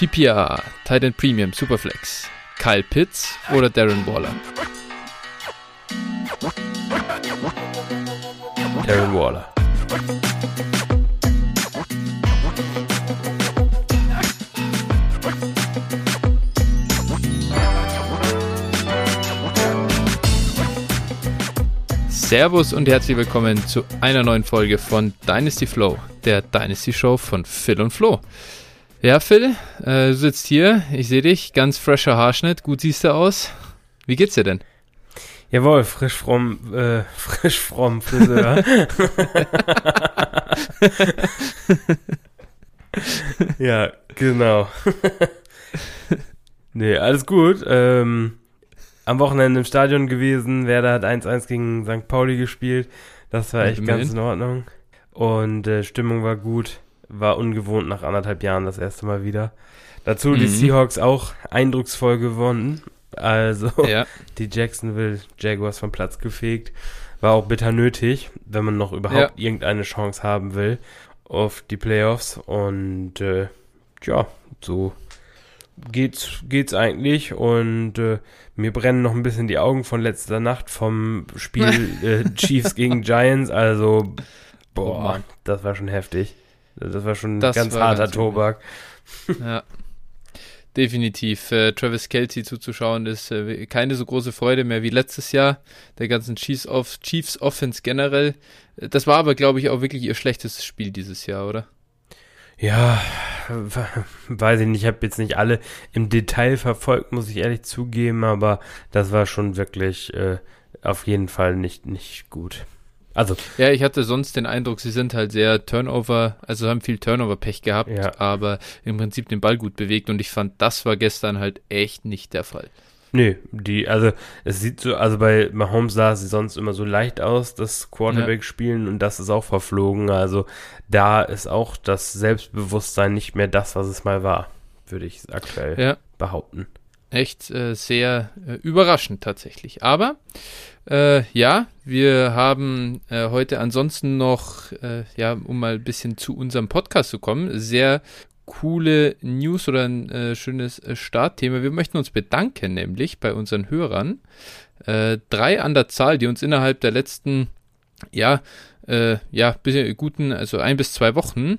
PPR, Titan Premium, Superflex, Kyle Pitts oder Darren Waller? Darren Waller. Servus und herzlich willkommen zu einer neuen Folge von Dynasty Flow, der Dynasty Show von Phil und Flo. Ja, Phil, äh, du sitzt hier, ich sehe dich, ganz fresher Haarschnitt, gut siehst du aus. Wie geht's dir denn? Jawohl, frisch fromm, äh, frisch fromm Friseur. ja, genau. nee, alles gut. Ähm, am Wochenende im Stadion gewesen. Werder hat 1-1 gegen St. Pauli gespielt. Das war echt ganz in Ordnung. Und äh, Stimmung war gut. War ungewohnt nach anderthalb Jahren das erste Mal wieder. Dazu mhm. die Seahawks auch eindrucksvoll gewonnen. Also ja. die Jacksonville Jaguars vom Platz gefegt. War auch bitter nötig, wenn man noch überhaupt ja. irgendeine Chance haben will auf die Playoffs. Und äh, ja, so geht's, geht's eigentlich. Und äh, mir brennen noch ein bisschen die Augen von letzter Nacht vom Spiel äh, Chiefs gegen Giants. Also, boah, oh das war schon heftig. Das war schon das ganz harter ganz Tobak. Ja. Definitiv. Äh, Travis Kelty zuzuschauen ist äh, keine so große Freude mehr wie letztes Jahr. Der ganzen Chiefs, Off Chiefs Offense generell. Das war aber, glaube ich, auch wirklich ihr schlechtestes Spiel dieses Jahr, oder? Ja, weiß ich nicht. Ich habe jetzt nicht alle im Detail verfolgt, muss ich ehrlich zugeben, aber das war schon wirklich äh, auf jeden Fall nicht, nicht gut. Also. Ja, ich hatte sonst den Eindruck, sie sind halt sehr Turnover, also haben viel Turnover-Pech gehabt, ja. aber im Prinzip den Ball gut bewegt und ich fand, das war gestern halt echt nicht der Fall. Nee, die, also es sieht so, also bei Mahomes sah sie sonst immer so leicht aus, das Quarterback-Spielen ja. und das ist auch verflogen. Also da ist auch das Selbstbewusstsein nicht mehr das, was es mal war, würde ich aktuell ja. behaupten. Echt äh, sehr äh, überraschend tatsächlich. Aber äh, ja, wir haben äh, heute ansonsten noch, äh, ja, um mal ein bisschen zu unserem Podcast zu kommen, sehr coole News oder ein äh, schönes äh, Startthema. Wir möchten uns bedanken, nämlich bei unseren Hörern. Äh, drei an der Zahl, die uns innerhalb der letzten, ja, ja, bisschen guten, also ein bis zwei Wochen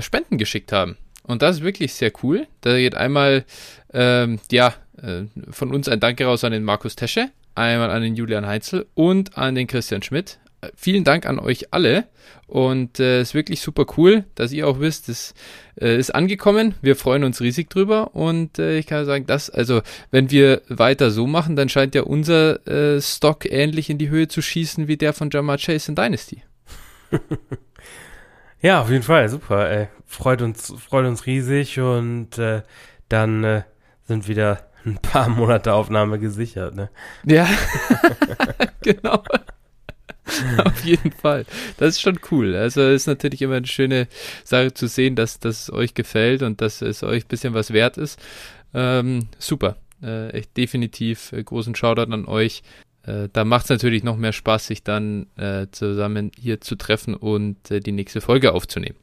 Spenden geschickt haben. Und das ist wirklich sehr cool. Da geht einmal, ähm, ja, äh, von uns ein Danke raus an den Markus Tesche, einmal an den Julian Heinzel und an den Christian Schmidt vielen Dank an euch alle und es äh, ist wirklich super cool, dass ihr auch wisst, es äh, ist angekommen. Wir freuen uns riesig drüber und äh, ich kann sagen, dass, also wenn wir weiter so machen, dann scheint ja unser äh, Stock ähnlich in die Höhe zu schießen wie der von Jamar Chase in Dynasty. ja, auf jeden Fall, super. Ey. Freut uns, freut uns riesig und äh, dann äh, sind wieder ein paar Monate Aufnahme gesichert, ne? Ja, genau. Auf jeden Fall. Das ist schon cool. Also es ist natürlich immer eine schöne Sache zu sehen, dass das euch gefällt und dass es euch ein bisschen was wert ist. Ähm, super. Äh, echt definitiv äh, großen Shoutout an euch. Äh, da macht es natürlich noch mehr Spaß, sich dann äh, zusammen hier zu treffen und die nächste Folge aufzunehmen.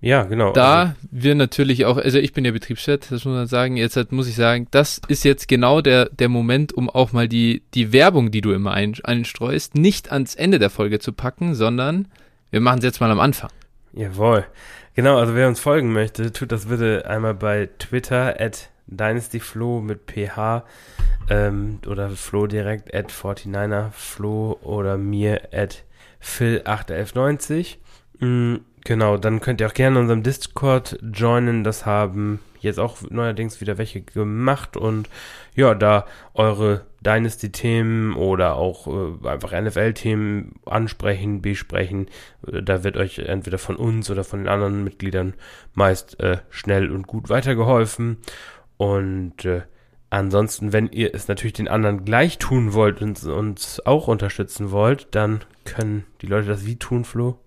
Ja, genau. Da also. wir natürlich auch, also ich bin ja Betriebswirt, das muss man sagen. Jetzt halt muss ich sagen, das ist jetzt genau der, der Moment, um auch mal die, die Werbung, die du immer ein, einstreust, nicht ans Ende der Folge zu packen, sondern wir machen es jetzt mal am Anfang. Jawohl. Genau, also wer uns folgen möchte, tut das bitte einmal bei Twitter at dynastyflo mit ph ähm, oder Flo direkt at 49er Flo oder mir at phil81190. Mhm Genau, dann könnt ihr auch gerne in unserem Discord joinen. Das haben jetzt auch neuerdings wieder welche gemacht und ja, da eure Dynasty-Themen oder auch äh, einfach NFL-Themen ansprechen, besprechen, äh, da wird euch entweder von uns oder von den anderen Mitgliedern meist äh, schnell und gut weitergeholfen. Und äh, ansonsten, wenn ihr es natürlich den anderen gleich tun wollt und uns auch unterstützen wollt, dann können die Leute das wie tun, Flo?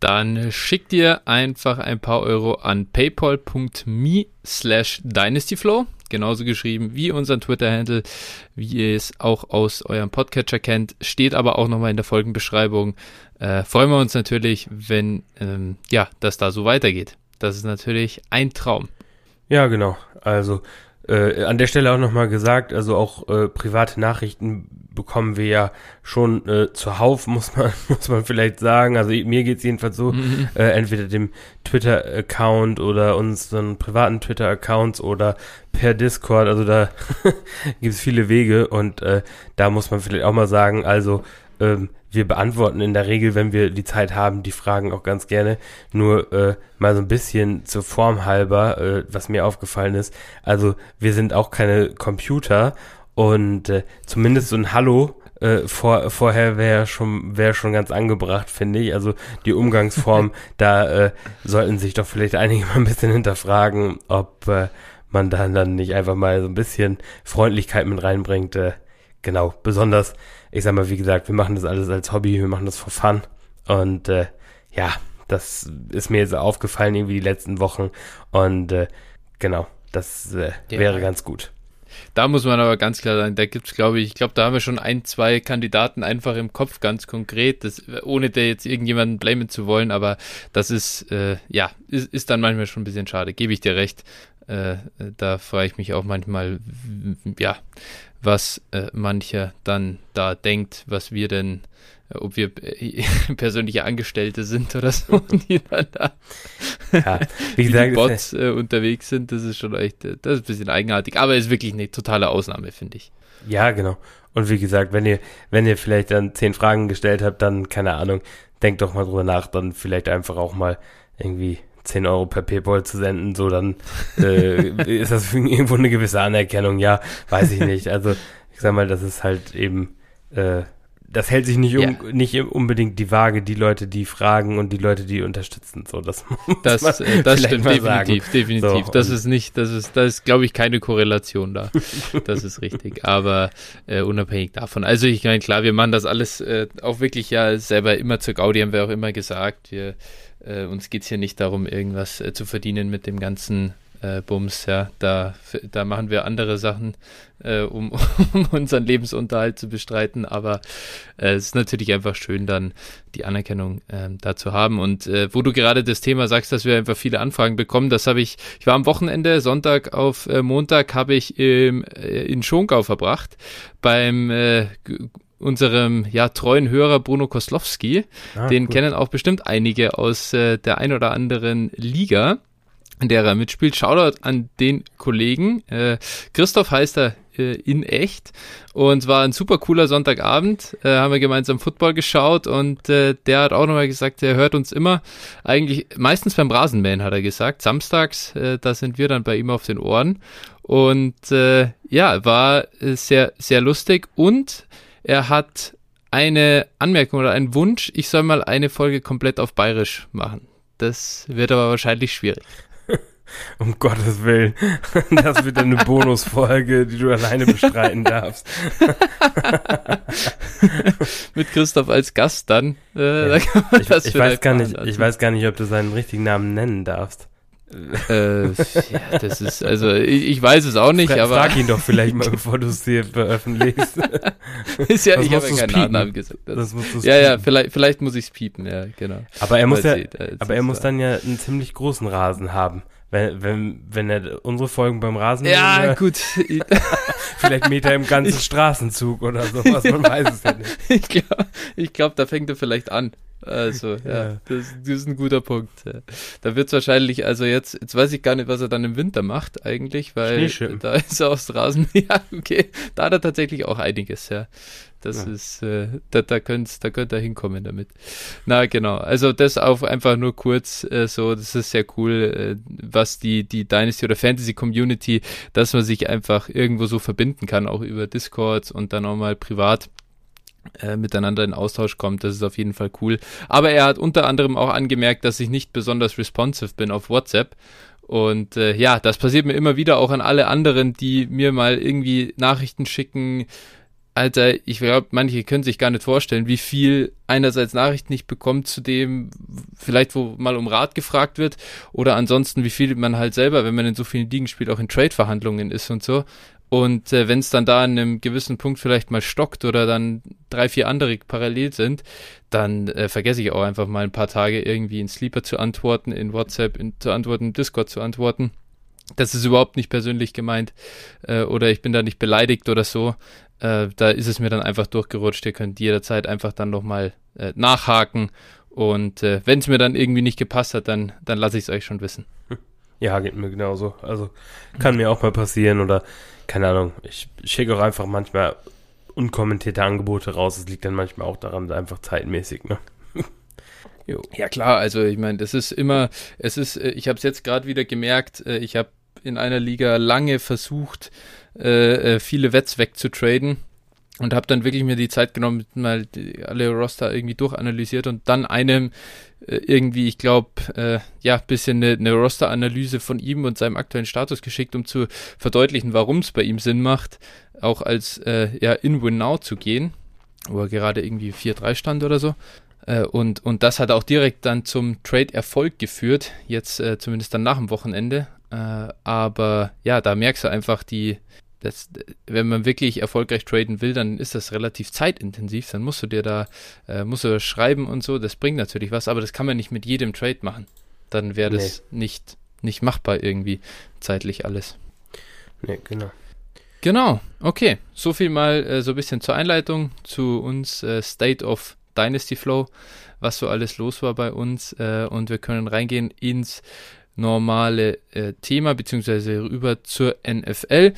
Dann schickt ihr einfach ein paar Euro an paypal.me slash dynastyflow, genauso geschrieben wie unseren Twitter-Handle, wie ihr es auch aus eurem Podcatcher kennt, steht aber auch nochmal in der Folgenbeschreibung. Äh, freuen wir uns natürlich, wenn ähm, ja, das da so weitergeht. Das ist natürlich ein Traum. Ja, genau. Also äh, an der Stelle auch nochmal gesagt, also auch äh, private Nachrichten bekommen wir ja schon äh, zuhauf, muss man, muss man vielleicht sagen. Also mir geht's jedenfalls so, mhm. äh, entweder dem Twitter-Account oder unseren privaten Twitter-Accounts oder per Discord. Also da gibt's viele Wege und äh, da muss man vielleicht auch mal sagen, also ähm, wir beantworten in der Regel, wenn wir die Zeit haben, die Fragen auch ganz gerne. Nur äh, mal so ein bisschen zur Form halber, äh, was mir aufgefallen ist. Also wir sind auch keine Computer und äh, zumindest so ein Hallo äh, vor, vorher wäre schon wäre schon ganz angebracht, finde ich. Also die Umgangsform, da äh, sollten sich doch vielleicht einige mal ein bisschen hinterfragen, ob äh, man dann dann nicht einfach mal so ein bisschen Freundlichkeit mit reinbringt. Äh, genau, besonders ich sag mal, wie gesagt, wir machen das alles als Hobby, wir machen das for fun. Und äh, ja, das ist mir jetzt aufgefallen irgendwie die letzten Wochen. Und äh, genau, das äh, ja. wäre ganz gut. Da muss man aber ganz klar sagen, da gibt es, glaube ich, ich glaube, da haben wir schon ein, zwei Kandidaten einfach im Kopf, ganz konkret, das, ohne da jetzt irgendjemanden blamen zu wollen, aber das ist, äh, ja, ist, ist dann manchmal schon ein bisschen schade, gebe ich dir recht. Äh, da frage ich mich auch manchmal, ja, was äh, mancher dann da denkt, was wir denn, äh, ob wir äh, persönliche Angestellte sind oder so, die dann da ja, wie gesagt, Bots äh, unterwegs sind, das ist schon echt, äh, das ist ein bisschen eigenartig, aber ist wirklich eine totale Ausnahme, finde ich. Ja, genau. Und wie gesagt, wenn ihr, wenn ihr vielleicht dann zehn Fragen gestellt habt, dann, keine Ahnung, denkt doch mal drüber nach, dann vielleicht einfach auch mal irgendwie 10 Euro per Paypal zu senden, so dann äh, ist das irgendwo eine gewisse Anerkennung. Ja, weiß ich nicht. Also ich sag mal, das ist halt eben, äh, das hält sich nicht, um, ja. nicht unbedingt die Waage, die Leute, die fragen und die Leute, die unterstützen. So, das das, das stimmt definitiv, sagen. definitiv. So, das ist nicht, das ist, das ist, glaube ich, keine Korrelation da. das ist richtig. Aber äh, unabhängig davon. Also ich meine, klar, wir machen das alles äh, auch wirklich ja selber immer zur Gaudi, haben wir auch immer gesagt. Wir äh, uns geht es hier nicht darum, irgendwas äh, zu verdienen mit dem ganzen äh, Bums. Ja, da, da machen wir andere Sachen, äh, um, um unseren Lebensunterhalt zu bestreiten. Aber äh, es ist natürlich einfach schön, dann die Anerkennung äh, da zu haben. Und äh, wo du gerade das Thema sagst, dass wir einfach viele Anfragen bekommen, das habe ich, ich war am Wochenende, Sonntag auf Montag, habe ich im, in Schongau verbracht beim unserem ja treuen Hörer Bruno Koslowski. Ah, Den gut. kennen auch bestimmt einige aus äh, der ein oder anderen Liga, in der er mitspielt. Shoutout an den Kollegen. Äh, Christoph heißt er äh, in echt und war ein super cooler Sonntagabend. Äh, haben wir gemeinsam Football geschaut und äh, der hat auch nochmal gesagt, er hört uns immer eigentlich meistens beim Rasenmähen, hat er gesagt. Samstags, äh, da sind wir dann bei ihm auf den Ohren. Und äh, ja, war sehr, sehr lustig und er hat eine Anmerkung oder einen Wunsch, ich soll mal eine Folge komplett auf Bayerisch machen. Das wird aber wahrscheinlich schwierig. Um Gottes Willen. Das wird eine Bonusfolge, die du alleine bestreiten darfst. Mit Christoph als Gast dann. Äh, ja. da ich, ich weiß gar nicht, ich weiß gar nicht, ob du seinen richtigen Namen nennen darfst äh, ja, das ist, also ich, ich, weiß es auch nicht, Fra aber. Frag ihn doch vielleicht mal, bevor du es hier veröffentlichst. ist ja, das ich habe ja keinen piepen. Namen gesagt. Das, das musst ja, ja, vielleicht, vielleicht muss ich es piepen, ja, genau. Aber er muss ja, sieht, aber er muss dann ja einen ziemlich großen Rasen haben. Wenn, wenn, wenn er unsere Folgen beim Rasen Ja, nehmen, gut. vielleicht mäht er im ganzen Straßenzug oder sowas, man weiß es ja nicht. Ich glaube, ich glaub, da fängt er vielleicht an. Also, ja, Das, das, ist ein guter Punkt. Da wird es wahrscheinlich, also jetzt, jetzt weiß ich gar nicht, was er dann im Winter macht eigentlich, weil da ist er aus Rasen. Ja, okay, da hat er tatsächlich auch einiges, ja. Das ja. ist, äh, da, da könnt da könnt ihr hinkommen damit. Na, genau. Also das auch einfach nur kurz äh, so, das ist sehr cool, äh, was die, die Dynasty oder Fantasy Community, dass man sich einfach irgendwo so verbinden kann, auch über Discords und dann auch mal privat äh, miteinander in Austausch kommt. Das ist auf jeden Fall cool. Aber er hat unter anderem auch angemerkt, dass ich nicht besonders responsive bin auf WhatsApp. Und äh, ja, das passiert mir immer wieder auch an alle anderen, die mir mal irgendwie Nachrichten schicken. Alter, ich glaube, manche können sich gar nicht vorstellen, wie viel einerseits Nachrichten ich bekomme, zu dem vielleicht wo mal um Rat gefragt wird oder ansonsten, wie viel man halt selber, wenn man in so vielen Ligen spielt, auch in Trade-Verhandlungen ist und so. Und äh, wenn es dann da an einem gewissen Punkt vielleicht mal stockt oder dann drei, vier andere parallel sind, dann äh, vergesse ich auch einfach mal ein paar Tage irgendwie in Sleeper zu antworten, in WhatsApp in, zu antworten, in Discord zu antworten. Das ist überhaupt nicht persönlich gemeint äh, oder ich bin da nicht beleidigt oder so. Äh, da ist es mir dann einfach durchgerutscht. Ihr könnt jederzeit einfach dann nochmal äh, nachhaken und äh, wenn es mir dann irgendwie nicht gepasst hat, dann, dann lasse ich es euch schon wissen. Ja, geht mir genauso. Also kann mir auch mal passieren oder keine Ahnung. Ich schicke auch einfach manchmal unkommentierte Angebote raus. Es liegt dann manchmal auch daran, einfach zeitmäßig, ne? Ja klar, also ich meine, das ist immer, es ist, äh, ich habe es jetzt gerade wieder gemerkt, äh, ich habe in einer Liga lange versucht, äh, viele Wets wegzutraden und habe dann wirklich mir die Zeit genommen, mal die, alle Roster irgendwie durchanalysiert und dann einem äh, irgendwie, ich glaube, äh, ja, bisschen eine, eine Roster-Analyse von ihm und seinem aktuellen Status geschickt, um zu verdeutlichen, warum es bei ihm Sinn macht, auch als äh, ja, In-Win-Now zu gehen, wo er gerade irgendwie 4-3 stand oder so. Äh, und, und das hat auch direkt dann zum Trade-Erfolg geführt, jetzt äh, zumindest dann nach dem Wochenende. Äh, aber ja, da merkst du einfach die, das, wenn man wirklich erfolgreich traden will, dann ist das relativ zeitintensiv. Dann musst du dir da, äh, musst du das schreiben und so. Das bringt natürlich was, aber das kann man nicht mit jedem Trade machen. Dann wäre das nee. nicht, nicht machbar irgendwie zeitlich alles. Nee, genau. Genau, okay. So viel mal äh, so ein bisschen zur Einleitung zu uns äh, State of Dynasty Flow, was so alles los war bei uns. Äh, und wir können reingehen ins normale äh, Thema, beziehungsweise rüber zur NFL.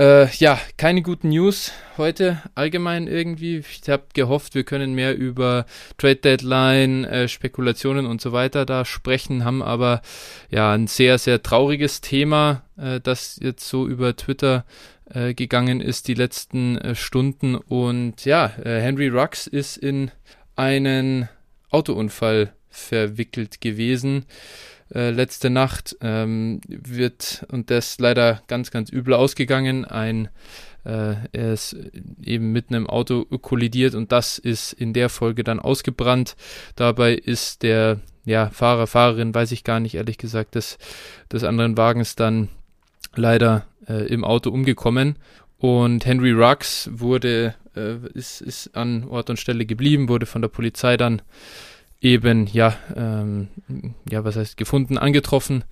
Äh, ja, keine guten News heute allgemein irgendwie. Ich habe gehofft, wir können mehr über Trade Deadline, äh, Spekulationen und so weiter da sprechen, haben aber ja ein sehr, sehr trauriges Thema, äh, das jetzt so über Twitter äh, gegangen ist die letzten äh, Stunden. Und ja, Henry Rux ist in einen Autounfall verwickelt gewesen äh, letzte Nacht ähm, wird und das leider ganz, ganz übel ausgegangen. Ein äh, er ist eben mitten im Auto kollidiert und das ist in der Folge dann ausgebrannt. Dabei ist der ja, Fahrer, Fahrerin, weiß ich gar nicht, ehrlich gesagt, des, des anderen Wagens dann leider äh, im Auto umgekommen. Und Henry Rux wurde, äh, ist, ist an Ort und Stelle geblieben, wurde von der Polizei dann eben, ja, ähm, ja, was heißt, gefunden, angetroffen.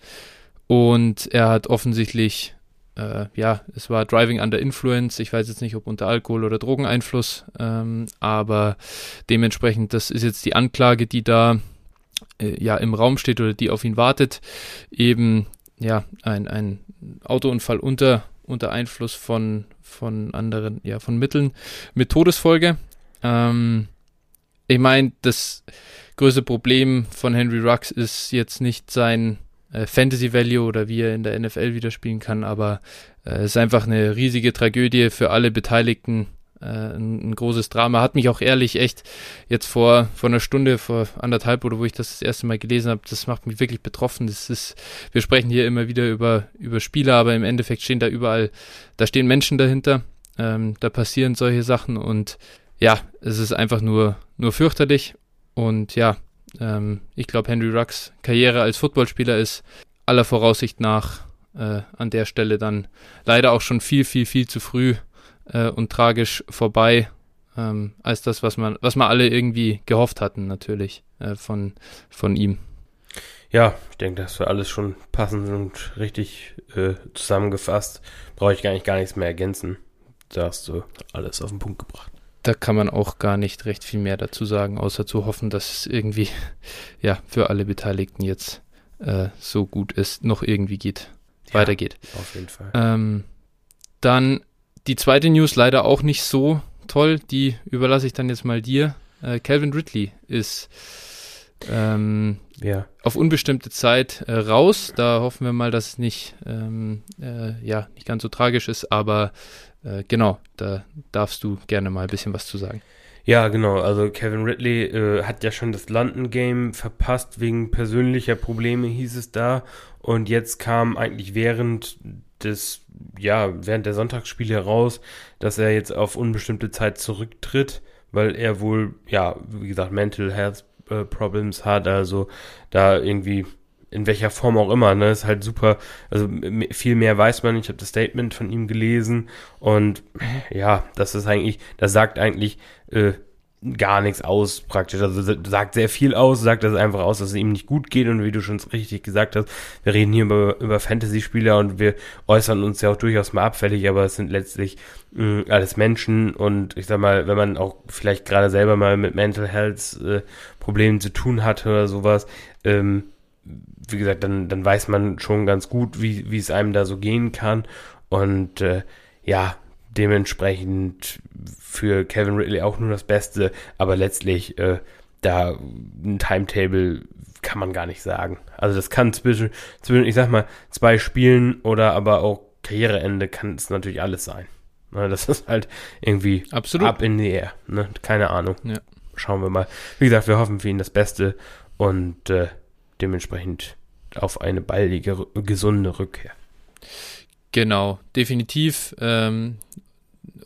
Und er hat offensichtlich, äh, ja, es war Driving under Influence. Ich weiß jetzt nicht, ob unter Alkohol- oder Drogeneinfluss, ähm, aber dementsprechend, das ist jetzt die Anklage, die da äh, ja im Raum steht oder die auf ihn wartet. Eben, ja, ein, ein Autounfall unter, unter Einfluss von, von anderen, ja, von Mitteln mit Todesfolge. Ähm, ich meine, das größte Problem von Henry Rux ist jetzt nicht sein äh, Fantasy Value oder wie er in der NFL wieder spielen kann, aber äh, es ist einfach eine riesige Tragödie für alle Beteiligten. Äh, ein, ein, großes Drama. Hat mich auch ehrlich echt jetzt vor, vor einer Stunde, vor anderthalb oder wo ich das das erste Mal gelesen habe, das macht mich wirklich betroffen. Das ist, wir sprechen hier immer wieder über, über Spieler, aber im Endeffekt stehen da überall, da stehen Menschen dahinter. Ähm, da passieren solche Sachen und ja, es ist einfach nur, nur fürchterlich und ja, ähm, ich glaube, Henry Rux Karriere als Footballspieler ist aller Voraussicht nach äh, an der Stelle dann leider auch schon viel, viel, viel zu früh äh, und tragisch vorbei, ähm, als das, was man, was wir alle irgendwie gehofft hatten, natürlich, äh, von, von ihm. Ja, ich denke, das war alles schon passend und richtig äh, zusammengefasst. Brauche ich gar nicht gar nichts mehr ergänzen. Da hast du alles auf den Punkt gebracht da kann man auch gar nicht recht viel mehr dazu sagen, außer zu hoffen, dass es irgendwie ja für alle Beteiligten jetzt äh, so gut ist, noch irgendwie geht, ja, weitergeht. Auf jeden Fall. Ähm, dann die zweite News leider auch nicht so toll, die überlasse ich dann jetzt mal dir. Äh, Calvin Ridley ist ähm, ja. auf unbestimmte Zeit äh, raus. Da hoffen wir mal, dass es nicht, ähm, äh, ja, nicht ganz so tragisch ist, aber äh, genau, da darfst du gerne mal ein bisschen was zu sagen. Ja, genau. Also Kevin Ridley äh, hat ja schon das London-Game verpasst wegen persönlicher Probleme, hieß es da. Und jetzt kam eigentlich während des, ja, während der Sonntagsspiele heraus, dass er jetzt auf unbestimmte Zeit zurücktritt, weil er wohl, ja, wie gesagt, Mental Health äh, Problems hat, also da irgendwie in welcher Form auch immer, ne, ist halt super, also viel mehr weiß man ich habe das Statement von ihm gelesen und ja, das ist eigentlich, das sagt eigentlich, äh, gar nichts aus praktisch. Also sagt sehr viel aus, sagt das einfach aus, dass es ihm nicht gut geht und wie du schon richtig gesagt hast, wir reden hier über, über Fantasy-Spieler und wir äußern uns ja auch durchaus mal abfällig, aber es sind letztlich mh, alles Menschen und ich sag mal, wenn man auch vielleicht gerade selber mal mit Mental Health äh, Problemen zu tun hatte oder sowas, ähm, wie gesagt, dann, dann weiß man schon ganz gut, wie, wie es einem da so gehen kann und äh, ja, dementsprechend für Kevin Ridley auch nur das Beste, aber letztlich äh, da ein Timetable kann man gar nicht sagen. Also das kann zwischen, zwischen, ich sag mal, zwei Spielen oder aber auch Karriereende kann es natürlich alles sein. Ne, das ist halt irgendwie Absolut. up in the air. Ne? Keine Ahnung. Ja. Schauen wir mal. Wie gesagt, wir hoffen für ihn das Beste und äh, dementsprechend auf eine baldige, gesunde Rückkehr. Genau, definitiv. Ähm,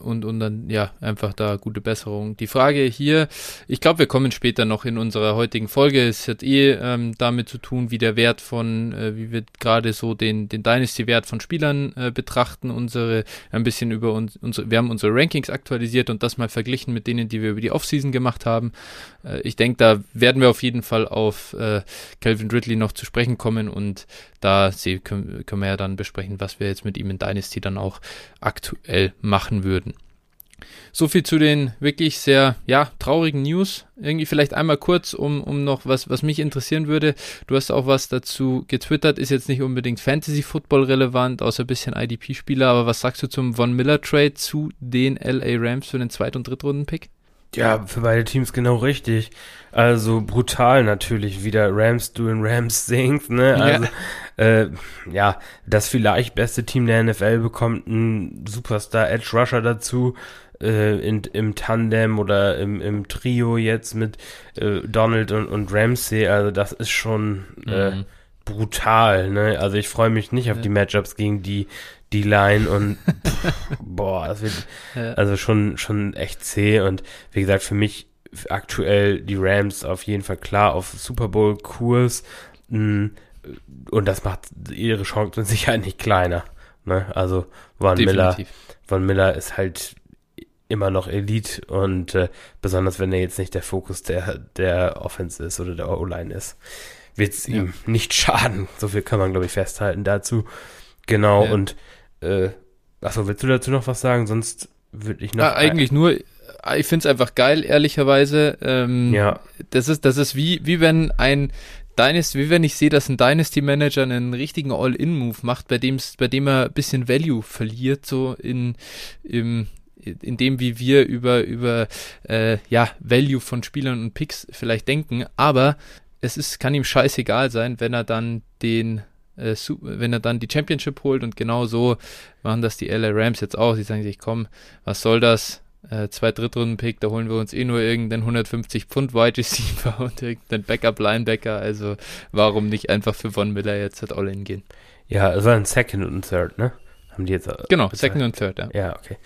und, und dann, ja, einfach da gute Besserung. Die Frage hier, ich glaube, wir kommen später noch in unserer heutigen Folge. Es hat eh ähm, damit zu tun, wie der Wert von, äh, wie wir gerade so den, den Dynasty-Wert von Spielern äh, betrachten. Unsere, ein bisschen über uns, unsere, wir haben unsere Rankings aktualisiert und das mal verglichen mit denen, die wir über die Offseason gemacht haben. Äh, ich denke, da werden wir auf jeden Fall auf äh, Calvin Ridley noch zu sprechen kommen und da sie, können, können wir ja dann besprechen, was wir jetzt mit ihm in Dynasty dann auch aktuell machen würden. So viel zu den wirklich sehr, ja, traurigen News. Irgendwie vielleicht einmal kurz, um, um noch was, was mich interessieren würde. Du hast auch was dazu getwittert, ist jetzt nicht unbedingt Fantasy Football relevant, außer ein bisschen IDP-Spieler, aber was sagst du zum Von Miller Trade zu den LA Rams für den Zweit- und Drittrunden-Pick? Ja, für beide Teams genau richtig. Also brutal natürlich, wie der Rams doing Rams singt, ne? Also, ja. Äh, ja, das vielleicht beste Team der NFL bekommt einen Superstar Edge Rusher dazu, äh, in, im Tandem oder im, im Trio jetzt mit äh, Donald und, und Ramsey. Also das ist schon äh, mhm. brutal, ne? Also ich freue mich nicht auf ja. die Matchups gegen die die Line und pff, boah, das wird ja. also schon, schon echt zäh und wie gesagt, für mich aktuell die Rams auf jeden Fall klar auf Super Bowl Kurs mm, und das macht ihre Chance mit Sicherheit nicht kleiner. Ne? Also Von Miller, Von Miller ist halt immer noch Elite und äh, besonders wenn er jetzt nicht der Fokus der, der Offense ist oder der O-Line ist, wird es ja. ihm nicht schaden. So viel kann man, glaube ich, festhalten dazu. Genau, ja. und äh, achso, willst du dazu noch was sagen? Sonst würde ich noch. Ja, eigentlich nur, ich finde es einfach geil, ehrlicherweise. Ähm, ja. Das ist, das ist wie, wie wenn ein Dynasty, wie wenn ich sehe, dass ein Dynasty Manager einen richtigen All-In-Move macht, bei dem, bei dem er ein bisschen Value verliert, so in, im, in dem, wie wir über, über äh, ja, Value von Spielern und Picks vielleicht denken, aber es ist, kann ihm scheißegal sein, wenn er dann den äh, wenn er dann die Championship holt und genau so machen das die LA Rams jetzt auch. Sie sagen sich, komm, was soll das? Äh, zwei Drittrunden-Pick, da holen wir uns eh nur irgendeinen 150 Pfund Wide Receiver und irgendeinen Backup-Linebacker. Also warum nicht einfach für Von Miller jetzt halt All-In gehen? Ja, es war ein Second und Third, ne? Haben die jetzt. Äh, genau, bezahlt? Second und Third, ja. Ja, okay.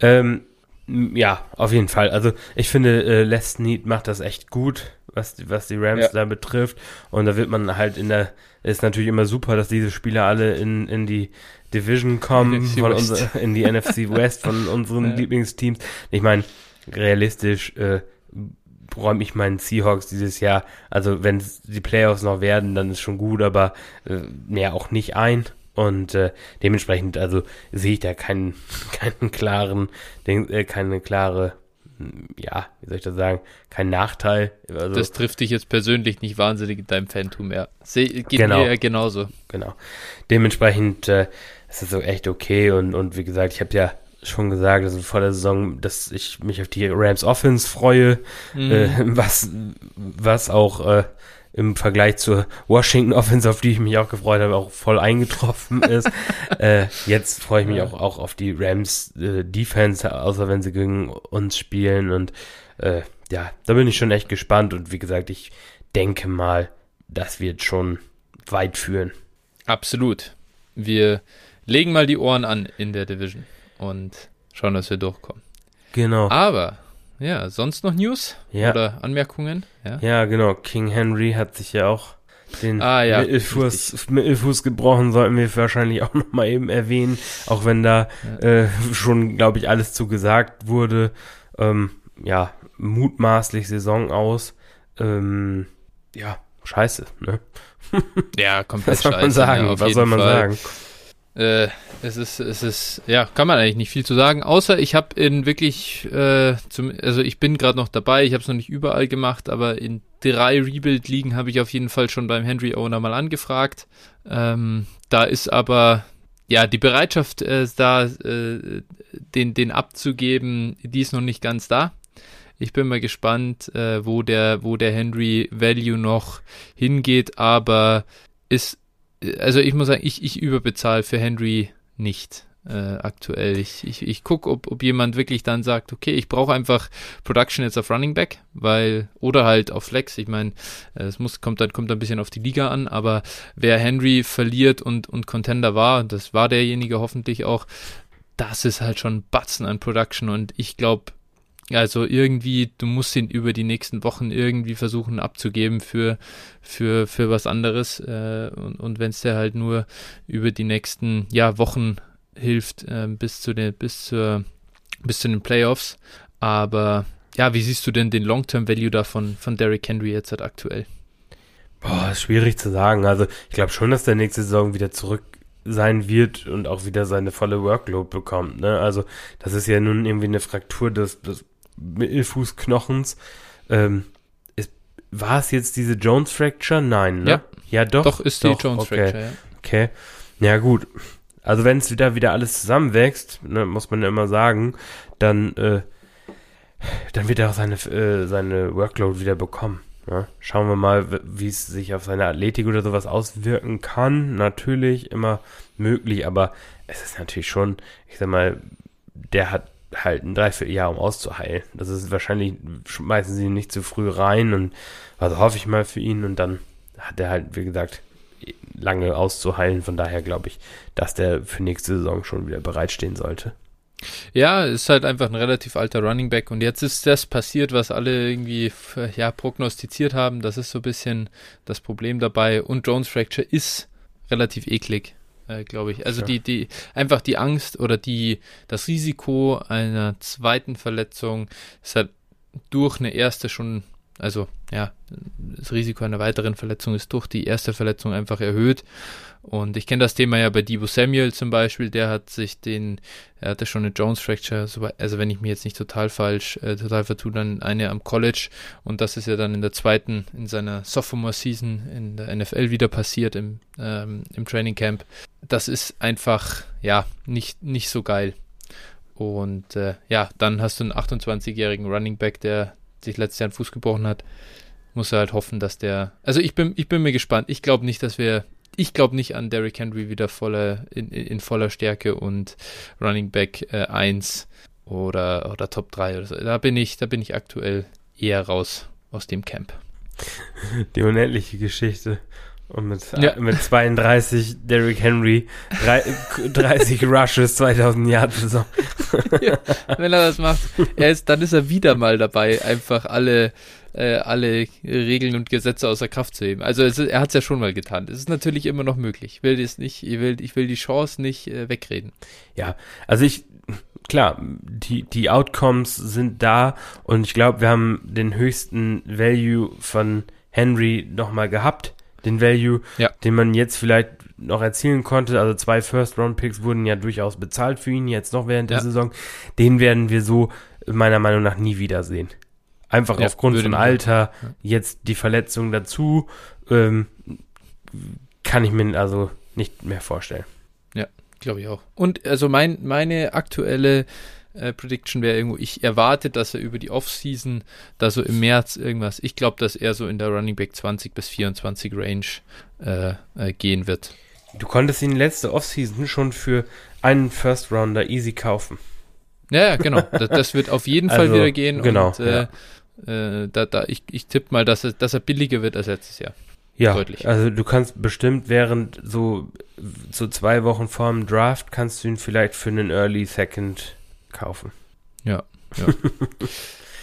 Ähm, ja, auf jeden Fall. Also ich finde, äh, Les Need macht das echt gut, was, die, was die Rams ja. da betrifft. Und da wird man halt in der, ist natürlich immer super, dass diese Spieler alle in, in die Division kommen, von unser, in die NFC West von unseren ja. Lieblingsteams. Ich meine, realistisch äh, räume ich meinen Seahawks dieses Jahr, also wenn die Playoffs noch werden, dann ist schon gut, aber äh, mehr auch nicht ein. Und äh, dementsprechend, also sehe ich da keinen, keinen klaren, äh, keine klare, hm, ja, wie soll ich das sagen, kein Nachteil. Also, das trifft dich jetzt persönlich nicht wahnsinnig in deinem Phantom mehr. Seh, geht genau, mir ja genauso. Genau. Dementsprechend äh, ist es so echt okay und, und wie gesagt, ich habe ja schon gesagt, also vor der Saison, dass ich mich auf die Rams Offense freue, mhm. äh, was, was auch äh, im Vergleich zur Washington Offense, auf die ich mich auch gefreut habe, auch voll eingetroffen ist. äh, jetzt freue ich mich auch, auch auf die Rams äh, Defense, außer wenn sie gegen uns spielen. Und äh, ja, da bin ich schon echt gespannt. Und wie gesagt, ich denke mal, das wird schon weit führen. Absolut. Wir legen mal die Ohren an in der Division und schauen, dass wir durchkommen. Genau. Aber ja, sonst noch News ja. oder Anmerkungen? Ja? ja, genau. King Henry hat sich ja auch den ah, ja, Mittelfuß, Mittelfuß gebrochen, sollten wir wahrscheinlich auch nochmal eben erwähnen, auch wenn da äh, schon, glaube ich, alles zu gesagt wurde. Ähm, ja, mutmaßlich Saison aus. Ähm, ja, scheiße, ne? ja, komplett Was soll man sagen? ja, auf Was soll man Fall. sagen? Äh, es ist, es ist, ja, kann man eigentlich nicht viel zu sagen, außer ich habe in wirklich, äh, zum, also ich bin gerade noch dabei, ich habe es noch nicht überall gemacht, aber in drei Rebuild-Ligen habe ich auf jeden Fall schon beim Henry Owner mal angefragt. Ähm, da ist aber, ja, die Bereitschaft, äh, da äh, den, den abzugeben, die ist noch nicht ganz da. Ich bin mal gespannt, äh, wo der, wo der Henry Value noch hingeht, aber ist also ich muss sagen, ich, ich überbezahle für Henry nicht äh, aktuell. Ich, ich, ich gucke, ob, ob jemand wirklich dann sagt, okay, ich brauche einfach Production jetzt auf Running Back, weil, oder halt auf Flex. Ich meine, es muss, kommt dann, kommt ein bisschen auf die Liga an, aber wer Henry verliert und, und Contender war, das war derjenige hoffentlich auch, das ist halt schon Batzen an Production und ich glaube, also irgendwie, du musst ihn über die nächsten Wochen irgendwie versuchen abzugeben für, für, für was anderes. Äh, und und wenn es dir halt nur über die nächsten ja, Wochen hilft, äh, bis zu den, bis zur, bis zu den Playoffs. Aber ja, wie siehst du denn den Long-Term-Value da von, Derrick Henry jetzt halt aktuell? Boah, schwierig zu sagen. Also ich glaube schon, dass der nächste Saison wieder zurück sein wird und auch wieder seine volle Workload bekommt. Ne? Also das ist ja nun irgendwie eine Fraktur des, des Mittelfußknochens. Ähm, ist, war es jetzt diese Jones Fracture? Nein, ne? Ja. Ja, doch. Doch, ist doch, die Jones okay. Fracture, ja. Okay. Ja, gut. Also wenn es wieder wieder alles zusammenwächst, ne, muss man ja immer sagen, dann, äh, dann wird er auch seine, äh, seine Workload wieder bekommen. Ja? Schauen wir mal, wie es sich auf seine Athletik oder sowas auswirken kann. Natürlich immer möglich, aber es ist natürlich schon, ich sag mal, der hat halt ein Dreivierteljahr, um auszuheilen. Das ist wahrscheinlich, schmeißen sie ihn nicht zu früh rein und also hoffe ich mal für ihn und dann hat er halt, wie gesagt, lange auszuheilen. Von daher glaube ich, dass der für nächste Saison schon wieder bereitstehen sollte. Ja, ist halt einfach ein relativ alter Running Back und jetzt ist das passiert, was alle irgendwie ja prognostiziert haben. Das ist so ein bisschen das Problem dabei und Jones Fracture ist relativ eklig, äh, glaube ich. Also Ja. die die einfach die Angst oder die das Risiko einer zweiten Verletzung ist halt durch eine erste schon also ja, das Risiko einer weiteren Verletzung ist durch die erste Verletzung einfach erhöht. Und ich kenne das Thema ja bei Debo Samuel zum Beispiel, der hat sich den, er hatte schon eine Jones Fracture, so- also wenn ich mir jetzt nicht total falsch, äh, total vertue, dann eine am College und das ist ja dann in der zweiten, in seiner Sophomore Season in der NFL wieder passiert im, ähm, im Training Camp. Das ist einfach, ja, nicht, nicht so geil. Und äh, ja, dann hast du einen 28-jährigen Running Back, der sich letztes Jahr einen Fuß gebrochen hat. Muss er halt hoffen, dass der. Also ich bin, ich bin mir gespannt. Ich glaube nicht, dass wir. Ich glaube nicht an Derrick Henry wieder voller, in, in, voller Stärke und Running Back äh, 1 oder, oder Top 3 oder so. Da bin ich, da bin ich aktuell eher raus aus dem Camp. Die unendliche Geschichte. Und mit, Ja. mit 32 Derrick Henry, drei, 30 Rushes, 2000 Yard Saison. Wenn er das macht, er ist, dann ist er wieder mal dabei, einfach alle, äh, alle Regeln und Gesetze außer Kraft zu heben. Also es, er hat es ja schon mal getan. Es ist natürlich immer noch möglich. Ich will das nicht, ich will, ich will die Chance nicht äh, wegreden. Ja, also ich, klar, die, die Outcomes sind da und ich glaube, wir haben den höchsten Value von Henry nochmal gehabt. Den Value, Ja. den man jetzt vielleicht noch erzielen konnte. Also zwei First-Round-Picks wurden ja durchaus bezahlt für ihn, jetzt noch während der Ja. Saison. Den werden wir so meiner Meinung nach nie wiedersehen. Einfach Ja, aufgrund von Alter, ja. jetzt die Verletzung dazu, ähm, kann ich mir also nicht mehr vorstellen. Glaube ich auch. Und also mein, meine aktuelle äh, Prediction wäre irgendwo, ich erwarte, dass er über die Offseason, da so im März irgendwas, ich glaube, dass er so in der Running Back 20 bis 24 Range äh, äh, gehen wird. Du konntest ihn letzte Offseason schon für einen First Rounder easy kaufen. Ja, ja, genau. Das, das wird auf jeden Fall Also, wieder gehen. genau, Und, äh, äh, da, da, ich, ich tippe mal, dass er, dass er billiger wird als letztes Jahr. Ja, Deutlich. also du kannst bestimmt während so, so zwei Wochen vor dem Draft kannst du ihn vielleicht für einen Early Second kaufen.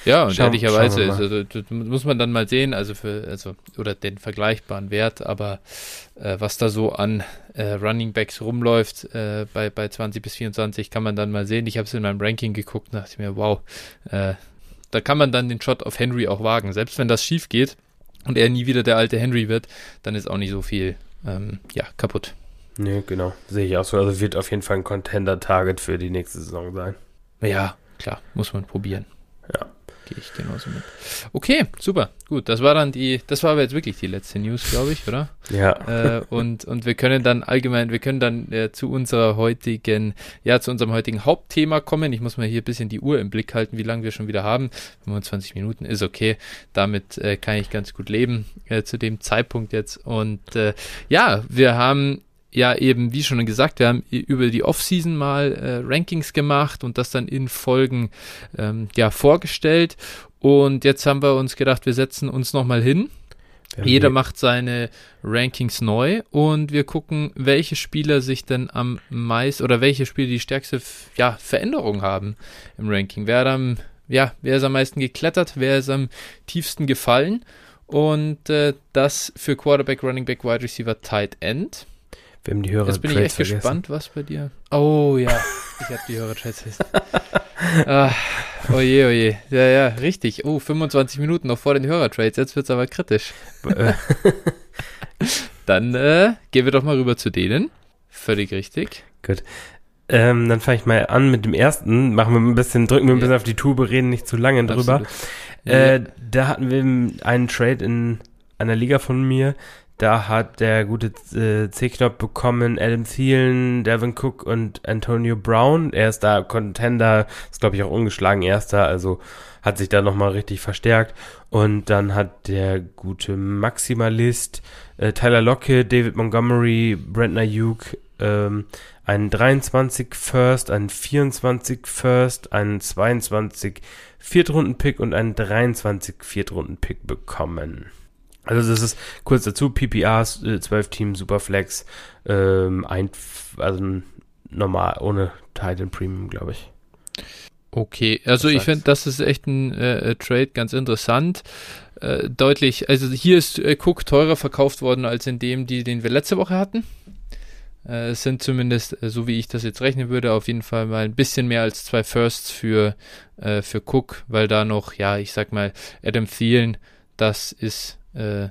Ja, und Schau- ehrlicherweise, also, muss man dann mal sehen, also für, also, oder den vergleichbaren Wert, aber äh, was da so an äh, Running Backs rumläuft äh, bei, bei 20 bis 24, kann man dann mal sehen. Ich habe es in meinem Ranking geguckt, dachte ich mir, wow, äh, da kann man dann den Shot auf Henry auch wagen. Selbst wenn das schief geht und er nie wieder der alte Henry wird, dann ist auch nicht so viel ähm, ja, kaputt. Nee, genau. Sehe ich auch so. Also wird auf jeden Fall ein Contender-Target für die nächste Saison sein. Ja, klar, muss man probieren. Ja. Gehe ich genauso mit. Okay, super. Gut, das war dann die, das war aber jetzt wirklich die letzte News, glaube ich, oder? Ja. Äh, und, und wir können dann allgemein, wir können dann äh, zu unserer heutigen, ja, zu unserem heutigen Hauptthema kommen. Ich muss mal hier ein bisschen die Uhr im Blick halten, wie lange wir schon wieder haben. 25 Minuten ist okay. Damit äh, kann ich ganz gut leben äh, zu dem Zeitpunkt jetzt. Und äh, ja, wir haben ja eben, wie schon gesagt, wir haben über die Offseason mal äh, Rankings gemacht und das dann in Folgen ähm, ja vorgestellt. Und jetzt haben wir uns gedacht, wir setzen uns nochmal hin. Jeder macht seine Rankings neu und wir gucken, welche Spieler sich denn am meisten oder welche Spieler die stärkste ja, Veränderung haben im Ranking. Wer, am, ja, wer ist am meisten geklettert, wer ist am tiefsten gefallen und äh, das für Quarterback, Running Back, Wide Receiver, Tight End. Wir haben die Hörer Jetzt bin ich echt vergessen. gespannt, was bei dir. Oh ja, ich habe die Hörer-Trades. ah, oje, oje. Ja, ja, richtig. Oh, 25 Minuten noch vor den Hörer-Trades. Jetzt wird's aber kritisch. Dann äh, gehen wir doch mal rüber zu denen. Völlig richtig. ähm, dann fange ich mal an mit dem ersten. Machen wir ein bisschen, drücken wir ein Ja. bisschen auf die Tube, reden nicht zu lange drüber. Äh, da hatten wir einen Trade in einer Liga von mir. Da hat der gute äh, C-Knopf bekommen Adam Thielen, Devin Cook und Antonio Brown. Er ist da Contender, ist glaube ich auch ungeschlagen Erster, also hat sich da nochmal richtig verstärkt. Und dann hat der gute Maximalist äh, Tyler Lockett, David Montgomery, Brent Ayuk, ähm, einen 23 First, einen 24 First, einen 22 Viertrunden-Pick und einen 23 Viertrunden-Pick bekommen. Also das ist kurz dazu, PPR, äh, 12 Team, Superflex, ähm, ein, also normal, ohne Titan Premium, glaube ich. Okay, also ich finde, das ist echt ein äh, Trade ganz interessant. Äh, deutlich, also hier ist äh, Cook teurer verkauft worden als in dem, die, den wir letzte Woche hatten. Äh, es sind zumindest, äh, so wie ich das jetzt rechnen würde, auf jeden Fall mal ein bisschen mehr als zwei Firsts für, äh, für Cook, weil da noch, ja, ich sag mal, Adam Thielen, das ist, äh,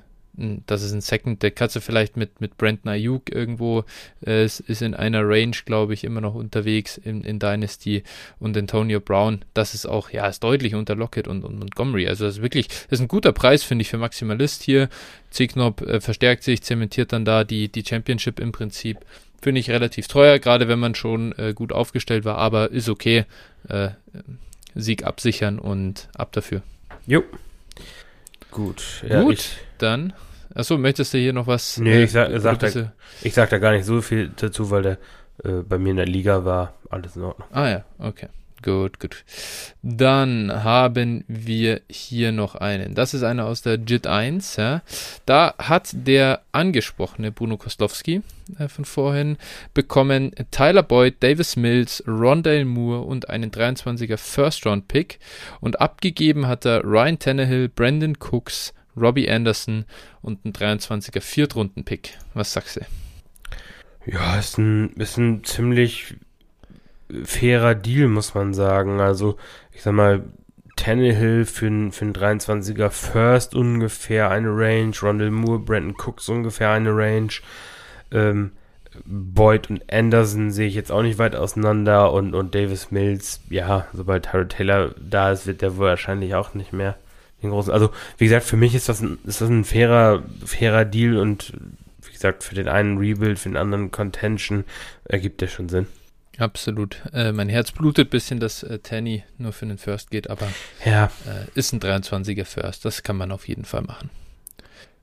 das ist ein Second, der kannst du vielleicht mit, mit Brandon Ayuk irgendwo, äh, ist in einer Range, glaube ich, immer noch unterwegs in, in Dynasty und Antonio Brown, das ist auch, ja, ist deutlich unter Lockett und, und Montgomery. Also das ist wirklich, das ist ein guter Preis, finde ich, für Maximalist hier. Zignop äh, verstärkt sich, zementiert dann da die, die Championship im Prinzip. Finde ich relativ teuer, gerade wenn man schon äh, gut aufgestellt war, aber ist okay. Äh, Sieg absichern und ab dafür. Jo. Gut. Ja, Gut, Ich, dann. Achso, möchtest du hier noch was? Nee, äh, ich sag- sag da- ich sag da gar nicht so viel dazu, weil der äh, bei mir in der Liga war. Alles in Ordnung. Ah ja, okay. Gut, gut. Dann haben wir hier noch einen. Das ist einer aus der JIT 1. Ja. Da hat der angesprochene Bruno Koslowski äh, von vorhin bekommen Tyler Boyd, Davis Mills, Rondale Moore und einen 23er First-Round-Pick. Und abgegeben hat er Ryan Tannehill, Brandon Cooks, Robbie Anderson und einen 23er Viertrunden-Pick. Was sagst du? Ja, ist ein, ist ein ziemlich fairer Deal, muss man sagen. Also, ich sag mal, Tannehill für einen für einen 23er First ungefähr eine Range, Rondell Moore, Brandon Cooks ungefähr eine Range. Ähm, Boyd und Anderson sehe ich jetzt auch nicht weit auseinander und, und Davis Mills, ja, sobald Tyrod Taylor da ist, wird der wohl wahrscheinlich auch nicht mehr den großen. Also, wie gesagt, für mich ist das ein, ist das ein fairer, fairer Deal und wie gesagt, für den einen Rebuild, für den anderen Contention ergibt der schon Sinn. Absolut. Äh, mein Herz blutet ein bisschen, dass äh, Tanny nur für den First geht, aber Ja, äh, ist ein 23er First. Das kann man auf jeden Fall machen.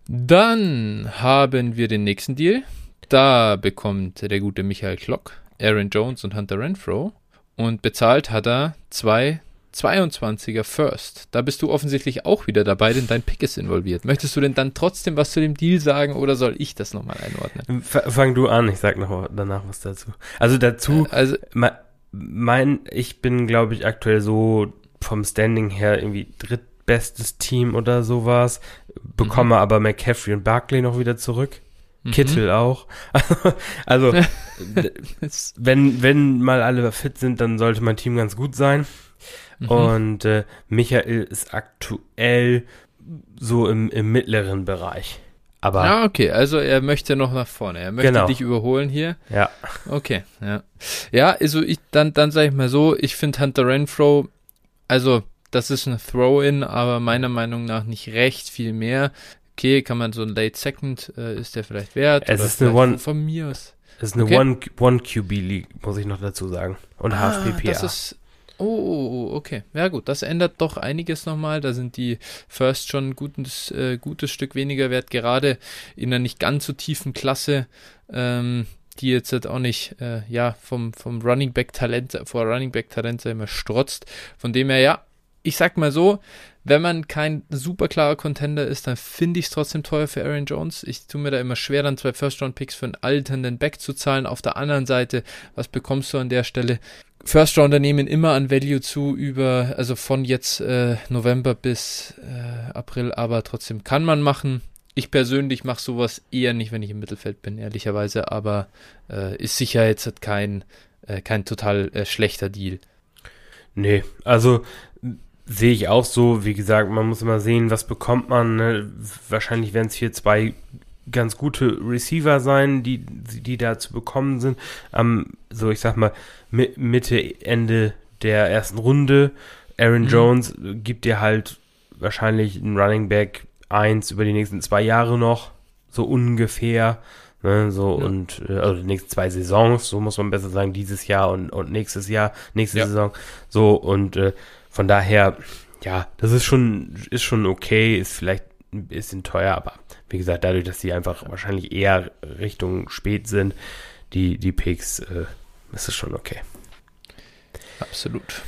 Dann haben wir den nächsten Deal. Da bekommt der gute Michael Klock, Aaron Jones und Hunter Renfro. Und bezahlt hat er zwei 22er First. Da bist du offensichtlich auch wieder dabei, denn dein Pick ist involviert. Möchtest du denn dann trotzdem was zu dem Deal sagen oder soll ich das nochmal einordnen? f- fang du an, ich sag noch danach was dazu. Also dazu, Also, me- mein, ich bin, glaube ich, aktuell so vom Standing her irgendwie drittbestes Team oder sowas, bekomme aber McCaffrey und Barkley noch wieder zurück. Mhm. Kittel auch. also, wenn, wenn mal alle fit sind, dann sollte mein Team ganz gut sein. Mhm. Und äh, Michael ist aktuell so im, im mittleren Bereich. Aber ah, okay, also er möchte noch nach vorne. Er möchte genau. dich überholen hier. Ja. Okay, ja. Ja, also ich, dann, dann sage ich mal so, ich finde Hunter Renfro, also das ist ein Throw-In, aber meiner Meinung nach nicht recht viel mehr. Okay, kann man so ein Late Second, äh, ist der vielleicht wert? Es ist eine One, von mir aus. Es ist eine okay. One, One QB League, muss ich noch dazu sagen. Und ah, HFPPA. Das ist, Oh, oh, oh, okay. Ja gut, das ändert doch einiges nochmal. Da sind die First schon ein gutes, äh, gutes Stück weniger wert, gerade in einer nicht ganz so tiefen Klasse, ähm, die jetzt halt auch nicht äh, ja, vom, vom Running Back Talent, vor Running Back Talent immer strotzt. Von dem her, ja, ich sag mal so, wenn man kein super klarer Contender ist, dann finde ich es trotzdem teuer für Aaron Jones. Ich tue mir da immer schwer, dann zwei First-Round-Picks für einen alternden Back zu zahlen. Auf der anderen Seite, was bekommst du an der Stelle? First Rounder nehmen immer an Value zu über, also von jetzt äh, November bis äh, April, aber trotzdem kann man machen. Ich persönlich mache sowas eher nicht, wenn ich im Mittelfeld bin, ehrlicherweise, aber äh, ist sicher jetzt kein, äh, kein total äh, schlechter Deal. Nee, also sehe ich auch so. Wie gesagt, man muss immer sehen, was bekommt man. Ne? Wahrscheinlich werden es hier zwei ganz gute Receiver sein, die, die da zu bekommen sind. Am, so ich sag mal, Mitte, Ende der ersten Runde. Aaron mhm. Jones gibt dir halt wahrscheinlich einen Running Back 1 über die nächsten zwei Jahre noch, so ungefähr. Ne, so ja. und äh, also die nächsten zwei Saisons, so muss man besser sagen, dieses Jahr und, und nächstes Jahr, nächste ja. Saison. So und äh, von daher, ja, das ist schon, ist schon okay, ist vielleicht ein bisschen teuer, aber wie gesagt, dadurch, dass die einfach wahrscheinlich eher Richtung spät sind, die, die Picks, äh, ist es schon okay. Absolut.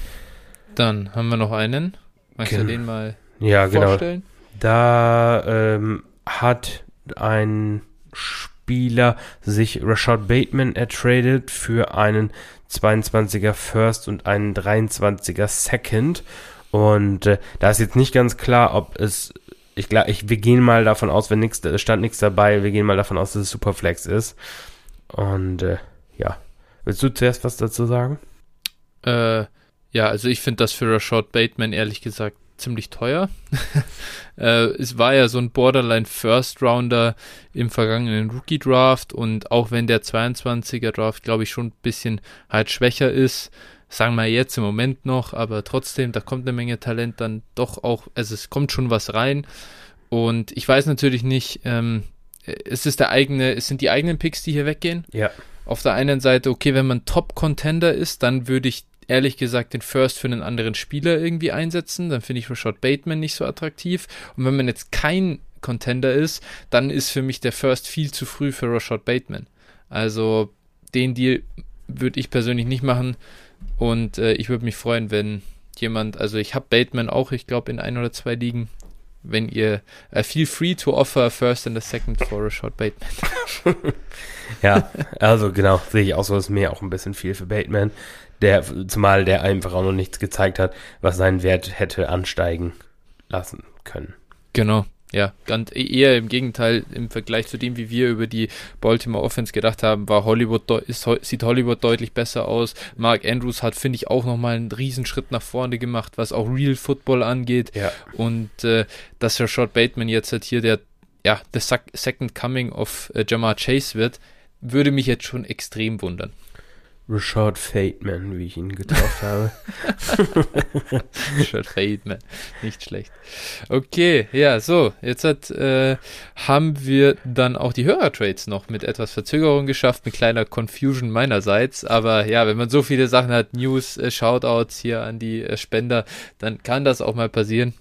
Dann haben wir noch einen. Magst Gen du den mal ja, genau. vorstellen? Genau. Da ähm, hat ein Spieler sich Rashad Bateman ertradet für einen 22er First und einen 23er Second. Und äh, da ist jetzt nicht ganz klar, ob es ich glaube, ich, wir gehen mal davon aus, wenn nichts, stand nichts dabei, wir gehen mal davon aus, dass es Superflex ist. Und äh, ja. Willst du zuerst was dazu sagen? Äh, ja, also ich finde das für Rashad Bateman ehrlich gesagt ziemlich teuer. äh, es war ja so ein Borderline First Rounder im vergangenen Rookie Draft und auch wenn der 22er Draft, glaube ich, schon ein bisschen halt schwächer ist, sagen wir jetzt im Moment noch, aber trotzdem, da kommt eine Menge Talent dann doch auch, also es kommt schon was rein. Und ich weiß natürlich nicht, ähm, es ist der eigene, es sind die eigenen Picks, die hier weggehen. Ja. Auf der einen Seite, okay, wenn man Top-Contender ist, dann würde ich ehrlich gesagt den First für einen anderen Spieler irgendwie einsetzen. Dann finde ich Rashad Bateman nicht so attraktiv. Und wenn man jetzt kein Contender ist, dann ist für mich der First viel zu früh für Rashad Bateman. Also den Deal würde ich persönlich nicht machen. Und äh, ich würde mich freuen, wenn jemand, also ich habe Bateman auch, ich glaube, in ein oder zwei Ligen. Wenn ihr uh, feel free to offer first and a second for a short Bateman. ja, also genau, sehe ich auch so, ist mir auch ein bisschen viel für Bateman. Der, zumal der einfach auch noch nichts gezeigt hat, was seinen Wert hätte ansteigen lassen können. Genau. Ja, ganz e-, eher im Gegenteil, im Vergleich zu dem, wie wir über die Baltimore Offense gedacht haben, war Hollywood ist, sieht Hollywood deutlich besser aus. Mark Andrews hat, finde ich, auch nochmal einen Riesenschritt nach vorne gemacht, was auch Real Football angeht. Ja. Und äh, dass Rashad Bateman jetzt halt hier der, ja, the second coming of äh, Jamar Chase wird, würde mich jetzt schon extrem wundern. Rashad Fateman, wie ich ihn getauft habe. Rashad Fateman, nicht schlecht. Okay, ja, so, jetzt hat, äh, haben wir dann auch die Hörertrades noch mit etwas Verzögerung geschafft, mit kleiner Confusion meinerseits. Aber ja, wenn man so viele Sachen hat, News, äh, Shoutouts hier an die äh, Spender, dann kann das auch mal passieren.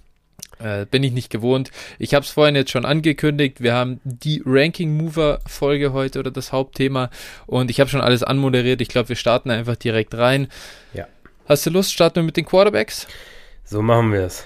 Äh, bin ich nicht gewohnt. Ich habe es vorhin jetzt schon angekündigt. Wir haben die Ranking Mover Folge heute oder das Hauptthema und ich habe schon alles anmoderiert. Ich glaube, wir starten einfach direkt rein. Ja. Hast du Lust? Starten wir mit den Quarterbacks? So machen wir es.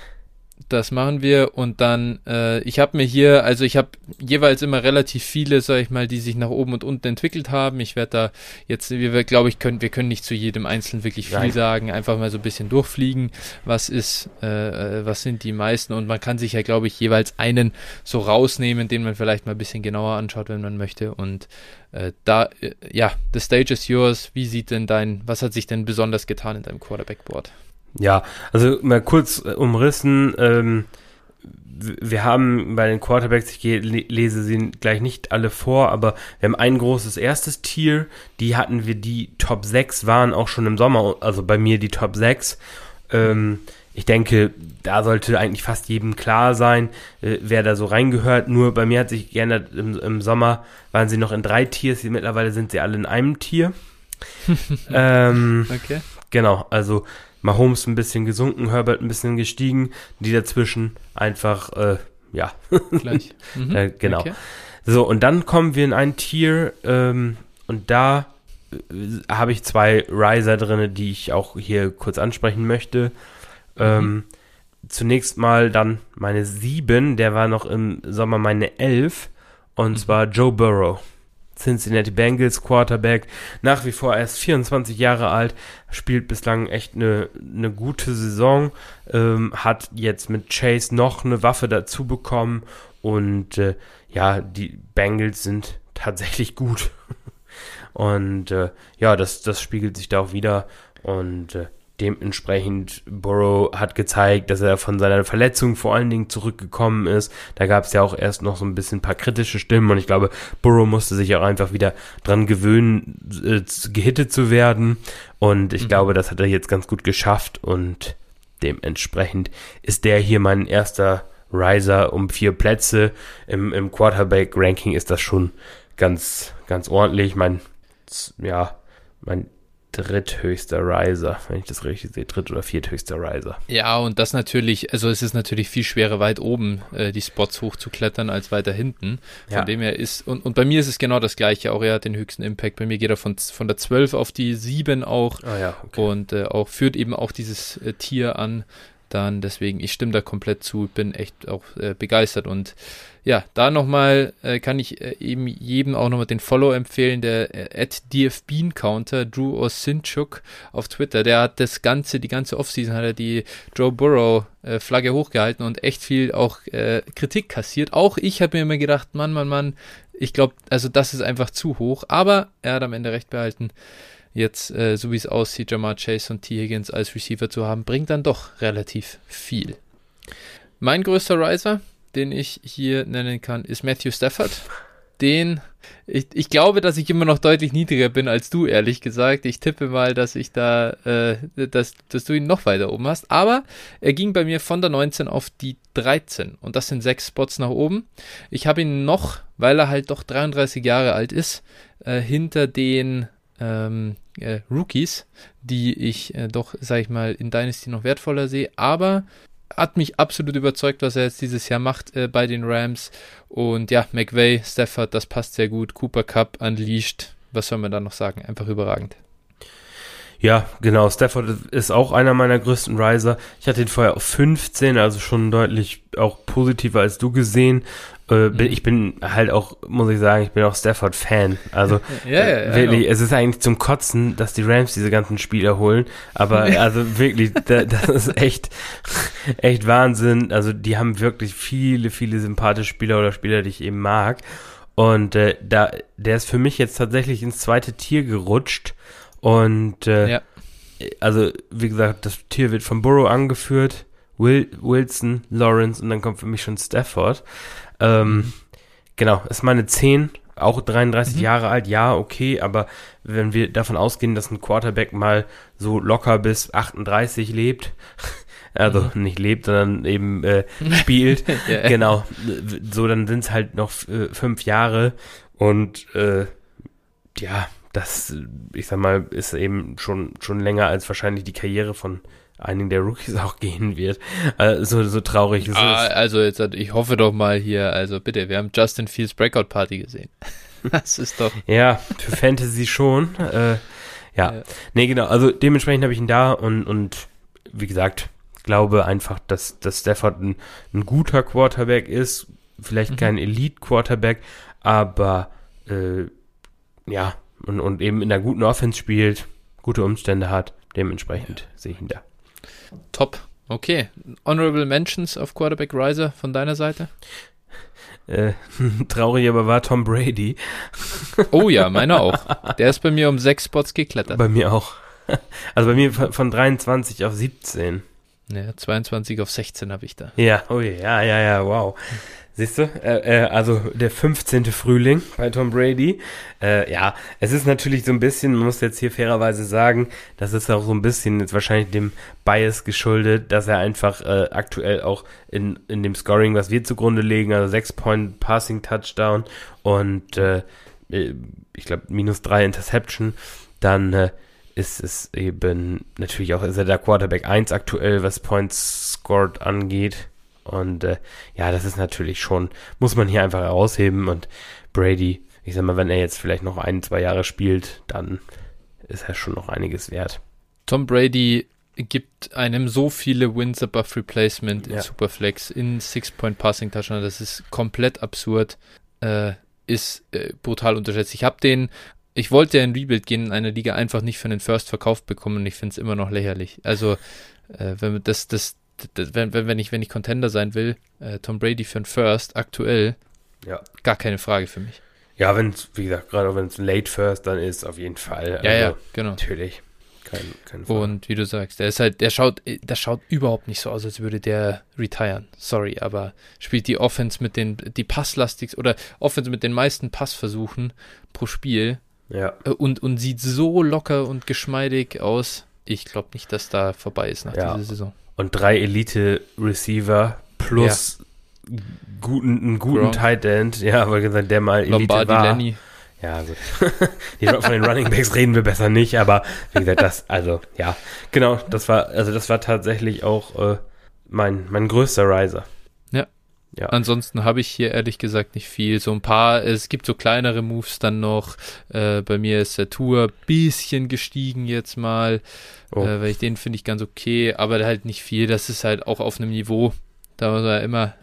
Das machen wir und dann, äh, ich habe mir hier, also ich habe jeweils immer relativ viele, sag ich mal, die sich nach oben und unten entwickelt haben. Ich werde da jetzt, wir glaube ich, können, wir können nicht zu jedem Einzelnen wirklich viel Nein. sagen, einfach mal so ein bisschen durchfliegen, was ist, äh, äh, was sind die meisten und man kann sich ja, glaube ich, jeweils einen so rausnehmen, den man vielleicht mal ein bisschen genauer anschaut, wenn man möchte und äh, da, äh, ja, the stage is yours. Wie sieht denn dein, was hat sich denn besonders getan in deinem Quarterback-Board? Ja, also mal kurz äh, umrissen. Ähm, wir haben bei den Quarterbacks, ich lese sie gleich nicht alle vor, aber wir haben ein großes erstes Tier. Die hatten wir, die Top 6 waren auch schon im Sommer, also bei mir die Top 6. Ähm, ich denke, da sollte eigentlich fast jedem klar sein, äh, wer da so reingehört. Nur bei mir hat sich geändert, im, im Sommer waren sie noch in drei Tiers, mittlerweile sind sie alle in einem Tier. ähm, okay. Genau, also Mahomes ein bisschen gesunken, Herbert ein bisschen gestiegen, die dazwischen einfach, äh, ja. Gleich. Mhm. äh, genau. Okay. So, und dann kommen wir in ein Tier ähm, und da äh, habe ich zwei Riser drin, die ich auch hier kurz ansprechen möchte. Mhm. Ähm, zunächst mal dann meine sieben, der war noch im Sommer meine elf, und mhm. zwar Joe Burrow. Cincinnati Bengals Quarterback, nach wie vor erst 24 Jahre alt, spielt bislang echt eine, eine gute Saison, ähm, hat jetzt mit Chase noch eine Waffe dazu bekommen und äh, ja, die Bengals sind tatsächlich gut. und äh, ja, das, das spiegelt sich da auch wieder und äh, Dementsprechend, Burrow hat gezeigt, dass er von seiner Verletzung vor allen Dingen zurückgekommen ist. Da gab es ja auch erst noch so ein bisschen ein paar kritische Stimmen und ich glaube, Burrow musste sich auch einfach wieder dran gewöhnen, äh, gehittet zu werden. Und ich mhm. glaube, das hat er jetzt ganz gut geschafft und dementsprechend ist der hier mein erster Riser um vier Plätze. Im, im Quarterback-Ranking ist das schon ganz, ganz ordentlich. Mein, ja, mein dritthöchster Riser, wenn ich das richtig sehe, dritt- oder vierthöchster Riser. Ja, und das natürlich, also es ist natürlich viel schwerer, weit oben äh, die Spots hochzuklettern als weiter hinten. Von ja. dem her ist, und, und bei mir ist es genau das gleiche, auch er hat den höchsten Impact. Bei mir geht er von, von der 12 auf die 7 auch ah, ja, okay. und äh, auch führt eben auch dieses äh, Tier an. Dann deswegen, ich stimme da komplett zu, bin echt auch äh, begeistert und ja, da nochmal äh, kann ich äh, eben jedem auch nochmal den Follow empfehlen, der äh, at DFBeanCounter, Drew Osinchuk auf Twitter, der hat das ganze, die ganze Offseason hat er die Joe Burrow äh, Flagge hochgehalten und echt viel auch äh, Kritik kassiert. Auch ich habe mir immer gedacht, Mann, Mann, Mann, ich glaube, also das ist einfach zu hoch, aber er hat am Ende recht behalten. Jetzt, äh, so wie es aussieht, Jamar Chase und T. Higgins als Receiver zu haben, bringt dann doch relativ viel. Mein größter Riser, den ich hier nennen kann, ist Matthew Stafford. Den, ich, ich glaube, dass ich immer noch deutlich niedriger bin als du, ehrlich gesagt. Ich tippe mal, dass ich da, äh, dass, dass du ihn noch weiter oben hast. Aber er ging bei mir von der 19 auf die 13. Und das sind sechs Spots nach oben. Ich habe ihn noch, weil er halt doch 33 Jahre alt ist, äh, hinter den ähm, äh, Rookies, die ich äh, doch, sag ich mal, in Dynasty noch wertvoller sehe. Aber hat mich absolut überzeugt, was er jetzt dieses Jahr macht äh, bei den Rams. Und ja, McVay, Stafford, das passt sehr gut. Cooper Cup, Unleashed. Was soll man da noch sagen? Einfach überragend. Ja, genau. Stafford ist auch einer meiner größten Riser. Ich hatte ihn vorher auf 15, also schon deutlich auch positiver als du gesehen. Äh, bin, mhm. ich bin halt auch, muss ich sagen, ich bin auch Stafford-Fan. Also ja, ja, ja, wirklich, ja. es ist eigentlich zum Kotzen, dass die Rams diese ganzen Spieler holen. Aber also wirklich, da, das ist echt, echt Wahnsinn. Also die haben wirklich viele, viele sympathische Spieler oder Spieler, die ich eben mag. Und äh, da, der ist für mich jetzt tatsächlich ins zweite Tier gerutscht. Und äh, ja. also, wie gesagt, das Tier wird von Burrow angeführt. Will, Wilson, Lawrence und dann kommt für mich schon Stafford. Ähm, genau, ist meine 10, auch 33 mhm. Jahre alt, ja, okay, aber wenn wir davon ausgehen, dass ein Quarterback mal so locker bis 38 lebt, also mhm. nicht lebt, sondern eben äh, spielt, ja. genau, so dann sind es halt noch äh, fünf Jahre und äh, ja, das, ich sag mal, ist eben schon, schon länger als wahrscheinlich die Karriere von einigen der Rookies auch gehen wird. Also, so traurig ist ah, es. Also jetzt, ich hoffe doch mal hier, also bitte, wir haben Justin Fields Breakout Party gesehen. Das ist doch. ja, für Fantasy schon. Äh, ja. ja. Nee, genau. Also dementsprechend habe ich ihn da und, und wie gesagt, glaube einfach, dass, dass Stafford ein, ein guter Quarterback ist, vielleicht mhm. kein Elite-Quarterback, aber äh, ja, und, und eben in einer guten Offense spielt, gute Umstände hat, dementsprechend ja. sehe ich ihn da. Top. Okay. Honorable Mentions auf Quarterback Riser von deiner Seite? Äh, traurig aber war Tom Brady. Oh ja, meiner auch. Der ist bei mir um sechs Spots geklettert. Bei mir auch. Also bei mir von 23 auf 17. Ja, 22 auf 16 habe ich da. Ja, oh ja, ja, ja, wow. Siehst du? Äh, äh, also der 15. Frühling bei Tom Brady. Äh, ja, es ist natürlich so ein bisschen, man muss jetzt hier fairerweise sagen, das ist auch so ein bisschen jetzt wahrscheinlich dem Bias geschuldet, dass er einfach äh, aktuell auch in, in dem Scoring, was wir zugrunde legen, also 6 Point Passing Touchdown und äh, äh, ich glaube minus 3 Interception, dann äh, ist es eben natürlich auch, ist er der Quarterback 1 aktuell, was Points scored angeht. Und äh, ja, das ist natürlich schon, muss man hier einfach herausheben. Und Brady, ich sag mal, wenn er jetzt vielleicht noch ein, zwei Jahre spielt, dann ist er schon noch einiges wert. Tom Brady gibt einem so viele Wins above Replacement in ja. Superflex, in Six-Point Passing Touchdown. Das ist komplett absurd. Äh, ist äh, brutal unterschätzt. Ich habe den, ich wollte ja in Rebuild gehen in einer Liga einfach nicht für den First verkauft bekommen und ich finde es immer noch lächerlich. Also, äh, wenn das, das, wenn, wenn, ich, wenn ich Contender sein will, äh, Tom Brady für ein First aktuell, ja. gar keine Frage für mich. Ja, wenn es, wie gesagt, gerade wenn es ein Late First dann ist, auf jeden Fall. Also, ja, ja, genau. Natürlich. Kein, kein Und wie du sagst, der ist halt, der schaut, der schaut überhaupt nicht so aus, als würde der retiren. Sorry, aber spielt die Offense mit den, die passlastig oder Offense mit den meisten Passversuchen pro Spiel. Ja. Äh, und, und sieht so locker und geschmeidig aus. Ich glaube nicht, dass da vorbei ist nach ja. dieser Saison und drei Elite-Receiver plus ja. guten, einen guten Gronk. Tight End, ja, aber gesagt, der mal Elite Lombardi war. Lenny. Ja, gut. von den Running Backs reden wir besser nicht, aber wie gesagt, das, also, ja, genau, das war, also das war tatsächlich auch äh, mein, mein größter Riser. Ja. Ansonsten habe ich hier ehrlich gesagt nicht viel. So ein paar, es gibt so kleinere Moves dann noch. Äh, bei mir ist der Tour bisschen gestiegen jetzt mal, oh. äh, weil ich den finde ich ganz okay, aber halt nicht viel. Das ist halt auch auf einem Niveau, da man ja immer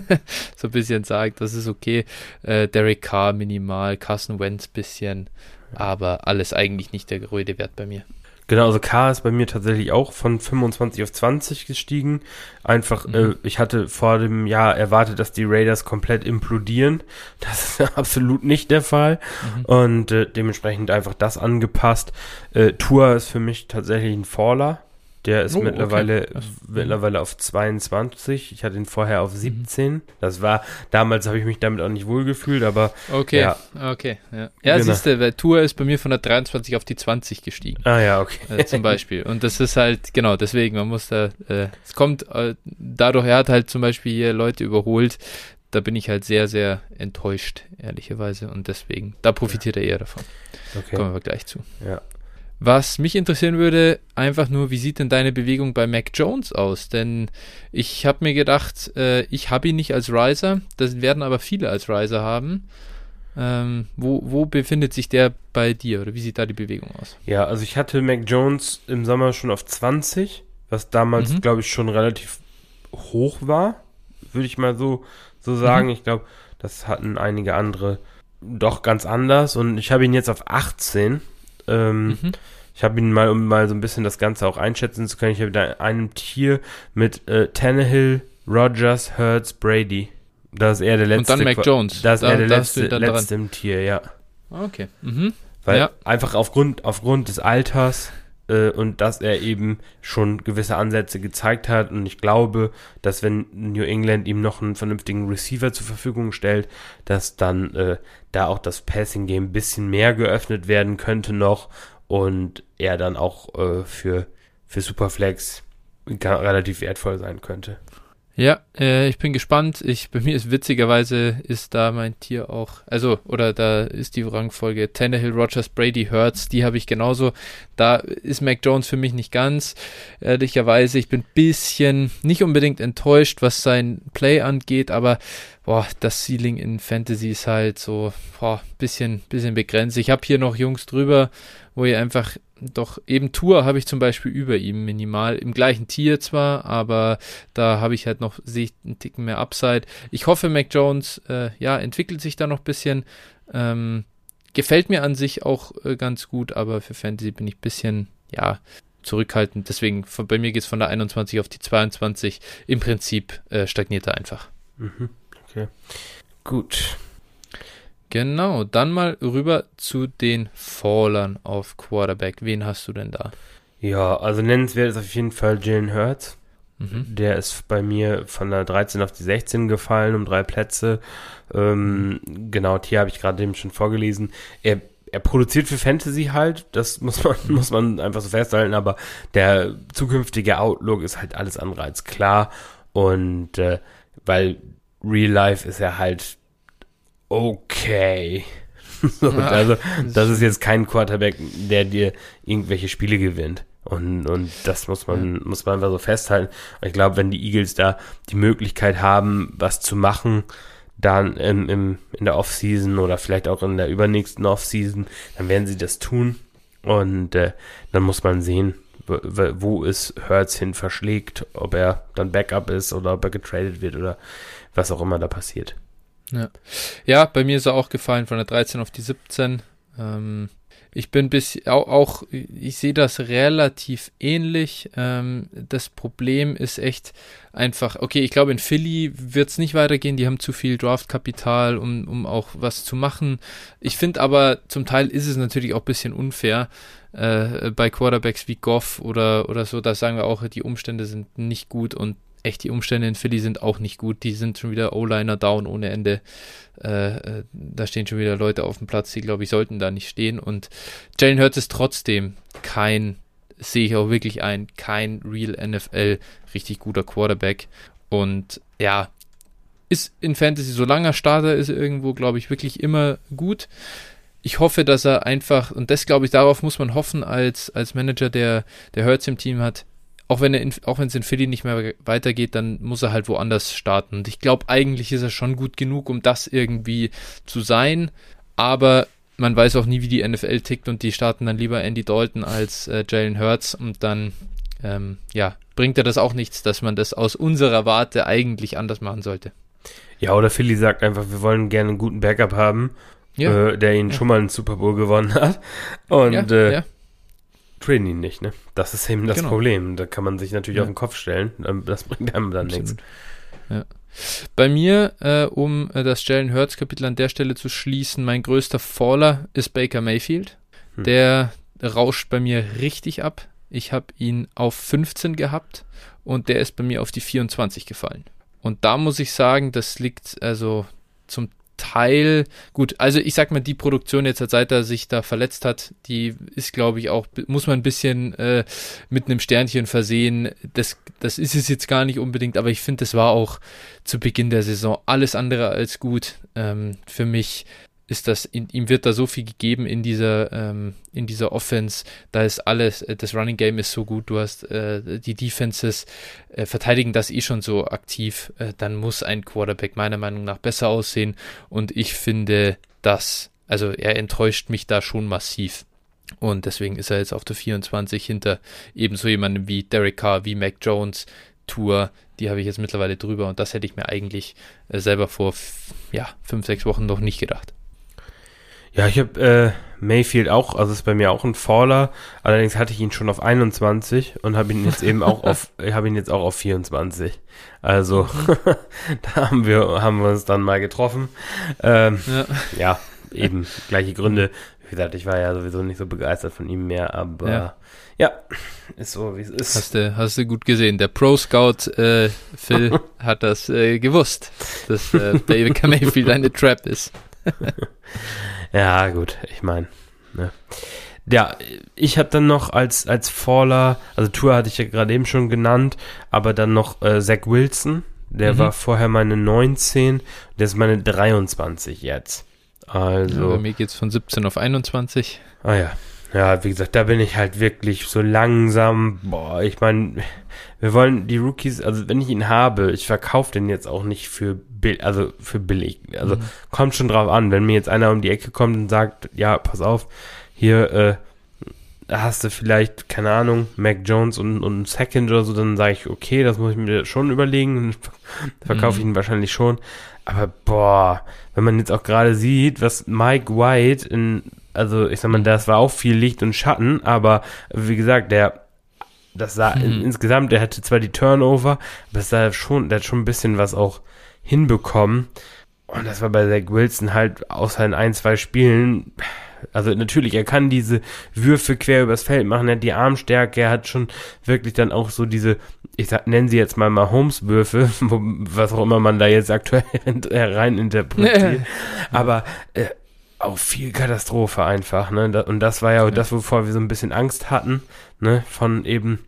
so ein bisschen sagt, das ist okay. Äh, Derek Carr minimal, Carson Wentz bisschen, aber alles eigentlich nicht der Rede wert bei mir. Genau, also K ist bei mir tatsächlich auch von 25 auf 20 gestiegen. Einfach, mhm. äh, ich hatte vor dem Jahr erwartet, dass die Raiders komplett implodieren. Das ist absolut nicht der Fall. Mhm. Und äh, dementsprechend einfach das angepasst. Äh, Tour ist für mich tatsächlich ein Faller. Der ist oh, mittlerweile, okay. mittlerweile auf 22. Ich hatte ihn vorher auf 17. Mhm. Das war, damals habe ich mich damit auch nicht wohlgefühlt, aber. Okay, ja. okay. Ja, ja genau. siehst du, weil Tour ist bei mir von der 23 auf die 20 gestiegen. Ah ja, okay. Äh, zum Beispiel. Und das ist halt, genau, deswegen, man muss da, äh, es kommt, äh, dadurch, er hat halt zum Beispiel hier Leute überholt, da bin ich halt sehr, sehr enttäuscht, ehrlicherweise. Und deswegen, da profitiert ja. er eher davon. Okay. Kommen wir gleich zu. Ja. Was mich interessieren würde, einfach nur, wie sieht denn deine Bewegung bei Mac Jones aus? Denn ich habe mir gedacht, äh, ich habe ihn nicht als Riser, das werden aber viele als Riser haben. Ähm, wo, wo befindet sich der bei dir oder wie sieht da die Bewegung aus? Ja, also ich hatte Mac Jones im Sommer schon auf 20, was damals, mhm. glaube ich, schon relativ hoch war, würde ich mal so, so sagen. Mhm. Ich glaube, das hatten einige andere doch ganz anders und ich habe ihn jetzt auf 18 ähm, mhm. Ich habe ihn mal, um mal so ein bisschen das Ganze auch einschätzen zu können, ich habe da einem Tier mit äh, Tannehill, Rogers, Hurts, Brady. Das ist er der letzte. Und dann Mac Jones. Das ist da, er der letzte, letzte im Tier, ja. Okay. Mhm. Weil ja. einfach aufgrund, aufgrund des Alters und dass er eben schon gewisse Ansätze gezeigt hat und ich glaube, dass wenn New England ihm noch einen vernünftigen Receiver zur Verfügung stellt, dass dann äh, da auch das Passing Game ein bisschen mehr geöffnet werden könnte noch und er dann auch äh, für, für Superflex relativ wertvoll sein könnte. Ja, äh, ich bin gespannt. Ich, bei mir ist witzigerweise ist da mein Tier auch, also, oder da ist die Rangfolge Tannehill, Rogers, Brady, Hurts, die habe ich genauso. Da ist Mac Jones für mich nicht ganz, ehrlicherweise. Ich bin ein bisschen, nicht unbedingt enttäuscht, was sein Play angeht, aber boah, das Ceiling in Fantasy ist halt so, boah, bisschen, bisschen begrenzt. Ich habe hier noch Jungs drüber, wo ihr einfach doch eben Tour habe ich zum Beispiel über ihm minimal im gleichen Tier zwar, aber da habe ich halt noch sehe ich einen Ticken mehr Upside. Ich hoffe, Mac Jones äh, ja entwickelt sich da noch ein bisschen. Ähm, gefällt mir an sich auch äh, ganz gut, aber für Fantasy bin ich ein bisschen ja zurückhaltend. Deswegen von, bei mir geht es von der 21 auf die 22. Im Prinzip äh, stagniert er einfach. Mhm. Okay. Gut. Genau, dann mal rüber zu den Fallern auf Quarterback. Wen hast du denn da? Ja, also nennenswert ist auf jeden Fall Jalen Hurts. Mhm. Der ist bei mir von der 13 auf die 16 gefallen, um drei Plätze. Ähm, genau, hier habe ich gerade eben schon vorgelesen. Er, er produziert für Fantasy halt, das muss man, muss man einfach so festhalten, aber der zukünftige Outlook ist halt alles andere als klar. Und äh, weil Real Life ist er halt okay. so, ja, also, das ist jetzt kein Quarterback, der dir irgendwelche Spiele gewinnt. Und, und das muss man, ja. muss man einfach so festhalten. Und ich glaube, wenn die Eagles da die Möglichkeit haben, was zu machen, dann im, im, in der Offseason oder vielleicht auch in der übernächsten Offseason, dann werden sie das tun. Und äh, dann muss man sehen, wo, wo es Hurts hin verschlägt, ob er dann Backup ist oder ob er getradet wird oder was auch immer da passiert. Ja. ja, bei mir ist er auch gefallen von der 13 auf die 17. Ähm, ich bin bis auch, auch ich sehe das relativ ähnlich. Ähm, das Problem ist echt einfach, okay, ich glaube, in Philly wird es nicht weitergehen. Die haben zu viel Draftkapital, um, um auch was zu machen. Ich finde aber, zum Teil ist es natürlich auch ein bisschen unfair äh, bei Quarterbacks wie Goff oder, oder so. Da sagen wir auch, die Umstände sind nicht gut und echt, die Umstände in Philly sind auch nicht gut. Die sind schon wieder O-Liner down ohne Ende. Äh, äh, da stehen schon wieder Leute auf dem Platz, die, glaube ich, sollten da nicht stehen. Und Jalen Hurts ist trotzdem kein, sehe ich auch wirklich ein, kein Real NFL richtig guter Quarterback. Und ja, ist in Fantasy, solange er Starter ist, irgendwo, glaube ich, wirklich immer gut. Ich hoffe, dass er einfach, und das glaube ich, darauf muss man hoffen als, als Manager, der, der Hurts im Team hat, auch wenn er in, auch wenn es in Philly nicht mehr weitergeht, dann muss er halt woanders starten. Und ich glaube, eigentlich ist er schon gut genug, um das irgendwie zu sein. Aber man weiß auch nie, wie die NFL tickt und die starten dann lieber Andy Dalton als äh, Jalen Hurts und dann ähm, ja, bringt er das auch nichts, dass man das aus unserer Warte eigentlich anders machen sollte. Ja, oder Philly sagt einfach, wir wollen gerne einen guten Backup haben, ja. äh, der ihn ja. schon mal einen Super Bowl gewonnen hat. Und ja, äh, ja trainen ihn nicht, ne? Das ist eben das genau. Problem. Da kann man sich natürlich ja. auf den Kopf stellen. Das bringt einem dann Absolut. nichts. Ja. Bei mir, äh, um äh, das Jalen Hurts Kapitel an der Stelle zu schließen, mein größter Faller ist Baker Mayfield. Hm. Der rauscht bei mir richtig ab. Ich habe ihn auf 15 gehabt und der ist bei mir auf die 24 gefallen. Und da muss ich sagen, das liegt also zum Teil, gut, also ich sag mal, die Produktion jetzt, seit er sich da verletzt hat, die ist, glaube ich, auch, muss man ein bisschen äh, mit einem Sternchen versehen. Das, das ist es jetzt gar nicht unbedingt, aber ich finde, das war auch zu Beginn der Saison alles andere als gut. Ähm, für mich ist das, in, ihm wird da so viel gegeben in dieser, ähm, in dieser Offense. Da ist alles, äh, das Running Game ist so gut, du hast äh, die Defenses äh, verteidigen das eh schon so aktiv. Äh, dann muss ein Quarterback meiner Meinung nach besser aussehen. Und ich finde, dass, also er enttäuscht mich da schon massiv. Und deswegen ist er jetzt auf der 24 hinter ebenso jemandem wie Derek Carr, wie Mac Jones, Tour, die habe ich jetzt mittlerweile drüber und das hätte ich mir eigentlich äh, selber vor ja, fünf, sechs Wochen noch nicht gedacht. Ja, ich habe äh, Mayfield auch, also ist bei mir auch ein Faller. Allerdings hatte ich ihn schon auf 21 und habe ihn jetzt eben auch auf, ich habe ihn jetzt auch auf 24. Also da haben wir haben wir uns dann mal getroffen. Ähm, ja. ja. eben gleiche Gründe. Wie gesagt, ich war ja sowieso nicht so begeistert von ihm mehr, aber ja, ja ist so wie es ist. Hast du hast du gut gesehen. Der Pro Scout äh, Phil hat das äh, gewusst, dass äh, David Mayfield eine Trap ist. Ja, gut, ich meine. Ne. Ja, ich habe dann noch als, als Faller, also Tour hatte ich ja gerade eben schon genannt, aber dann noch äh, Zach Wilson, der mhm. war vorher meine 19, der ist meine 23 jetzt. Also. Ja, bei mir geht's von 17 auf 21. Ah ja. Ja, wie gesagt, da bin ich halt wirklich so langsam. Boah, ich meine, wir wollen die Rookies, also wenn ich ihn habe, ich verkaufe den jetzt auch nicht für bill, also für billig. Also mhm. kommt schon drauf an, wenn mir jetzt einer um die Ecke kommt und sagt, ja, pass auf, hier, äh, hast du vielleicht, keine Ahnung, Mac Jones und, und Second oder so, dann sage ich, okay, das muss ich mir schon überlegen, verkaufe ich mhm. ihn wahrscheinlich schon. Aber boah, wenn man jetzt auch gerade sieht, was Mike White in, also ich sag mal, das war auch viel Licht und Schatten, aber wie gesagt, der, das sah mhm. insgesamt, der hatte zwar die Turnover, aber das sah schon, der hat schon ein bisschen was auch hinbekommen. Und das war bei Zach Wilson halt außer in ein, zwei Spielen also natürlich, er kann diese Würfe quer übers Feld machen, er hat die Armstärke, er hat schon wirklich dann auch so diese, ich sag, nennen sie jetzt mal Mahomes-Würfe, was auch immer man da jetzt aktuell rein interpretiert. Aber äh, auch viel Katastrophe einfach, ne? Und das war ja, ja das, wovor wir so ein bisschen Angst hatten, ne? Von eben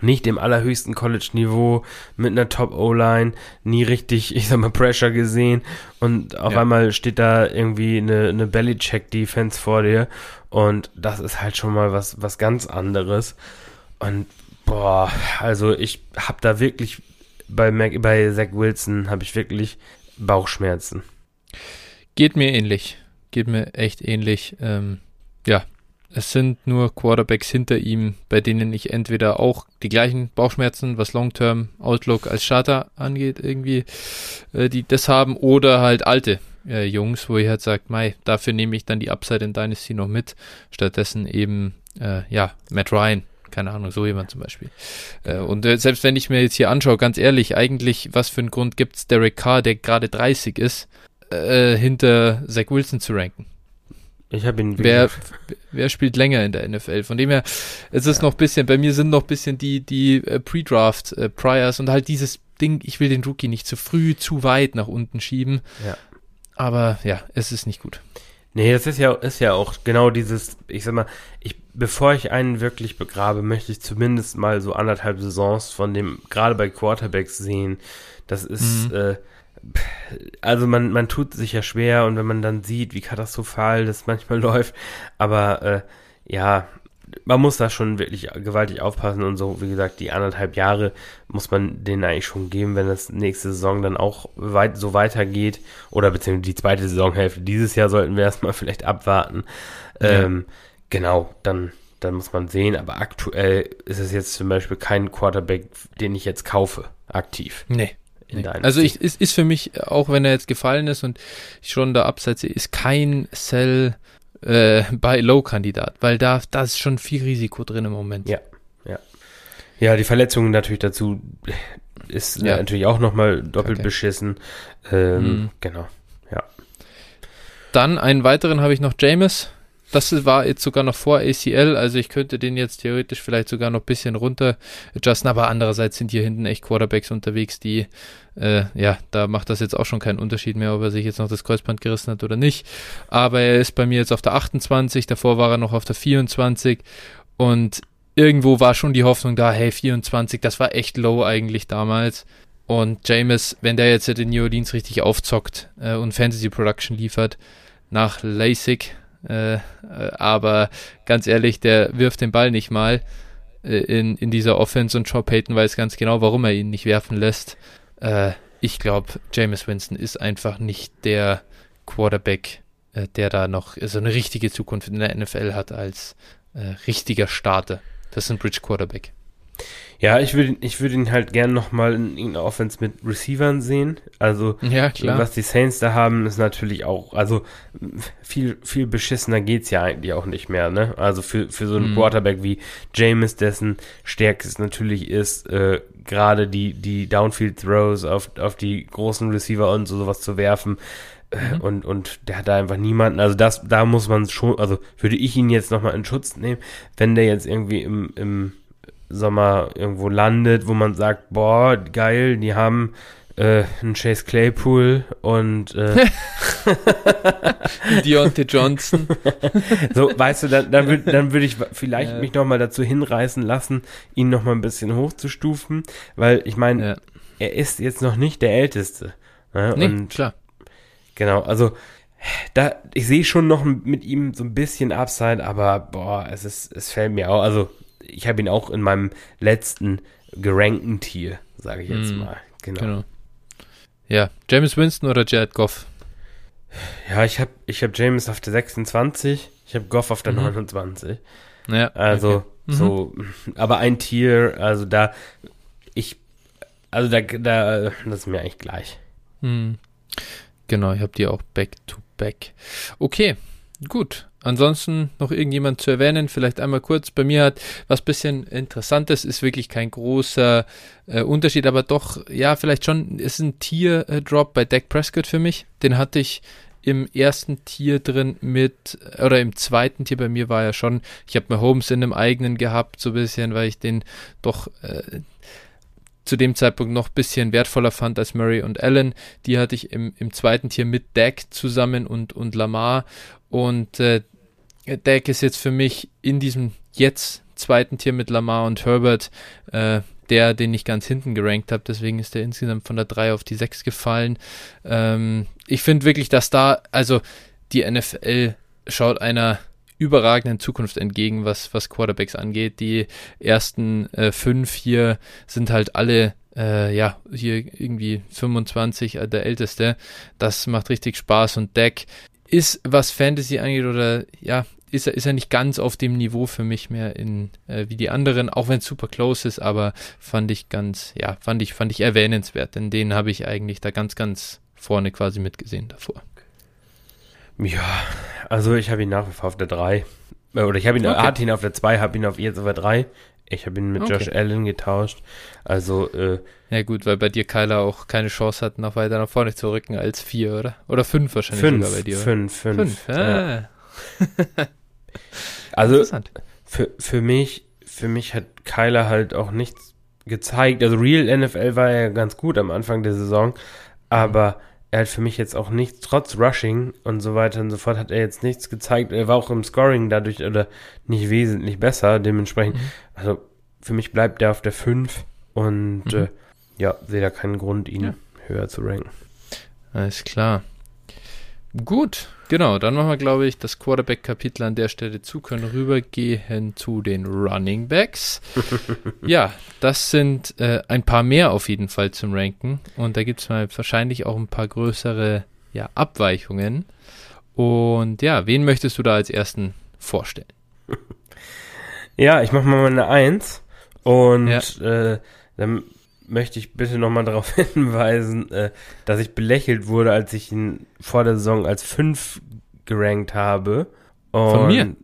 nicht im allerhöchsten College-Niveau mit einer Top-O-Line, nie richtig, ich sag mal, Pressure gesehen und auf ja. einmal steht da irgendwie eine, eine Belly-Check-Defense vor dir und das ist halt schon mal was, was ganz anderes und boah, also ich hab da wirklich bei, Mac, bei Zach Wilson habe ich wirklich Bauchschmerzen. Geht mir ähnlich, geht mir echt ähnlich, ähm, ja, es sind nur Quarterbacks hinter ihm, bei denen ich entweder auch die gleichen Bauchschmerzen, was Long-Term Outlook als Starter angeht, irgendwie, äh, die das haben, oder halt alte äh, Jungs, wo ich halt sage, mei, dafür nehme ich dann die Upside in Dynasty noch mit. Stattdessen eben, äh, ja, Matt Ryan, keine Ahnung, so jemand zum Beispiel. Äh, und äh, selbst wenn ich mir jetzt hier anschaue, ganz ehrlich, eigentlich, was für einen Grund gibt es Derek Carr, der gerade 30 ist, äh, hinter Zach Wilson zu ranken? Ich habe ihn. Wer, wer spielt länger in der NFL? Von dem her, es ist ja. noch ein bisschen, bei mir sind noch ein bisschen die, die äh, Pre-Draft äh, Priors und halt dieses Ding, ich will den Rookie nicht zu früh, zu weit nach unten schieben. Ja. Aber ja, es ist nicht gut. Nee, das ist ja, ist ja auch genau dieses, ich sag mal, ich, bevor ich einen wirklich begrabe, möchte ich zumindest mal so anderthalb Saisons von dem, gerade bei Quarterbacks sehen. Das ist, mhm. äh, also man, man tut sich ja schwer und wenn man dann sieht, wie katastrophal das manchmal läuft, aber äh, ja, man muss da schon wirklich gewaltig aufpassen und so, wie gesagt, die anderthalb Jahre muss man denen eigentlich schon geben, wenn das nächste Saison dann auch weit, so weitergeht oder beziehungsweise die zweite Saisonhälfte. Dieses Jahr sollten wir erstmal vielleicht abwarten. Ja. Ähm, genau, dann, dann muss man sehen, aber aktuell ist es jetzt zum Beispiel kein Quarterback, den ich jetzt kaufe, aktiv. Nee deinem Also ich, ist, ist für mich, auch wenn er jetzt gefallen ist und ich schon da abseits ist kein Sell äh, bei Low-Kandidat, weil da, da ist schon viel Risiko drin im Moment. Ja, ja. Ja, die Verletzungen natürlich dazu ist ja. natürlich auch nochmal doppelt okay. beschissen. Ähm, mhm. Genau, ja. Dann einen weiteren habe ich noch James. Das war jetzt sogar noch vor ACL, also ich könnte den jetzt theoretisch vielleicht sogar noch ein bisschen runter adjusten, aber andererseits sind hier hinten echt Quarterbacks unterwegs, die, äh, ja, da macht das jetzt auch schon keinen Unterschied mehr, ob er sich jetzt noch das Kreuzband gerissen hat oder nicht. Aber er ist bei mir jetzt auf der 28, davor war er noch auf der 24 und irgendwo war schon die Hoffnung da, hey, 24, das war echt low eigentlich damals. Und James, wenn der jetzt in New Orleans richtig aufzockt äh, und Fantasy Production liefert, nach LASIK, äh, äh, aber ganz ehrlich, der wirft den Ball nicht mal äh, in, in dieser Offense und Joe Payton weiß ganz genau, warum er ihn nicht werfen lässt. Äh, ich glaube, Jameis Winston ist einfach nicht der Quarterback, äh, der da noch so eine richtige Zukunft in der NFL hat als äh, richtiger Starter. Das ist ein Bridge Quarterback. Ja, ich würde ich würde ihn halt gern nochmal in irgendeiner Offense mit Receivern sehen. Also, ja, klar. was die Saints da haben, ist natürlich auch, also viel, viel beschissener geht's ja eigentlich auch nicht mehr, ne? Also für, für so einen mhm. Quarterback wie James, dessen stärkstes natürlich ist, äh, gerade die, die Downfield-Throws auf, auf die großen Receiver und so sowas zu werfen. Äh, mhm. Und, und der hat da einfach niemanden. Also das, da muss man schon, also würde ich ihn jetzt nochmal in Schutz nehmen, wenn der jetzt irgendwie im, im Sommer irgendwo landet, wo man sagt, boah, geil, die haben äh, einen Chase Claypool und äh, Deontay Johnson. so, weißt du, dann, dann würde dann würd ich vielleicht ja. mich nochmal dazu hinreißen lassen, ihn nochmal ein bisschen hochzustufen, weil ich meine, ja. er ist jetzt noch nicht der Älteste. Ne? Nee, und klar. Genau, also da, ich sehe schon noch mit ihm so ein bisschen Upside, aber boah, es ist, es fällt mir auch, also ich habe ihn auch in meinem letzten gerankten Tier, sage ich jetzt mm, mal. Genau. genau. Ja, James Winston oder Jared Goff? Ja, ich habe ich hab James auf der 26, ich habe Goff auf der mhm. 29. Ja, also okay. mhm. so, aber ein Tier, also da, ich, also da, da, das ist mir eigentlich gleich. Mhm. Genau, ich habe die auch back to back. Okay, gut. Ansonsten noch irgendjemand zu erwähnen, vielleicht einmal kurz. Bei mir hat was bisschen Interessantes, ist wirklich kein großer äh, Unterschied, aber doch, ja, vielleicht schon, ist ein Tier-Drop bei Dak Prescott für mich. Den hatte ich im ersten Tier drin mit, oder im zweiten Tier bei mir war ja schon, ich habe mir Holmes in einem eigenen gehabt, so ein bisschen, weil ich den doch äh, zu dem Zeitpunkt noch ein bisschen wertvoller fand als Murray und Allen. Die hatte ich im, im zweiten Tier mit Dak zusammen und, und Lamar. Und äh, Dak ist jetzt für mich in diesem jetzt zweiten Tier mit Lamar und Herbert äh, der, den ich ganz hinten gerankt habe. Deswegen ist der insgesamt von der 3 auf die 6 gefallen. Ähm, ich finde wirklich, dass da, also die NFL schaut einer überragenden Zukunft entgegen, was, was Quarterbacks angeht. Die ersten äh, fünf hier sind halt alle, äh, ja, hier irgendwie 25, äh, der älteste. Das macht richtig Spaß und Deck ist, was Fantasy angeht, oder ja, ist er, ist er nicht ganz auf dem Niveau für mich mehr in, äh, wie die anderen, auch wenn es super close ist, aber fand ich ganz, ja, fand ich, fand ich erwähnenswert, denn den habe ich eigentlich da ganz, ganz vorne quasi mitgesehen davor. Ja, also ich habe ihn nach wie vor auf der 3. Äh, oder ich habe ihn, okay. hatte ihn auf der 2, habe ihn auf jetzt auf der 3. Ich habe ihn mit okay. Josh Allen getauscht. Also, äh, Ja gut, weil bei dir Kyler auch keine Chance hat, noch weiter nach vorne zu rücken als 4, oder? Oder 5 wahrscheinlich fünf, sogar bei dir. 5, 5. Ah. Ja. also, für, für mich, für mich hat Kyler halt auch nichts gezeigt. Also Real NFL war ja ganz gut am Anfang der Saison, aber er hat für mich jetzt auch nichts, trotz Rushing und so weiter und so fort, hat er jetzt nichts gezeigt. Er war auch im Scoring dadurch oder nicht wesentlich besser. Dementsprechend, mhm. also für mich bleibt er auf der 5 und mhm. äh, ja, sehe da keinen Grund, ihn ja. höher zu ranken. Alles klar. Gut, genau. Dann machen wir, glaube ich, das Quarterback-Kapitel an der Stelle zu, können rübergehen zu den Running Backs. ja, das sind äh, ein paar mehr auf jeden Fall zum Ranken. Und da gibt es mal wahrscheinlich auch ein paar größere ja, Abweichungen. Und ja, wen möchtest du da als ersten vorstellen? Ja, ich mache mal eine Eins. Und ja. äh, dann möchte ich bitte nochmal darauf hinweisen, äh, dass ich belächelt wurde, als ich ihn vor der Saison als 5 gerankt habe. Und von mir?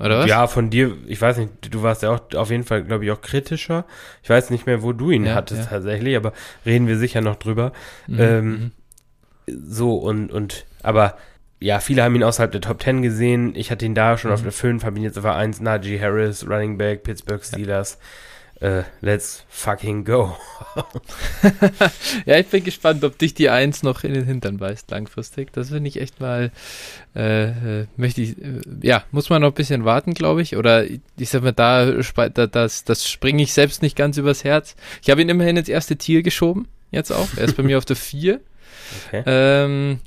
Oder was? Ja, von dir. Ich weiß nicht, du warst ja auch auf jeden Fall, glaube ich, auch kritischer. Ich weiß nicht mehr, wo du ihn ja, hattest ja. tatsächlich, aber reden wir sicher noch drüber. Mhm, ähm, mhm. so und, und, aber ja, viele haben ihn außerhalb der Top 10 gesehen. Ich hatte ihn da schon mhm. auf der 5, habe ihn jetzt auf der 1, Najee Harris, Running Back, Pittsburgh Steelers. Ja äh, let's fucking go. ja, ich bin gespannt, ob dich die Eins noch in den Hintern beißt langfristig. Das finde ich echt mal, äh, äh, möchte ich, äh, ja, muss man noch ein bisschen warten, glaube ich. Oder ich sag mal, da, da das, das springe ich selbst nicht ganz übers Herz. Ich habe ihn immerhin ins erste Tier geschoben, jetzt auch. Er ist bei mir auf der Vier. Okay. Ähm,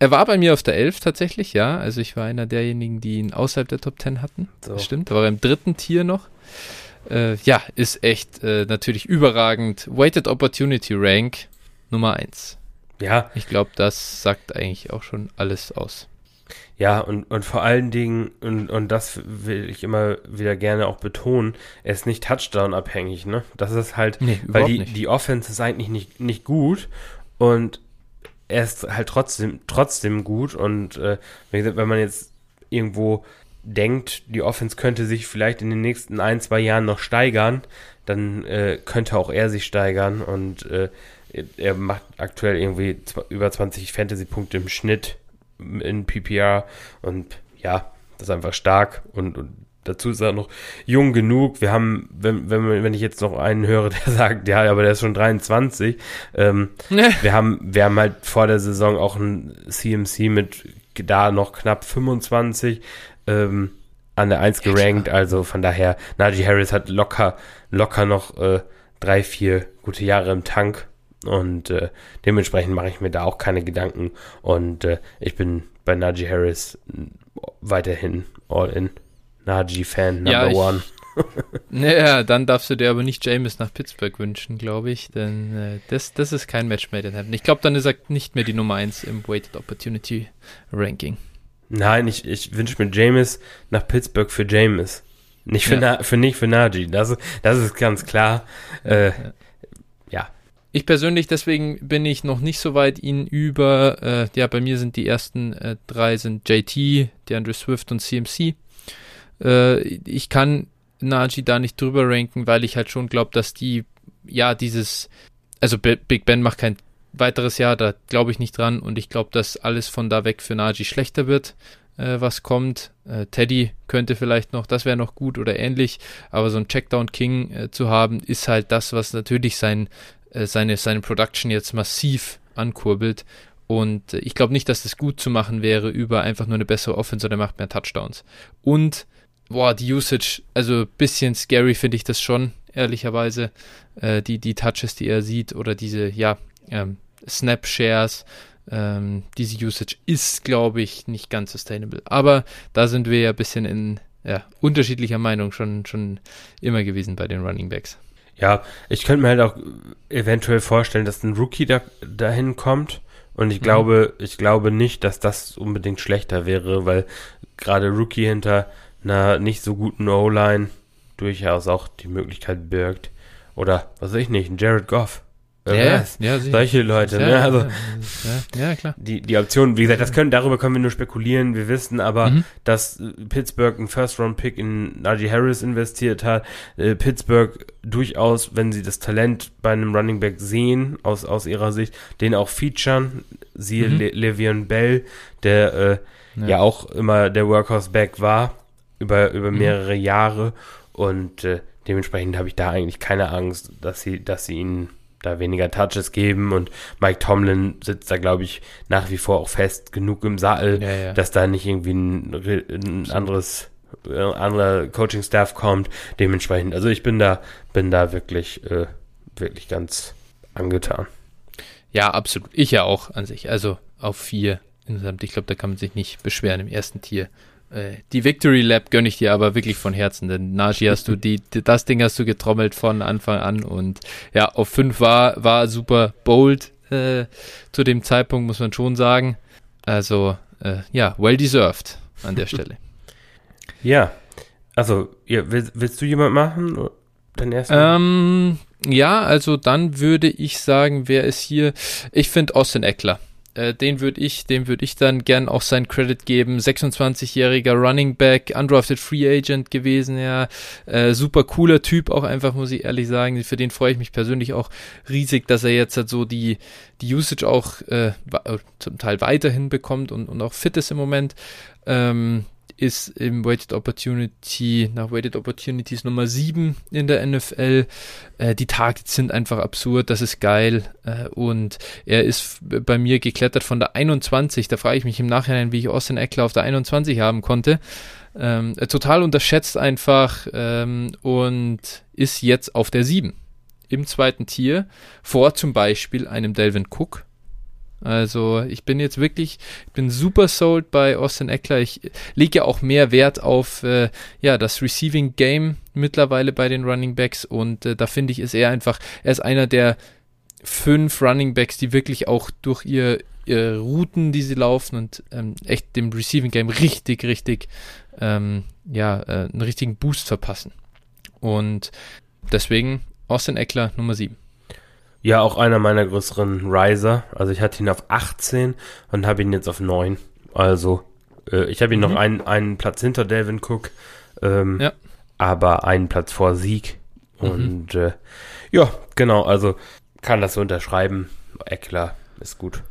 er war bei mir auf der 11 tatsächlich, ja. Also ich war einer derjenigen, die ihn außerhalb der Top 10 hatten. So. Stimmt. Da war er im dritten Tier noch äh, ja, ist echt äh, natürlich überragend. Weighted Opportunity Rank Nummer 1. Ja. Ich glaube, das sagt eigentlich auch schon alles aus. Ja, und, und vor allen Dingen, und, und das will ich immer wieder gerne auch betonen, er ist nicht Touchdown-abhängig, ne? Das ist halt, nee, weil die, nicht. die Offense ist eigentlich nicht, nicht gut und er ist halt trotzdem, trotzdem gut und äh, wenn man jetzt irgendwo denkt, die Offense könnte sich vielleicht in den nächsten ein, zwei Jahren noch steigern, dann äh, könnte auch er sich steigern und äh, er macht aktuell irgendwie über 20 Fantasy-Punkte im Schnitt in PPR und ja, das ist einfach stark und, und dazu ist er noch jung genug. Wir haben, wenn, wenn, wenn ich jetzt noch einen höre, der sagt, ja, aber der ist schon 23, ähm, wir haben, wir haben halt vor der Saison auch ein CMC mit da noch knapp 25 ähm, an der 1 gerankt. Ja, also von daher, Najee Harris hat locker, locker noch äh, drei, vier gute Jahre im Tank. Und äh, dementsprechend mache ich mir da auch keine Gedanken. Und äh, ich bin bei Najee Harris weiterhin all in. Najee-Fan Number ja, ich, One. naja, dann darfst du dir aber nicht James nach Pittsburgh wünschen, glaube ich, denn äh, das, das ist kein Match made in heaven. Ich glaube, dann ist er nicht mehr die Nummer 1 im Weighted Opportunity Ranking. Nein, ich, ich wünsche mir James nach Pittsburgh für James. Nicht für, ja. Na, für nicht für Najee, das, das ist ganz klar. Äh, ja. ja. Ich persönlich, deswegen bin ich noch nicht so weit, ihn über, äh, ja, bei mir sind die ersten äh, drei sind JT, DeAndre Swift und CMC. Äh, ich kann Najee da nicht drüber ranken, weil ich halt schon glaube, dass die, ja, dieses, also Big Ben macht kein weiteres Jahr, da glaube ich nicht dran und ich glaube, dass alles von da weg für Najee schlechter wird, äh, was kommt. Äh, Teddy könnte vielleicht noch, das wäre noch gut oder ähnlich, aber so ein Checkdown King äh, zu haben, ist halt das, was natürlich sein, äh, seine, seine Production jetzt massiv ankurbelt und äh, ich glaube nicht, dass das gut zu machen wäre über einfach nur eine bessere Offense oder macht mehr Touchdowns. Und boah, die Usage, also bisschen scary finde ich das schon, ehrlicherweise. Äh, die, die Touches, die er sieht oder diese, ja, ähm, Snap-Shares, ähm, diese Usage ist, glaube ich, nicht ganz sustainable. Aber da sind wir ja ein bisschen in ja, unterschiedlicher Meinung schon, schon immer gewesen bei den Running Backs. Ja, ich könnte mir halt auch eventuell vorstellen, dass ein Rookie da, dahin kommt. Und ich mhm. glaube, ich glaube nicht, dass das unbedingt schlechter wäre, weil gerade Rookie hinter einer nicht so guten O-Line durchaus auch die Möglichkeit birgt. Oder, was weiß ich nicht, ein Jared Goff. Ja, ja, solche Leute. Ja, ne? also, ja, ja, klar. Die, die Option, wie gesagt, das können, darüber können wir nur spekulieren. Wir wissen aber, mhm. dass Pittsburgh einen First-Round-Pick in Najee Harris investiert hat. Äh, Pittsburgh durchaus, wenn sie das Talent bei einem Running Back sehen, aus, aus ihrer Sicht, den auch featuren. Siehe mhm. Le Le'Veon Bell, der äh, ja. ja. auch immer der Workhorse-Back war, über, über mhm. mehrere mhm. Jahre. Und äh, dementsprechend habe ich da eigentlich keine Angst, dass sie, dass sie ihn da weniger Touches geben und Mike Tomlin sitzt da, glaube ich, nach wie vor auch fest genug im Sattel, ja, ja. dass da nicht irgendwie ein, ein anderes äh, anderer Coaching-Staff kommt. Dementsprechend, also ich bin da, bin da wirklich, äh, wirklich ganz angetan. Ja, absolut. Ich ja auch an sich. Also auf vier insgesamt. Ich glaube, da kann man sich nicht beschweren im ersten Tier. Äh, die Victory Lab gönne ich dir aber wirklich von Herzen, denn Naji hast du die, das Ding hast du getrommelt von Anfang an und ja, auf 5 war, war super bold äh, zu dem Zeitpunkt, muss man schon sagen. Also, äh, ja, well deserved an der Stelle. ja, also, ja, willst, willst, du jemand machen? Dein erster? Ähm, ja, also dann würde ich sagen, wer ist hier? Ich finde Austin Eckler. Äh, den würde ich, dem würde ich dann gern auch sein Credit geben. 26-jähriger Running Back, undrafted Free Agent gewesen, ja. Äh, super cooler Typ auch einfach, muss ich ehrlich sagen. Für den freue ich mich persönlich auch riesig, dass er jetzt halt so die, die Usage auch äh, äh zum Teil weiterhin bekommt und, und auch fit ist im Moment. Ähm, ist im Weighted Opportunity, nach Weighted Opportunities Nummer 7 in der NFL. Äh, die Targets sind einfach absurd, das ist geil. Äh, und er ist bei mir geklettert von der 21. Da frage ich mich im Nachhinein, wie ich Austin Eckler auf der 21 haben konnte. Ähm, total unterschätzt einfach ähm, und ist jetzt auf der 7 im zweiten Tier vor zum Beispiel einem Delvin Cook, also ich bin jetzt wirklich, ich bin super sold bei Austin Eckler. Ich lege ja auch mehr Wert auf äh, ja das Receiving Game mittlerweile bei den Running Backs und äh, da finde ich ist er einfach, er ist einer der fünf Running Backs, die wirklich auch durch ihr, ihre Routen, die sie laufen und ähm, echt dem Receiving Game richtig, richtig ähm, ja äh, einen richtigen Boost verpassen. Und deswegen Austin Eckler Nummer 7. Ja, auch einer meiner größeren Riser. Also ich hatte ihn auf 18 und habe ihn jetzt auf 9. Also äh, ich habe ihn mhm. noch einen, einen Platz hinter Delvin Cook, ähm, ja. aber einen Platz vor Sieg. Mhm. Und äh, ja, genau, also kann das so unterschreiben. Eckler ist gut.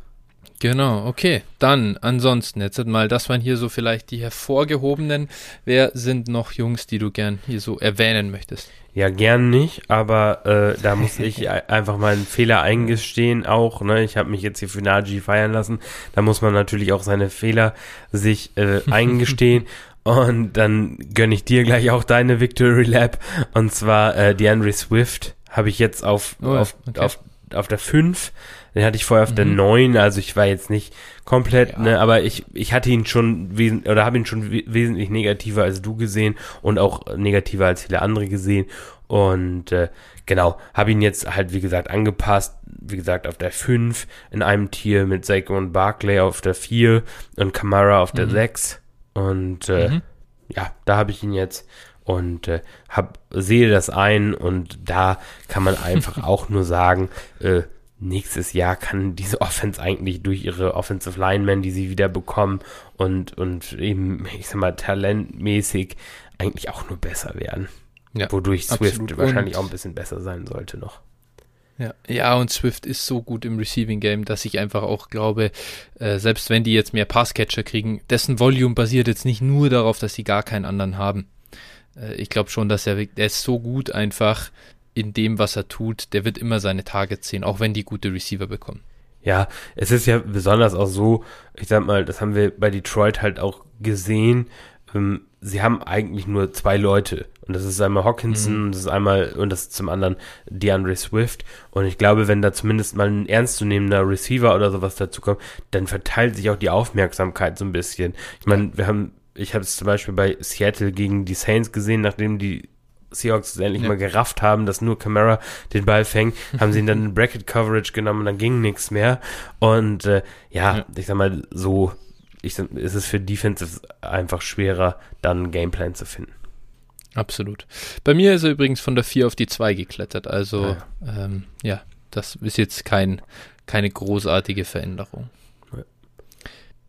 Genau, okay. Dann ansonsten, jetzt mal, das waren hier so vielleicht die hervorgehobenen. Wer sind noch Jungs, die du gern hier so erwähnen möchtest? Ja, gern nicht, aber äh, da muss ich einfach mal einen Fehler eingestehen auch. Ne? Ich habe mich jetzt hier für Naji feiern lassen. Da muss man natürlich auch seine Fehler sich äh, eingestehen. Und dann gönne ich dir gleich auch deine Victory Lab. Und zwar äh, DeAndre Swift habe ich jetzt auf, oh, auf, okay. auf, auf der 5. Den hatte ich vorher auf mhm. der 9, also ich war jetzt nicht komplett, ja. ne, aber ich, ich hatte ihn schon wesen oder habe ihn schon wesentlich negativer als du gesehen und auch negativer als viele andere gesehen. Und äh, genau, habe ihn jetzt halt, wie gesagt, angepasst. Wie gesagt, auf der 5 in einem Tier mit Saquon Barclay auf der 4 und Kamara auf der mhm. 6. Und äh, mhm. ja, da habe ich ihn jetzt. und äh, hab, sehe das ein und da kann man einfach auch nur sagen, äh, nächstes Jahr kann diese Offense eigentlich durch ihre Offensive Linemen, die sie wieder bekommen und, und eben, ich sag mal, talentmäßig eigentlich auch nur besser werden. Ja, Wodurch Swift wahrscheinlich auch ein bisschen besser sein sollte noch. Ja, ja, und Swift ist so gut im Receiving Game, dass ich einfach auch glaube, äh, selbst wenn die jetzt mehr Passcatcher kriegen, dessen Volume basiert jetzt nicht nur darauf, dass sie gar keinen anderen haben. Äh, ich glaube schon, dass er, er ist so gut einfach in dem, was er tut, der wird immer seine Targets sehen, auch wenn die gute Receiver bekommen. Ja, es ist ja besonders auch so, ich sag mal, das haben wir bei Detroit halt auch gesehen, ähm, sie haben eigentlich nur zwei Leute. Und das ist einmal Hawkinson mhm. und das ist einmal, und das ist zum anderen DeAndre Swift. Und ich glaube, wenn da zumindest mal ein ernstzunehmender Receiver oder sowas dazu kommt, dann verteilt sich auch die Aufmerksamkeit so ein bisschen. Ich meine, wir haben, ich habe es zum Beispiel bei Seattle gegen die Saints gesehen, nachdem die Seahawks endlich ja. mal gerafft haben, dass nur Camara den Ball fängt, haben sie ihn dann in Bracket Coverage genommen und dann ging nichts mehr. Und äh, ja, ja, ich sag mal, so ich, ist es für Defensives einfach schwerer, dann einen Gameplan zu finden. Absolut. Bei mir ist er übrigens von der 4 auf die 2 geklettert. Also ah, ja. Ähm, ja, das ist jetzt kein, keine großartige Veränderung.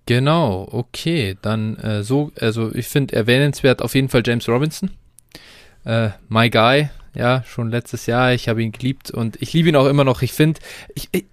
Genau, okay. Dann äh, so, also ich finde erwähnenswert auf jeden Fall James Robinson. Äh, my Guy, ja, schon letztes Jahr. Ich habe ihn geliebt und ich liebe ihn auch immer noch. Ich finde, ich, ich,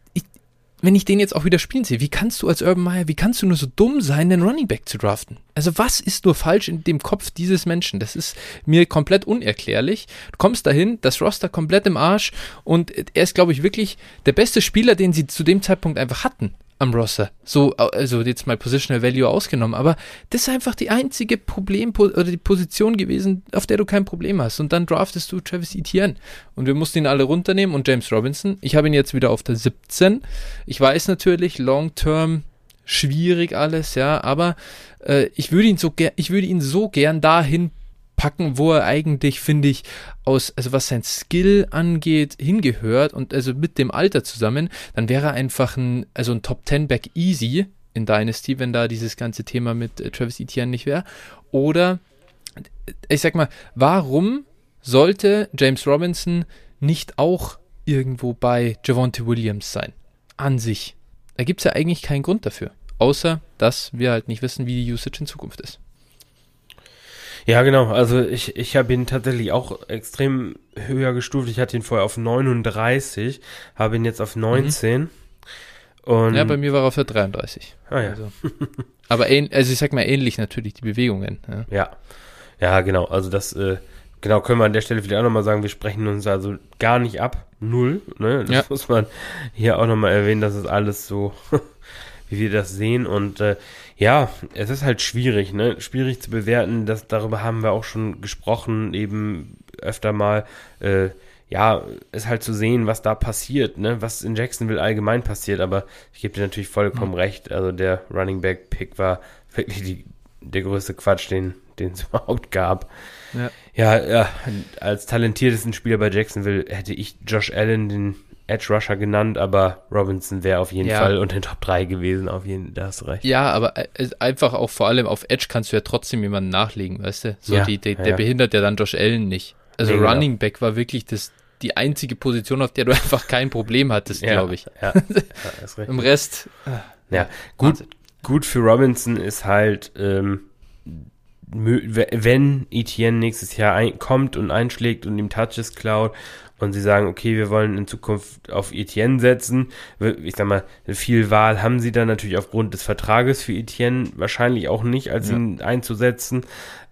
wenn ich den jetzt auch wieder spielen sehe, wie kannst du als Urban Meyer, wie kannst du nur so dumm sein, den Running Back zu draften? Also was ist nur falsch in dem Kopf dieses Menschen? Das ist mir komplett unerklärlich. Du kommst dahin, das Roster komplett im Arsch und er ist, glaube ich, wirklich der beste Spieler, den sie zu dem Zeitpunkt einfach hatten am Roster. So, also jetzt mal Positional Value ausgenommen, aber das ist einfach die einzige Problem oder die Position gewesen, auf der du kein Problem hast. Und dann draftest du Travis Etienne. Und wir mussten ihn alle runternehmen und James Robinson. Ich habe ihn jetzt wieder auf der 17. Ich weiß natürlich, Long Term schwierig alles, ja, aber äh, ich würde ihn so ich würde ihn so gern dahin packen, wo er eigentlich, finde ich, aus, also was sein Skill angeht, hingehört und also mit dem Alter zusammen, dann wäre er einfach ein, also ein Top 10 Back easy in Dynasty, wenn da dieses ganze Thema mit äh, Travis Etienne nicht wäre. Oder, ich sag mal, warum sollte James Robinson nicht auch irgendwo bei Javonte Williams sein? An sich. Da gibt es ja eigentlich keinen Grund dafür. Außer, dass wir halt nicht wissen, wie die Usage in Zukunft ist. Ja, genau. Also ich, ich habe ihn tatsächlich auch extrem höher gestuft. Ich hatte ihn vorher auf 39, habe ihn jetzt auf 19. Mhm. Und ja, bei mir war er der 33. Ah, ja. Also. Aber ähn, also ich sag mal ähnlich natürlich, die Bewegungen. Ja, ja, ja genau. Also das, äh, genau, können wir an der Stelle vielleicht auch nochmal sagen, wir sprechen uns also gar nicht ab. Null. Ne? Das ja. muss man hier auch nochmal erwähnen, dass es alles so, wie wir das sehen. Und äh, ja, es ist halt schwierig, ne? Schwierig zu bewerten. Das, darüber haben wir auch schon gesprochen, eben öfter mal. Äh, ja, ist halt zu sehen, was da passiert, ne? Was in Jacksonville allgemein passiert. Aber ich gebe dir natürlich vollkommen mhm. recht. Also der Running Back Pick war wirklich die, der größte Quatsch, den den es überhaupt gab. Ja. ja, ja, als talentiertesten Spieler bei Jacksonville hätte ich Josh Allen den Edge Rusher genannt, aber Robinson wäre auf jeden ja. Fall unter den Top 3 gewesen, auf jeden da hast du recht. Ja, aber äh, einfach auch vor allem auf Edge kannst du ja trotzdem jemanden nachlegen, weißt du? So ja, die, die, der ja. behindert ja dann Josh Allen nicht. Also nee, Running. Back war wirklich das, die einzige Position, auf der du einfach kein Problem hattest, glaube ich. Ja, ist recht. Im Rest. Äh, ja, gut, gut für Robinson ist halt, ähm, wenn Etienne nächstes Jahr kommt und einschlägt und ihm Touches klaut und sie sagen, okay, wir wollen in Zukunft auf Etienne setzen. Ich sag mal, viel Wahl haben sie dann natürlich aufgrund des Vertrages für Etienne wahrscheinlich auch nicht, als ja. ihn einzusetzen.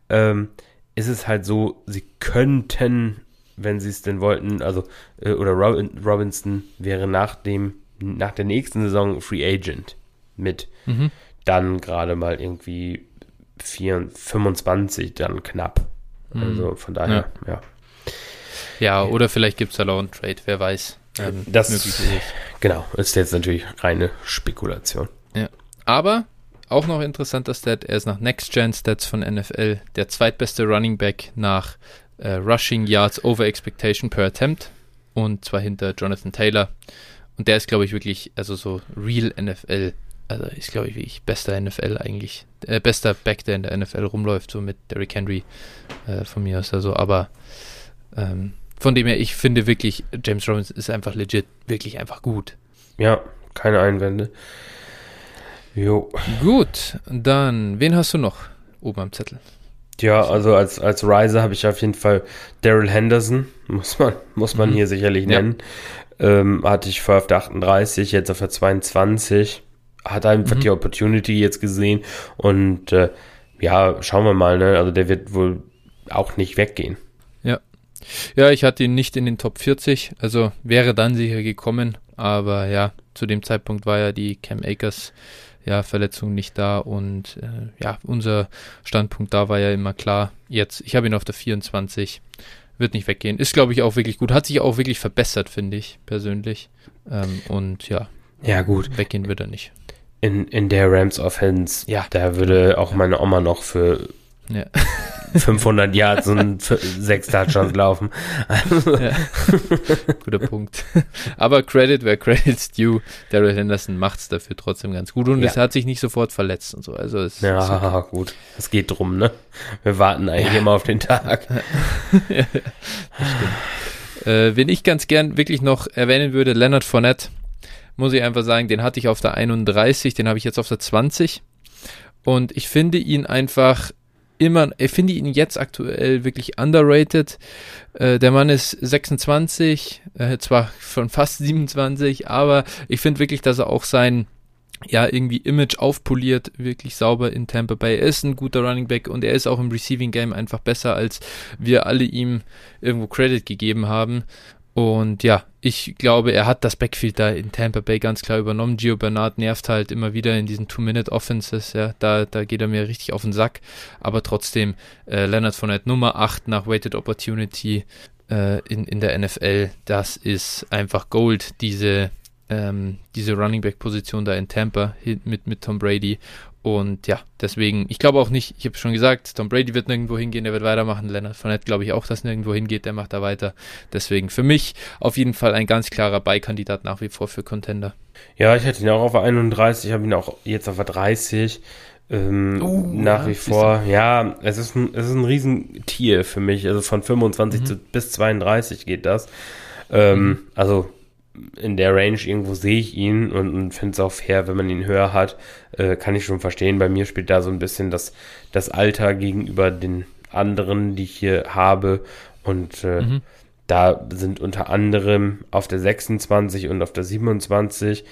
Ähm, ist es halt so, sie könnten, wenn sie es denn wollten, also, äh, oder Robinson wäre nach dem, nach der nächsten Saison Free Agent mit mhm. dann gerade mal irgendwie 4, 25, dann knapp. Mhm. Also von daher, ja. ja. Ja, oder vielleicht gibt es halt auch einen Trade, wer weiß. Ähm, das ist, genau, ist jetzt natürlich reine Spekulation. Ja. Aber auch noch interessanter Stat, er ist nach Next Gen Stats von NFL der zweitbeste Running Back nach äh, Rushing Yards over Expectation per Attempt und zwar hinter Jonathan Taylor. Und der ist, glaube ich, wirklich, also so real NFL also ist, glaube ich, wirklich bester NFL eigentlich, äh, bester Back, der in der NFL rumläuft, so mit Derrick Henry äh, von mir aus. Also, aber ähm, von dem her, ich finde wirklich, James Robinson ist einfach legit, wirklich einfach gut. Ja, keine Einwände. Jo. Gut, dann, wen hast du noch oben am Zettel? Ja, also als, als Riser habe ich auf jeden Fall Daryl Henderson, muss man, muss man mhm. hier sicherlich nennen. Ja. Ähm, hatte ich vorher auf der 38, jetzt auf der 22. Hat einfach mhm. die Opportunity jetzt gesehen und äh, ja, schauen wir mal, ne? Also der wird wohl auch nicht weggehen. Ja. Ich hatte ihn nicht in den Top 40, also wäre dann sicher gekommen, aber ja, zu dem Zeitpunkt war ja die Cam Akers ja, Verletzung nicht da und äh, ja, unser Standpunkt da war ja immer klar, jetzt, ich habe ihn auf der 24, wird nicht weggehen. Ist, glaube ich, auch wirklich gut. Hat sich auch wirklich verbessert, finde ich, persönlich. Ähm, und ja. Ja, gut. Weggehen wird er nicht. In, in der Rams Offense, ja. da würde auch meine Oma noch für ja. 500 Yards und sechs Touchdowns laufen. Ja. Guter Punkt. Aber Credit, wer Credits due, Daryl Henderson macht es dafür trotzdem ganz gut und ja. es hat sich nicht sofort verletzt und so. Also es, ja, okay. gut. Es geht drum, ne? Wir warten eigentlich ja. immer auf den Tag. ja, das stimmt. Äh, wen ich ganz gern wirklich noch erwähnen würde, Leonard Fournette, muss ich einfach sagen, den hatte ich auf der 31, den habe ich jetzt auf der 20. Und ich finde ihn einfach immer, ich finde ihn jetzt aktuell wirklich underrated. Äh, der Mann ist 26, äh, zwar schon fast 27, aber ich finde wirklich, dass er auch sein ja, irgendwie Image aufpoliert, wirklich sauber in Tampa Bay. Er ist ein guter Running Back und er ist auch im Receiving Game einfach besser, als wir alle ihm irgendwo Credit gegeben haben. Und ja, ich glaube, er hat das Backfield da in Tampa Bay ganz klar übernommen. Gio Bernard nervt halt immer wieder in diesen Two-Minute-Offenses, ja, da, da geht er mir richtig auf den Sack. Aber trotzdem, äh, Leonard Fournette Nummer 8 nach Weighted Opportunity äh, in, in der NFL, das ist einfach Gold, diese, ähm, diese Running Back-Position da in Tampa mit, mit Tom Brady. Und ja, deswegen, ich glaube auch nicht, ich habe schon gesagt, Tom Brady wird nirgendwo hingehen, der wird weitermachen. Leonard Fournette glaube ich auch, dass nirgendwo hingeht, der macht da weiter. Deswegen für mich auf jeden Fall ein ganz klarer Beikandidat nach wie vor für Contender. Ja, ich hätte ihn auch auf 31, ich habe ihn auch jetzt auf 30. Ähm, uh, nach ja, wie vor, ja, es ist ein, es ist ein Riesentier für mich. Also von 25 mhm. zu, bis 32 geht das. Ähm, mhm. Also in der Range irgendwo sehe ich ihn und, und finde es auch fair, wenn man ihn höher hat. Äh, kann ich schon verstehen. Bei mir spielt da so ein bisschen das, das Alter gegenüber den anderen, die ich hier habe. Und äh, mhm. da sind unter anderem auf der 26 und auf der 27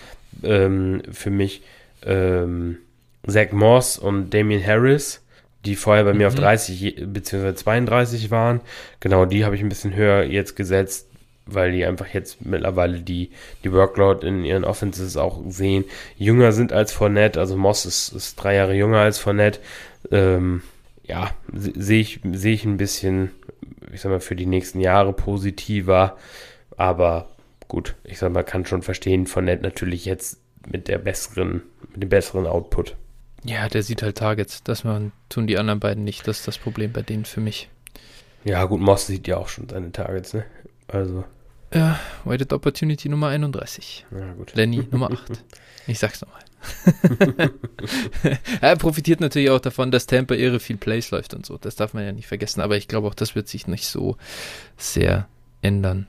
ähm, für mich ähm, Zach Moss und Damien Harris die vorher bei mir auf 30 mhm. bzw. 32 waren. Genau, die habe ich ein bisschen höher jetzt gesetzt weil die einfach jetzt mittlerweile die, die Workload in ihren Offenses auch sehen, jünger sind als Fournette, also Moss ist, ist drei Jahre jünger als Fournette, ähm, ja, sehe ich, sehe ich ein bisschen, ich sag mal, für die nächsten Jahre positiver, aber gut, ich sag mal, kann schon verstehen, Fournette natürlich jetzt mit der besseren, mit dem besseren Output. Ja, der sieht halt Targets, das man, tun die anderen beiden nicht, das ist das Problem bei denen für mich. Ja, gut, Moss sieht ja auch schon seine Targets, ne? Also. Ja, Weighted Opportunity Nummer 31. Ja, gut. Lenny Nummer 8. Ich sag's nochmal. er profitiert natürlich auch davon, dass Tampa irre viel Plays läuft und so. Das darf man ja nicht vergessen. Aber ich glaube auch, das wird sich nicht so sehr ändern.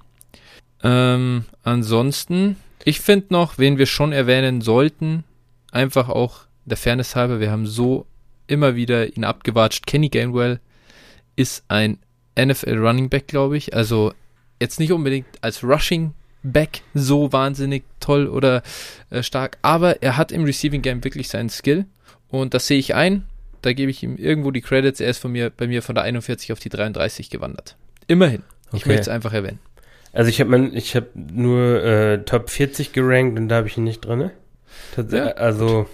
Ähm, ansonsten, ich finde noch, wen wir schon erwähnen sollten, einfach auch der Fairness halber, wir haben so immer wieder ihn abgewatscht. Kenny Gainwell ist ein NFL Running Back, glaube ich. Also jetzt nicht unbedingt als Rushing Back so wahnsinnig toll oder äh, stark, aber er hat im Receiving Game wirklich seinen Skill und das sehe ich ein. Da gebe ich ihm irgendwo die Credits. Er ist von mir, bei mir von der 41 auf die 33 gewandert. Immerhin. Okay. Ich möchte es einfach erwähnen. Also ich habe ich habe nur äh, Top 40 gerankt und da habe ich ihn nicht drin. Ja, also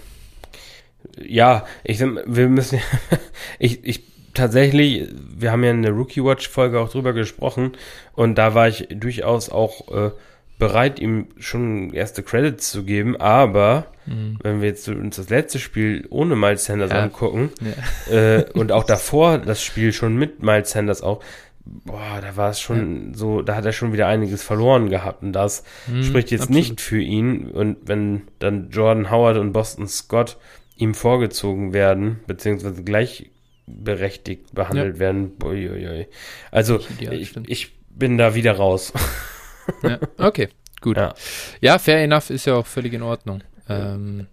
ja, ich wir müssen ich ich tatsächlich, wir haben ja in der Rookie Watch Folge auch drüber gesprochen und da war ich durchaus auch äh, bereit, ihm schon erste Credits zu geben, aber mhm. wenn wir jetzt uns das letzte Spiel ohne Miles Sanders ja. angucken ja. äh, und auch davor das Spiel schon mit Miles Sanders auch, boah, da war es schon ja. so, da hat er schon wieder einiges verloren gehabt und das hm, spricht jetzt absolut. nicht für ihn. Und wenn dann Jordan Howard und Boston Scott ihm vorgezogen werden, beziehungsweise gleichberechtigt behandelt ja. werden, uiuiui. also ich, ich, bin da wieder raus. ja, okay, gut. Ja. ja, fair enough ist ja auch völlig in Ordnung. Ähm,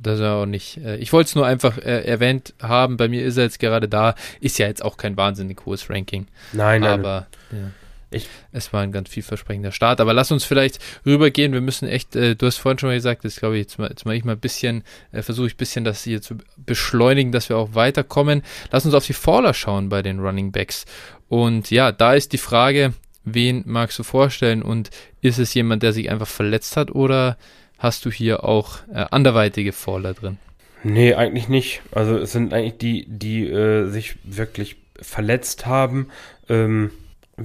das ist auch nicht. Äh, ich wollte es nur einfach äh, erwähnt haben. Bei mir ist er jetzt gerade da. Ist ja jetzt auch kein wahnsinnig hohes Ranking. Nein, nein. Aber ja, ich, es war ein ganz vielversprechender Start. Aber lass uns vielleicht rübergehen. Wir müssen echt, äh, du hast vorhin schon mal gesagt, das glaube ich, jetzt, mal, jetzt mache ich mal ein bisschen, äh, versuche ich ein bisschen das hier zu beschleunigen, dass wir auch weiterkommen. Lass uns auf die Faller schauen bei den Running Backs. Und ja, da ist die Frage, wen magst du vorstellen? Und ist es jemand, der sich einfach verletzt hat oder hast du hier auch äh, anderweitige Faller drin? Nee, eigentlich nicht. Also es sind eigentlich die, die äh, sich wirklich verletzt haben. Ähm,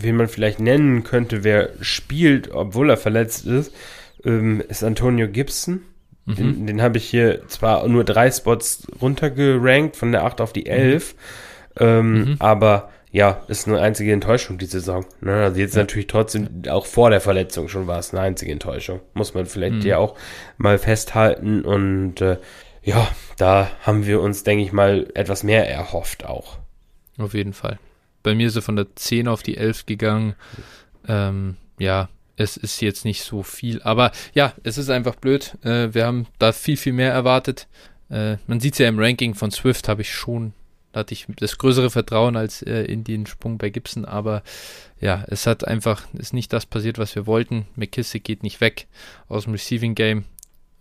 wen man vielleicht nennen könnte, wer spielt, obwohl er verletzt ist, ähm, ist Antonio Gibson. Mhm. Den, den habe ich hier zwar nur drei Spots runtergerankt, von der 8 auf die 11, mhm. Ähm, mhm. aber ja, ist eine einzige Enttäuschung die Saison. Ne? Also jetzt ja. natürlich trotzdem, auch vor der Verletzung schon war es eine einzige Enttäuschung. Muss man vielleicht mhm. ja auch mal festhalten. Und äh, ja, da haben wir uns, denke ich mal, etwas mehr erhofft auch. Auf jeden Fall. Bei mir ist er von der 10 auf die 11 gegangen. Ähm, ja, es ist jetzt nicht so viel. Aber ja, es ist einfach blöd. Äh, wir haben da viel, viel mehr erwartet. Äh, man sieht es ja im Ranking von Swift, habe ich schon da hatte ich das größere Vertrauen als äh, in den Sprung bei Gibson, aber ja, es hat einfach, ist nicht das passiert, was wir wollten. McKissick geht nicht weg aus dem Receiving Game.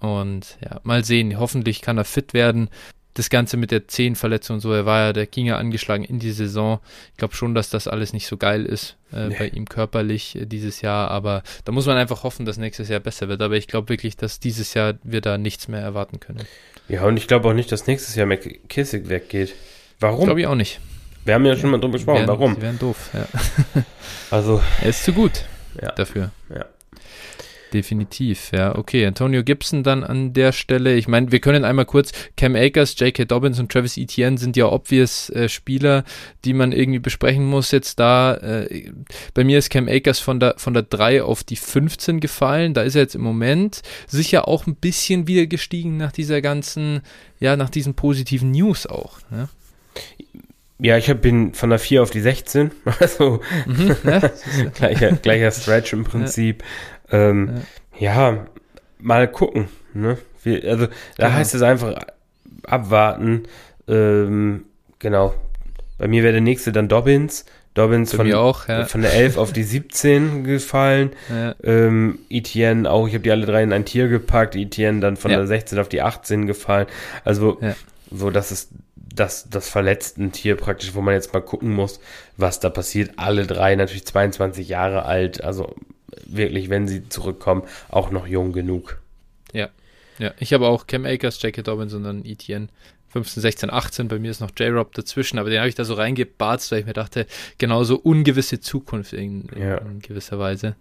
Und ja, mal sehen, hoffentlich kann er fit werden. Das Ganze mit der Zehenverletzung und so, er war ja, der ging ja angeschlagen in die Saison. Ich glaube schon, dass das alles nicht so geil ist äh, nee. bei ihm körperlich äh, dieses Jahr, aber da muss man einfach hoffen, dass nächstes Jahr besser wird. Aber ich glaube wirklich, dass dieses Jahr wir da nichts mehr erwarten können. Ja, und ich glaube auch nicht, dass nächstes Jahr McKissick weggeht. Warum? Glaube ich auch nicht. Wir haben ja schon mal drüber gesprochen. Wären, Warum? Sie wären doof, ja. also. Er ist zu gut ja. dafür. Ja. Definitiv, ja. Okay, Antonio Gibson dann an der Stelle. Ich meine, wir können einmal kurz, Cam Akers, J.K. Dobbins und Travis Etienne sind ja obvious äh, Spieler, die man irgendwie besprechen muss. Jetzt da, äh, bei mir ist Cam Akers von der, von der 3 auf die 15 gefallen. Da ist er jetzt im Moment sicher auch ein bisschen wieder gestiegen nach dieser ganzen, ja, nach diesen positiven News auch. Ja. Ja, ich bin von der 4 auf die 16. Also mhm, ja, gleicher, gleicher Stretch im Prinzip. Ja. Ähm, ja. ja. mal gucken. Ne? Wir, also da genau. heißt es einfach abwarten. Ähm, genau. Bei mir wäre der nächste dann Dobbins. Dobbins von, auch, ja. von der 11 auf die 17 gefallen. Ja. Ähm, Etienne auch, ich habe die alle drei in ein Tier gepackt. Etienne dann von ja. der 16 auf die 18 gefallen. Also so, dass es das, das verletzten Tier praktisch, wo man jetzt mal gucken muss, was da passiert. Alle drei natürlich 22 Jahre alt, also wirklich, wenn sie zurückkommen, auch noch jung genug. Ja, ja. Ich habe auch Cam Akers, Jackie Dobbins und dann Etienne. 15, 16, 18. Bei mir ist noch J-Rob dazwischen, aber den habe ich da so reingebarzt, weil ich mir dachte, genauso ungewisse Zukunft in, in, ja. in gewisser Weise.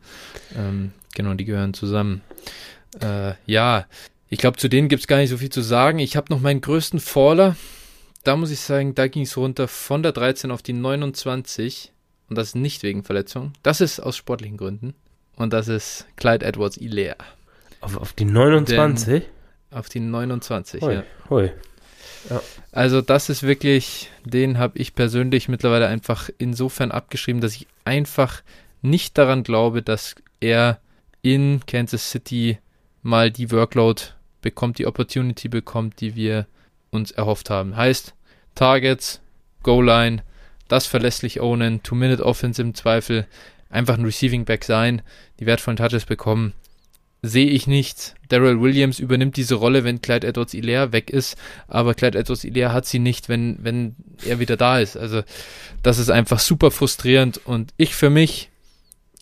Ähm, genau, die gehören zusammen. Äh, ja, ich glaube, zu denen gibt es gar nicht so viel zu sagen. Ich habe noch meinen größten Faller da muss ich sagen, da ging es runter von der 13 auf die 29 und das nicht wegen Verletzung. Das ist aus sportlichen Gründen und das ist Clyde Edwards Ilea. Auf, auf die 29? Denn auf die 29, hoi, ja. Hoi. ja. Also das ist wirklich, den habe ich persönlich mittlerweile einfach insofern abgeschrieben, dass ich einfach nicht daran glaube, dass er in Kansas City mal die Workload bekommt, die Opportunity bekommt, die wir uns erhofft haben. Heißt, Targets, Goal-Line, das verlässlich ownen, Two-Minute-Offense im Zweifel, einfach ein Receiving Back sein, die wertvollen Touches bekommen. Sehe ich nicht. Daryl Williams übernimmt diese Rolle, wenn Clyde Edwards Ilaire weg ist, aber Clyde Edwards Ilaire hat sie nicht, wenn, wenn er wieder da ist. Also, das ist einfach super frustrierend und ich für mich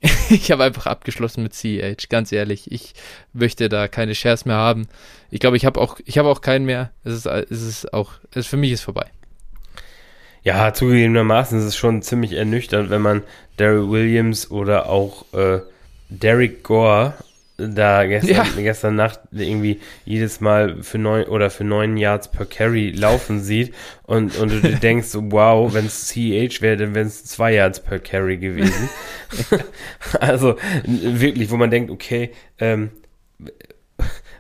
ich habe einfach abgeschlossen mit CEH, ganz ehrlich. Ich möchte da keine Shares mehr haben. Ich glaube, ich habe auch, ich habe auch keinen mehr. Es ist, es ist auch, es für mich ist vorbei. Ja, zugegebenermaßen ist es schon ziemlich ernüchternd, wenn man Daryl Williams oder auch äh, Derek Gore da gestern, Ja. gestern Nacht irgendwie jedes Mal für neun oder für neun Yards per Carry laufen sieht und, und du dir denkst, wow, wenn es CH wäre, dann wären es zwei Yards per Carry gewesen. also wirklich, wo man denkt, okay, ähm,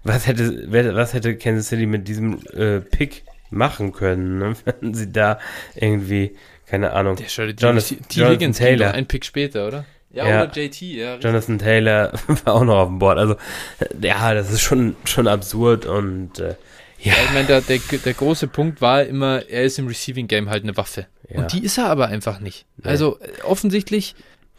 was hätte, was hätte Kansas City mit diesem äh, Pick machen können, ne? wenn sie da irgendwie, keine Ahnung, Der Jonathan- T. Jonathan Higgins Taylor. ein Pick später, oder? Ja, Ja. oder JT, ja. richtig. Jonathan Taylor war auch noch auf dem Board. Also, ja, das ist schon, schon absurd und äh, ja, Ja, ich meine, der, der, der große Punkt war immer, er ist im Receiving Game halt eine Waffe. Ja. Und die ist er aber einfach nicht. Nee. Also äh, offensichtlich,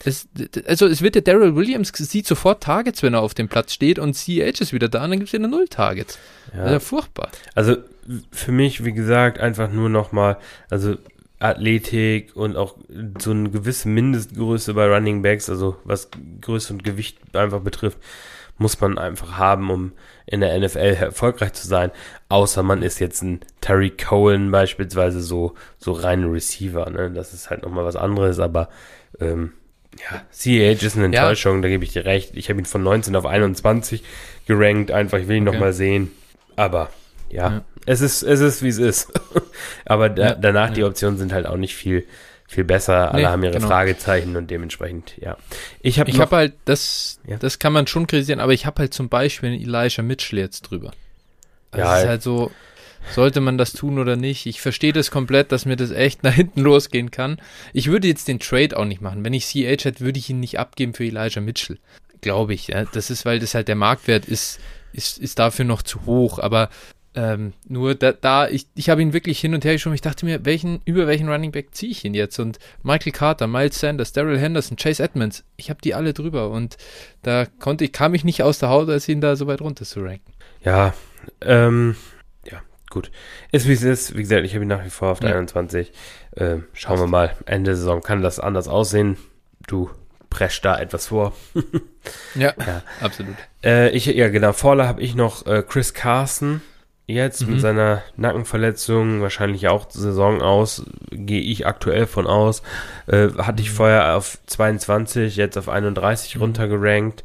es, also es wird der Daryl Williams sieht sofort Targets, wenn er auf dem Platz steht und CH ist wieder da und dann gibt es wieder null Targets. ja. Das ist ja furchtbar. Also für mich, wie gesagt, einfach nur nochmal, also Athletik und auch so eine gewisse Mindestgröße bei Running Backs, also was Größe und Gewicht einfach betrifft, muss man einfach haben, um in der NFL erfolgreich zu sein. Außer man ist jetzt ein Terry Cohen beispielsweise so, so reine Receiver, ne? Das ist halt nochmal was anderes, aber ähm, ja, CH ist eine Ja. Enttäuschung, da gebe ich dir recht. Ich habe ihn von 19 auf 21 gerankt, einfach, ich will ihn Okay. nochmal sehen. Aber ja, Ja. es ist, es ist, wie es ist. Aber da, Ja, danach die ja. Optionen sind halt auch nicht viel, viel besser. Alle Nee, haben ihre genau. Fragezeichen und dementsprechend, ja. Ich habe Ich habe halt, das, das kann man schon kritisieren, aber ich habe halt zum Beispiel einen Elijah Mitchell jetzt drüber. Also Ja, es ist halt so, sollte man das tun oder nicht? Ich verstehe das komplett, dass mir das echt nach hinten losgehen kann. Ich würde jetzt den Trade auch nicht machen. Wenn ich CH hätte, würde ich ihn nicht abgeben für Elijah Mitchell. Glaube ich. Ja. Das ist, weil das halt der Marktwert ist, ist, ist dafür noch zu hoch. Aber ähm, nur da, da ich, ich habe ihn wirklich hin und her geschoben. Ich dachte mir, welchen, über welchen Running Back ziehe ich ihn jetzt? Und Michael Carter, Miles Sanders, Daryl Henderson, Chase Edmonds, ich habe die alle drüber. Und da konnte ich, kam ich nicht aus der Haut, als ihn da so weit runter zu ranken. Ja, ähm, ja, gut. Ist wie es ist. Wie gesagt, ich habe ihn nach wie vor auf der Ja. 21. Ähm, schauen wir mal. Ende der Saison kann das anders aussehen. Du presch da etwas vor. Ja, Ja. absolut. Äh, ich, ja, genau. Vorler habe ich noch äh, Chris Carson. Jetzt Mhm. mit seiner Nackenverletzung, wahrscheinlich auch Saison aus, gehe ich aktuell von aus. Äh, hatte ich Mhm. vorher auf 22, jetzt auf 31 Mhm. runtergerankt.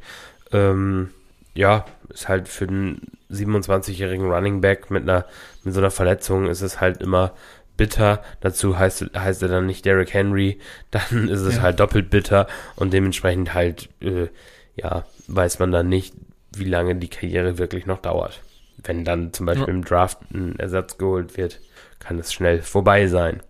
Ähm, ja, ist halt für einen 27-jährigen Running Back mit einer, mit so einer Verletzung ist es halt immer bitter. Dazu heißt, heißt er dann nicht Derrick Henry, dann ist es Ja. halt doppelt bitter und dementsprechend halt, äh, ja, weiß man dann nicht, wie lange die Karriere wirklich noch dauert. Wenn dann zum Beispiel Ja. im Draft ein Ersatz geholt wird, kann es schnell vorbei sein.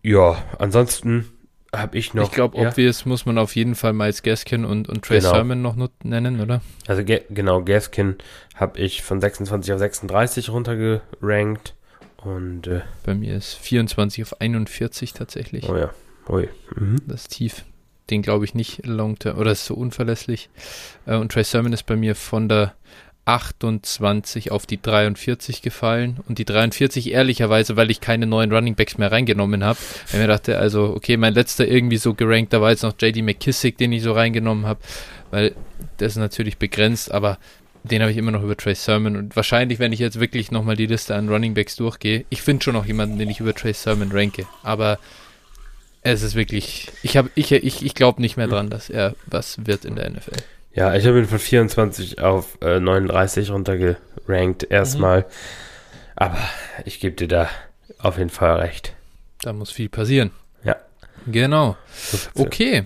Ja, ansonsten habe ich noch. ich glaube, ja, obvious muss man auf jeden Fall Miles Gaskin und, und Trey Genau. Sermon noch nennen, oder? Also ge genau, Gaskin habe ich von 26 auf 36 runtergerankt. Und äh, Bei mir ist 24 auf 41 tatsächlich. oh ja, ui. Mhm. Das ist tief. Den glaube ich nicht long term, oder ist so unverlässlich. Äh, Und Trey Sermon ist bei mir von der 28 auf die 43 gefallen. Und die 43 ehrlicherweise, weil ich keine neuen Running Backs mehr reingenommen habe. Weil ich mir dachte, also, okay, mein letzter irgendwie so gerankt, da war jetzt noch JD McKissick, den ich so reingenommen habe. Weil das ist natürlich begrenzt, aber den habe ich immer noch über Trey Sermon. Und wahrscheinlich, wenn ich jetzt wirklich nochmal die Liste an Running Backs durchgehe, ich finde schon noch jemanden, den ich über Trey Sermon ranke. Aber es ist wirklich, ich ich, ich, ich glaube nicht mehr dran, dass er was wird in der NFL. Ja, ich habe ihn von 24 auf äh, 39 runtergerankt erstmal. Aber ich gebe dir da auf jeden Fall recht. Da muss viel passieren. Ja. Genau. Viel Okay.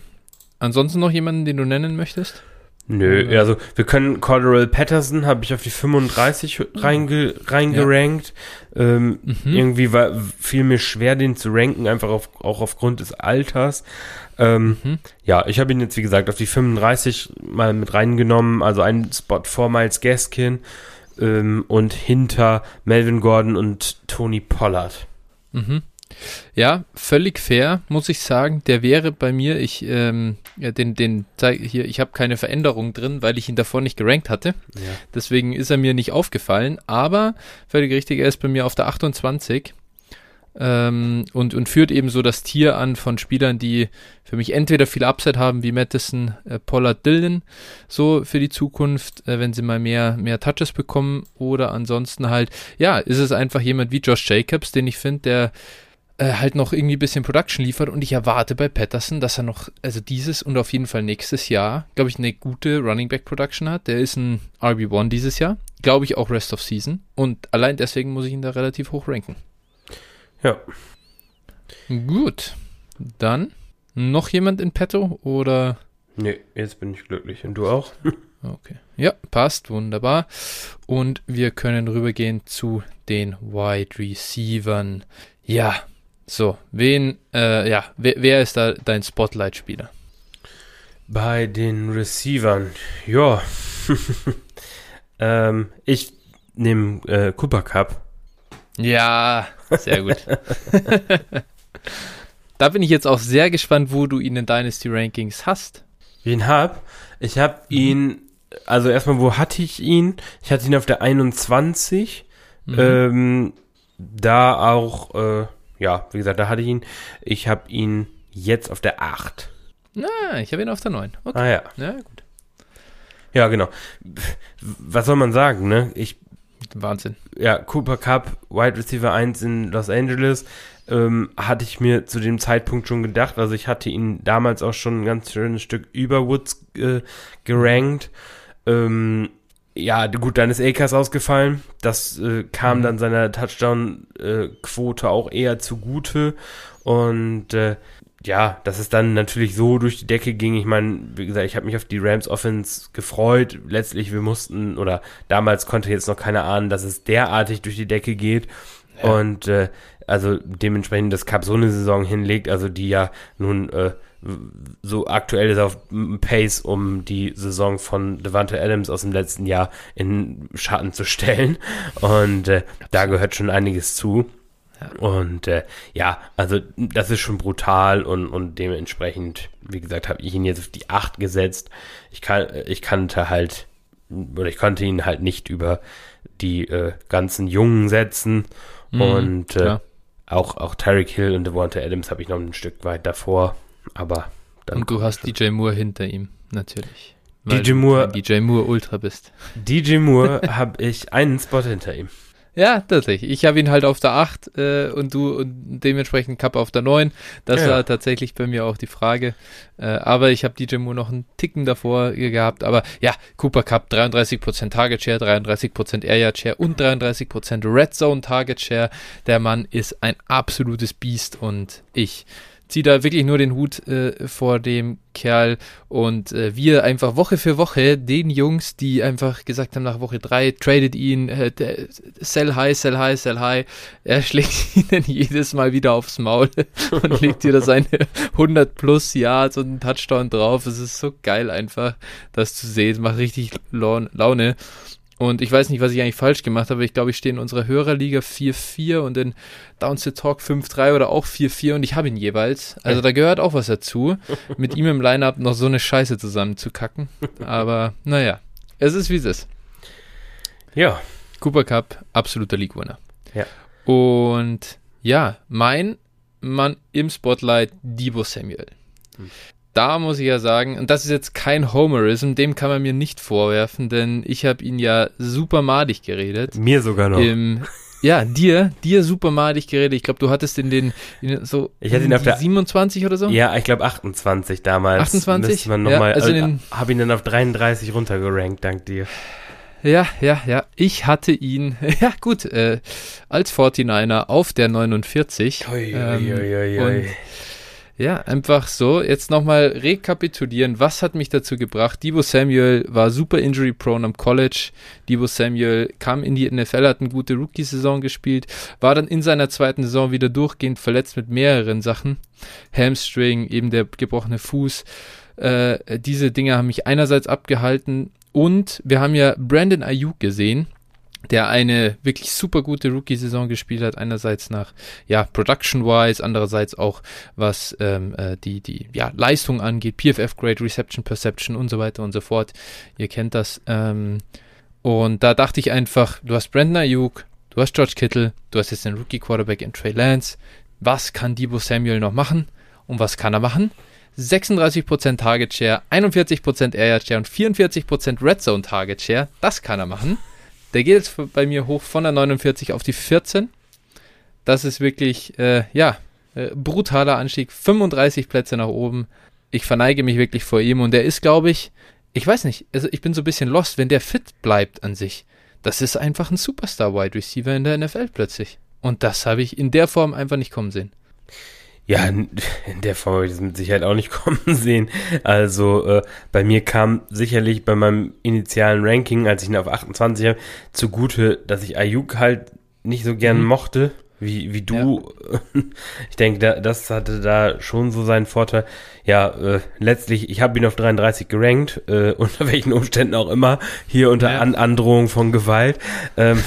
Ansonsten noch jemanden, den du nennen möchtest? Nö, also wir können Corderell Patterson habe ich auf die 35 reinge reingerankt. Ähm, Mhm. Irgendwie war, fiel mir schwer, den zu ranken, einfach auf, auch aufgrund des Alters. Ähm, Mhm. ja, ich habe ihn jetzt, wie gesagt, auf die 35 mal mit reingenommen, also einen Spot vor Miles Gaskin ähm, und hinter Melvin Gordon und Tony Pollard. Mhm. Ja, völlig fair, muss ich sagen. Der wäre bei mir, ich, ähm, ja, den, den zeig hier, ich habe keine Veränderung drin, weil ich ihn davor nicht gerankt hatte. Ja. Deswegen ist er mir nicht aufgefallen, aber völlig richtig, er ist bei mir auf der 28 ähm, und, und führt eben so das Tier an von Spielern, die für mich entweder viel Upside haben, wie Madison, äh, Pollard, Dillon, so für die Zukunft, äh, wenn sie mal mehr, mehr Touches bekommen oder ansonsten halt, ja, ist es einfach jemand wie Josh Jacobs, den ich finde, der äh, halt noch irgendwie ein bisschen Production liefert und ich erwarte bei Patterson, dass er noch, also dieses und auf jeden Fall nächstes Jahr, glaube ich, eine gute Running Back Production hat. Der ist ein RB1 dieses Jahr, glaube ich auch Rest of Season und allein deswegen muss ich ihn da relativ hoch ranken. Ja. Gut, dann noch jemand in petto oder? Nee, jetzt bin ich glücklich und du auch? Okay. Ja, passt, wunderbar. Und wir können rübergehen zu den Wide Receivern. Ja, so, wen, äh, ja, wer, wer ist da dein Spotlight-Spieler? Bei den Receivern, ja. ähm, ich nehme äh, Cooper Cup. Ja, sehr gut. da bin ich jetzt auch sehr gespannt, wo du ihn in Dynasty Rankings hast. Wen hab? Ich hab mhm. ihn also erstmal, wo hatte ich ihn? Ich hatte ihn auf der 21. Mhm. Ähm, da auch, äh, ja, wie gesagt, da hatte ich ihn. Ich habe ihn jetzt auf der 8. Na, ich habe ihn auf der 9. Okay. Ah ja. Ja, gut. Ja, genau. Was soll man sagen, ne? Ich Wahnsinn. Ja, Cooper Cup, Wide Receiver 1 in Los Angeles, ähm, hatte ich mir zu dem Zeitpunkt schon gedacht. Also ich hatte ihn damals auch schon ein ganz schönes Stück über Woods äh, gerankt. Ähm, ja, gut, dann ist Akers ausgefallen. Das äh, kam mhm. dann seiner Touchdown-Quote äh, auch eher zugute. Und äh, ja, dass es dann natürlich so durch die Decke ging. Ich meine, wie gesagt, ich habe mich auf die Rams Offense gefreut. Letztlich, wir mussten, oder damals konnte jetzt noch keiner ahnen, dass es derartig durch die Decke geht. Ja. Und äh, also dementsprechend das Cup so eine Saison hinlegt, also die ja nun äh, so aktuell ist auf Pace, um die Saison von Devante Adams aus dem letzten Jahr in Schatten zu stellen. Und äh, da gehört schon einiges zu. Und äh, ja, also das ist schon brutal und, und dementsprechend, wie gesagt, habe ich ihn jetzt auf die 8 gesetzt. Ich, kann, ich kannte halt, oder ich konnte ihn halt nicht über die äh, ganzen Jungen setzen. Mhm, und äh, auch, auch Tyreek Hill und Devonta Adams habe ich noch ein Stück weit davor. Aber dann Und du hast schon. DJ Moore hinter ihm, natürlich. DJ Moore. DJ Moore Ultra bist. DJ Moore habe ich einen Spot hinter ihm. Ja, tatsächlich. Ich habe ihn halt auf der 8 äh, und du und dementsprechend Cup auf der 9. Das ja. war tatsächlich bei mir auch die Frage. Äh, aber ich habe DJ Moore noch einen Ticken davor gehabt. Aber ja, Cooper Cup 33% Target Share, 33% Air Yard Share und 33% Red Zone Target Share. Der Mann ist ein absolutes Biest und ich ziehe da wirklich nur den Hut äh, vor dem Kerl und äh, wir einfach Woche für Woche den Jungs, die einfach gesagt haben nach Woche drei, tradet ihn, äh, sell high, sell high, sell high, er schlägt ihnen jedes Mal wieder aufs Maul und legt dir da seine 100 plus Yards und einen Touchdown drauf. Es ist so geil einfach, das zu sehen, macht richtig Laune und ich weiß nicht, was ich eigentlich falsch gemacht habe. Ich glaube, ich stehe in unserer Hörerliga 4-4 und in Downs the Talk 5-3 oder auch 4-4 und ich habe ihn jeweils. Also da gehört auch was dazu, mit ihm im Lineup noch so eine Scheiße zusammenzukacken. Aber naja, es ist wie es ist. Ja. Cooper Cup, absoluter League-Winner. Ja. Und ja, mein Mann im Spotlight, Debo Samuel. Hm da muss ich ja sagen, und das ist jetzt kein Homerism, dem kann man mir nicht vorwerfen, denn ich habe ihn ja super madig geredet. Mir sogar noch. Im, ja, dir, dir super madig geredet. Ich glaube, du hattest in den in so ich hatte ihn auf der 27 oder so? Ja, ich glaube 28 damals. 28? Man noch ja, mal, also äh, habe ihn dann auf 33 runtergerankt, dank dir. Ja, ja, ja. Ich hatte ihn, ja gut, äh, als 49er auf der 49. Ui, ähm, ui, ui, und ja, einfach so. Jetzt nochmal rekapitulieren. Was hat mich dazu gebracht? Debo Samuel war super injury prone am College. Debo Samuel kam in die NFL, hat eine gute Rookie-Saison gespielt, war dann in seiner zweiten Saison wieder durchgehend verletzt mit mehreren Sachen. Hamstring, eben der gebrochene Fuß. Äh, diese Dinge haben mich einerseits abgehalten und wir haben ja Brandon Ayuk gesehen der eine wirklich super gute Rookie-Saison gespielt hat, einerseits nach ja Production-wise, andererseits auch was ähm, äh, die die ja Leistung angeht, PFF Grade, Reception Perception und so weiter und so fort. Ihr kennt das. Ähm, und da dachte ich einfach, du hast Brandon Ayuk, du hast George Kittle, du hast jetzt den Rookie-Quarterback in Trey Lance. Was kann Debo Samuel noch machen? Und was kann er machen? 36% Target Share, 41% Air Share und 44% Red Zone Target Share. Das kann er machen. Der geht jetzt bei mir hoch von der 49 auf die 14. Das ist wirklich, äh, ja, Äh, brutaler Anstieg, 35 Plätze nach oben. Ich verneige mich wirklich vor ihm und er ist, glaube ich, ich weiß nicht, also ich bin so ein bisschen lost, wenn der fit bleibt an sich. Das ist einfach ein Superstar-Wide Receiver in der NFL plötzlich. Und das habe ich in der Form einfach nicht kommen sehen. Ja, in der Form habe ich das mit Sicherheit auch nicht kommen sehen. Also äh, bei mir kam sicherlich bei meinem initialen Ranking, als ich ihn auf 28 habe, zugute, dass ich Ayuk halt nicht so gern mhm. mochte, wie, wie du. Ja. Ich denke, da, das hatte da schon so seinen Vorteil. Ja, äh, letztlich, ich habe ihn auf 33 gerankt, äh, unter welchen Umständen auch immer, hier unter ja. An Androhung von Gewalt. Ähm,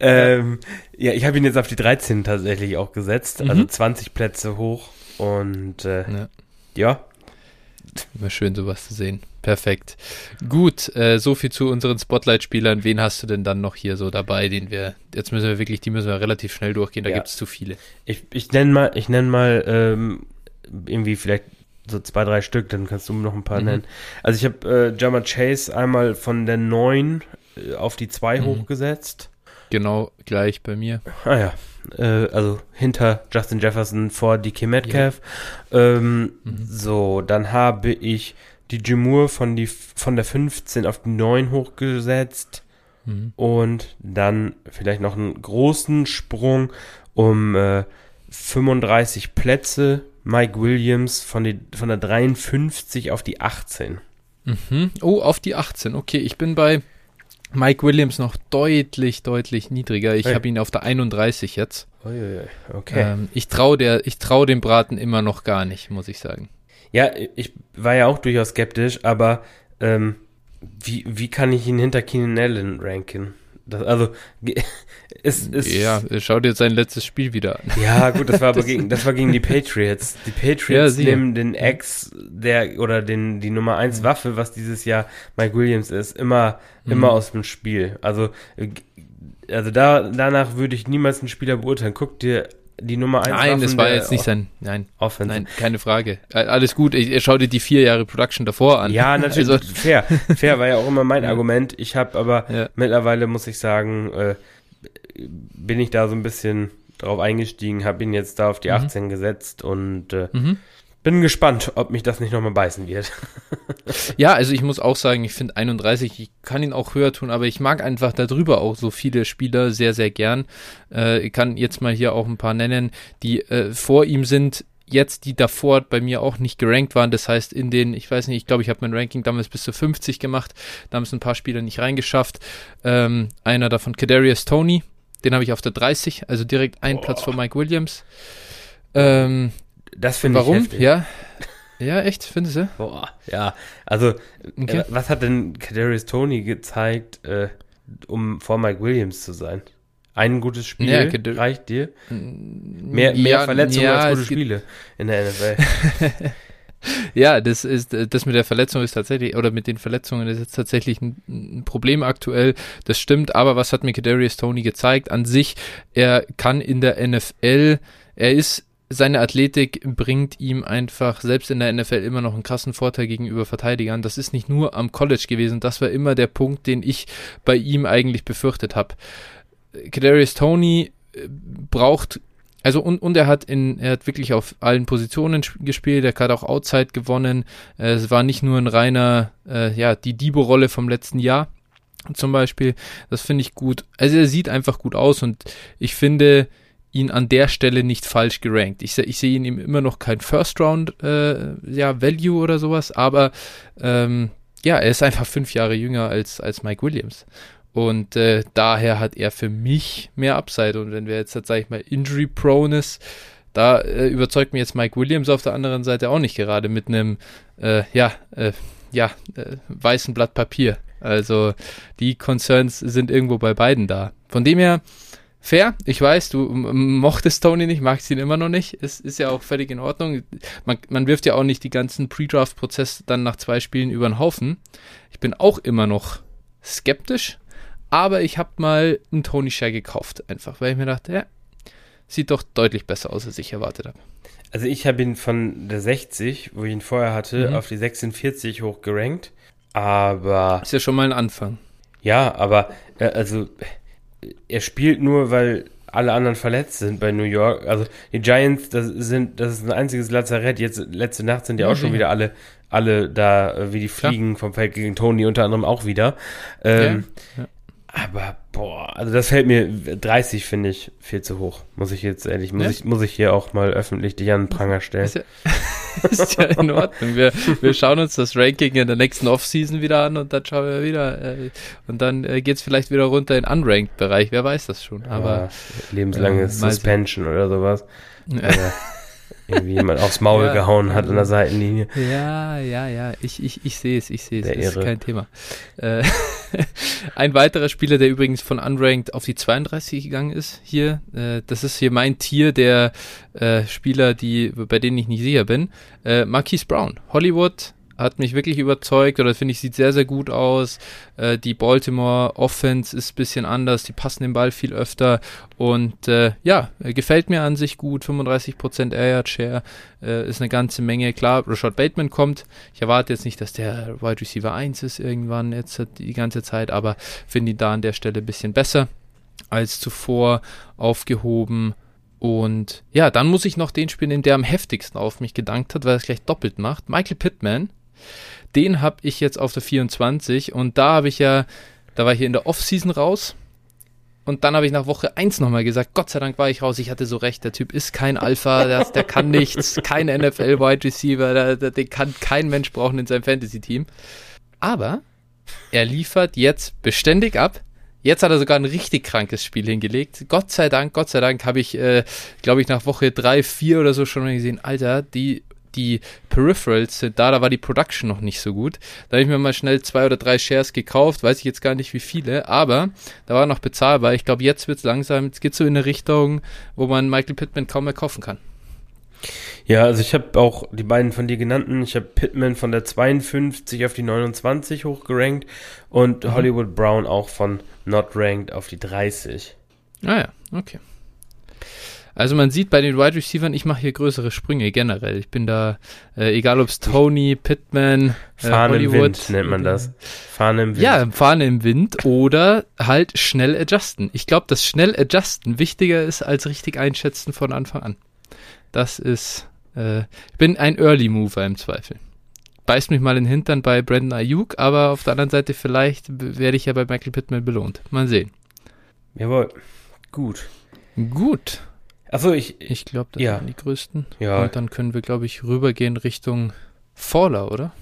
ähm, ja, ich habe ihn jetzt auf die 13 tatsächlich auch gesetzt, also mhm. also 20 Plätze hoch und äh, ja. ja. Immer schön sowas zu sehen. Perfekt. Gut, äh, so viel zu unseren Spotlight-Spielern. Wen hast du denn dann noch hier so dabei, den wir, jetzt müssen wir wirklich, die müssen wir relativ schnell durchgehen, da ja. gibt es zu viele. Ich, ich nenne mal, ich nenne mal ähm, irgendwie vielleicht so zwei, drei Stück, dann kannst du noch ein paar mhm. nennen. Also ich habe äh, Jama Chase einmal von der 9 äh, auf die 2 mhm. hochgesetzt. Genau gleich bei mir. Ah ja, äh, also hinter Justin Jefferson vor DK Metcalf. Ja. Ähm, mhm. So, dann habe ich die Jimur von, die, von der 15 auf die 9 hochgesetzt. Mhm. Und dann vielleicht noch einen großen Sprung um äh, 35 Plätze. Mike Williams von, die, von der 53 auf die 18. Mhm. Oh, auf die 18. Okay, ich bin bei Mike Williams noch deutlich, deutlich niedriger. Ich hey. habe ihn auf der 31 jetzt. Okay. Ähm, ich traue trau dem Braten immer noch gar nicht, muss ich sagen. Ja, ich war ja auch durchaus skeptisch, aber ähm, wie, wie kann ich ihn hinter Keenan Allen ranken? Das, also, es ist. Ja, schau dir sein letztes Spiel wieder an. Ja, gut, das war aber gegen, das war gegen die Patriots. Die Patriots ja, nehmen den Ex, der, oder den, die Nummer 1 Waffe, was dieses Jahr Mike Williams ist, immer, mhm. immer aus dem Spiel. Also, also da, danach würde ich niemals einen Spieler beurteilen. Guck dir die Nummer 1 Nein, das war jetzt nicht sein. Nein, Offense. nein, keine Frage. Alles gut. Ich, schau dir die vier Jahre Production davor an. Ja, natürlich. Also. Fair. Fair war ja auch immer mein Argument. Ich habe aber ja. mittlerweile, muss ich sagen, äh, bin ich da so ein bisschen drauf eingestiegen, habe ihn jetzt da auf die mhm. 18 gesetzt und äh, mhm. Bin gespannt, ob mich das nicht nochmal beißen wird. ja, also ich muss auch sagen, ich finde 31, ich kann ihn auch höher tun, aber ich mag einfach darüber auch so viele Spieler sehr, sehr gern. Äh, ich kann jetzt mal hier auch ein paar nennen, die äh, vor ihm sind, jetzt, die davor bei mir auch nicht gerankt waren. Das heißt, in den, ich weiß nicht, ich glaube, ich habe mein Ranking damals bis zu 50 gemacht. Da haben es ein paar Spieler nicht reingeschafft. Ähm, einer davon, Kadarius Tony, den habe ich auf der 30, also direkt einen Boah. Platz vor Mike Williams. Ähm, das finde ich Warum? Ja. Ja, echt, findest du? Boah, ja. Also, okay. äh, was hat denn Kadarius Tony gezeigt, äh, um vor Mike Williams zu sein? Ein gutes Spiel ja, reicht dir? Mehr, mehr ja, Verletzungen ja, als gute Spiele in der NFL. ja, das ist das mit der Verletzung ist tatsächlich oder mit den Verletzungen ist jetzt tatsächlich ein, ein Problem aktuell. Das stimmt, aber was hat mir Kadarius Tony gezeigt? An sich, er kann in der NFL, er ist seine Athletik bringt ihm einfach selbst in der NFL immer noch einen krassen Vorteil gegenüber Verteidigern. Das ist nicht nur am College gewesen, das war immer der Punkt, den ich bei ihm eigentlich befürchtet habe. Kadarius Tony äh, braucht also und, und er hat in er hat wirklich auf allen Positionen gespielt, er hat auch Outside gewonnen. Äh, es war nicht nur ein reiner äh, ja die Dibo-Rolle vom letzten Jahr zum Beispiel. Das finde ich gut. Also er sieht einfach gut aus und ich finde ihn an der Stelle nicht falsch gerankt. Ich, ich sehe ihn ihm immer noch kein First Round äh, ja Value oder sowas, aber ähm, ja er ist einfach fünf Jahre jünger als als Mike Williams und äh, daher hat er für mich mehr Upside. Und wenn wir jetzt, sag ich mal, Injury-Prone ist, da äh, überzeugt mir jetzt Mike Williams auf der anderen Seite auch nicht gerade mit einem, äh, ja, äh, ja, äh, weißen Blatt Papier. Also die Concerns sind irgendwo bei beiden da. Von dem her, fair. Ich weiß, du mochtest Tony nicht, magst ihn immer noch nicht. Es ist ja auch völlig in Ordnung. Man, man wirft ja auch nicht die ganzen Pre-Draft-Prozess dann nach zwei Spielen über den Haufen. Ich bin auch immer noch skeptisch, aber ich habe mal einen Tony Share gekauft, einfach, weil ich mir dachte, ja, sieht doch deutlich besser aus, als ich erwartet habe. Also ich habe ihn von der 60, wo ich ihn vorher hatte, mhm. auf die 46 hochgerankt. Aber. Ist ja schon mal ein Anfang. Ja, aber äh, also er spielt nur, weil alle anderen verletzt sind bei New York. Also die Giants, das sind, das ist ein einziges Lazarett. Jetzt letzte Nacht sind ja auch schon wieder alle, alle da äh, wie die Fliegen Klar. vom Feld gegen Tony unter anderem auch wieder. Ähm, ja. Ja. Aber boah, also das fällt mir 30 finde ich viel zu hoch. Muss ich jetzt ehrlich, muss ja? ich muss ich hier auch mal öffentlich dich an den Pranger stellen. Ist ja, ist ja in Ordnung. Wir, wir schauen uns das Ranking in der nächsten Offseason wieder an und dann schauen wir wieder äh, und dann äh, geht es vielleicht wieder runter in Unranked Bereich. Wer weiß das schon? Aber ja, lebenslanges äh, Suspension oder sowas. Ja irgendwie jemand aufs Maul ja, gehauen hat an der Seitenlinie. Ja, ja, ja, ich, ich, ich sehe es, ich sehe es, das ist kein Thema. Äh, ein weiterer Spieler, der übrigens von Unranked auf die 32 gegangen ist, hier, äh, das ist hier mein Tier der äh, Spieler, die, bei denen ich nicht sicher bin, äh, Marquise Brown, Hollywood, hat mich wirklich überzeugt oder finde ich sieht sehr, sehr gut aus. Äh, die Baltimore Offense ist ein bisschen anders, die passen den Ball viel öfter und äh, ja, gefällt mir an sich gut. 35% Air Yard Share äh, ist eine ganze Menge. Klar, Rashad Bateman kommt. Ich erwarte jetzt nicht, dass der Wide Receiver 1 ist irgendwann jetzt die ganze Zeit, aber finde ihn da an der Stelle ein bisschen besser als zuvor aufgehoben. Und ja, dann muss ich noch den spielen, der am heftigsten auf mich gedankt hat, weil er es gleich doppelt macht. Michael Pittman den habe ich jetzt auf der 24 und da habe ich ja, da war ich hier in der Offseason raus. Und dann habe ich nach Woche 1 nochmal gesagt, Gott sei Dank war ich raus, ich hatte so recht, der Typ ist kein Alpha, der, der kann nichts, kein NFL-Wide Receiver, der, der, den kann kein Mensch brauchen in seinem Fantasy-Team. Aber er liefert jetzt beständig ab. Jetzt hat er sogar ein richtig krankes Spiel hingelegt. Gott sei Dank, Gott sei Dank habe ich, äh, glaube ich, nach Woche 3, 4 oder so schon gesehen, Alter, die die Peripherals sind da, da war die Production noch nicht so gut. Da habe ich mir mal schnell zwei oder drei Shares gekauft, weiß ich jetzt gar nicht wie viele, aber da war noch bezahlbar. Ich glaube, jetzt wird es langsam, jetzt geht so in eine Richtung, wo man Michael Pittman kaum mehr kaufen kann. Ja, also ich habe auch die beiden von dir genannten. Ich habe Pittman von der 52 auf die 29 hochgerankt und mhm. Hollywood Brown auch von not ranked auf die 30. Ah ja, okay. Also man sieht bei den Wide Receivers, ich mache hier größere Sprünge generell. Ich bin da, äh, egal ob es Tony, Pittman, äh, Fahne Hollywood, im Wind nennt man das. Fahne im Wind. Ja, Fahne im Wind oder halt schnell adjusten. Ich glaube, dass schnell adjusten wichtiger ist als richtig einschätzen von Anfang an. Das ist, äh, ich bin ein Early Mover im Zweifel. Beißt mich mal in den Hintern bei Brandon Ayuk, aber auf der anderen Seite vielleicht werde ich ja bei Michael Pittman belohnt. Mal sehen. Jawohl. Gut. Gut. Achso, ich. Ich glaube, das ja. sind die größten. Ja. Und dann können wir, glaube ich, rübergehen Richtung Faller, oder?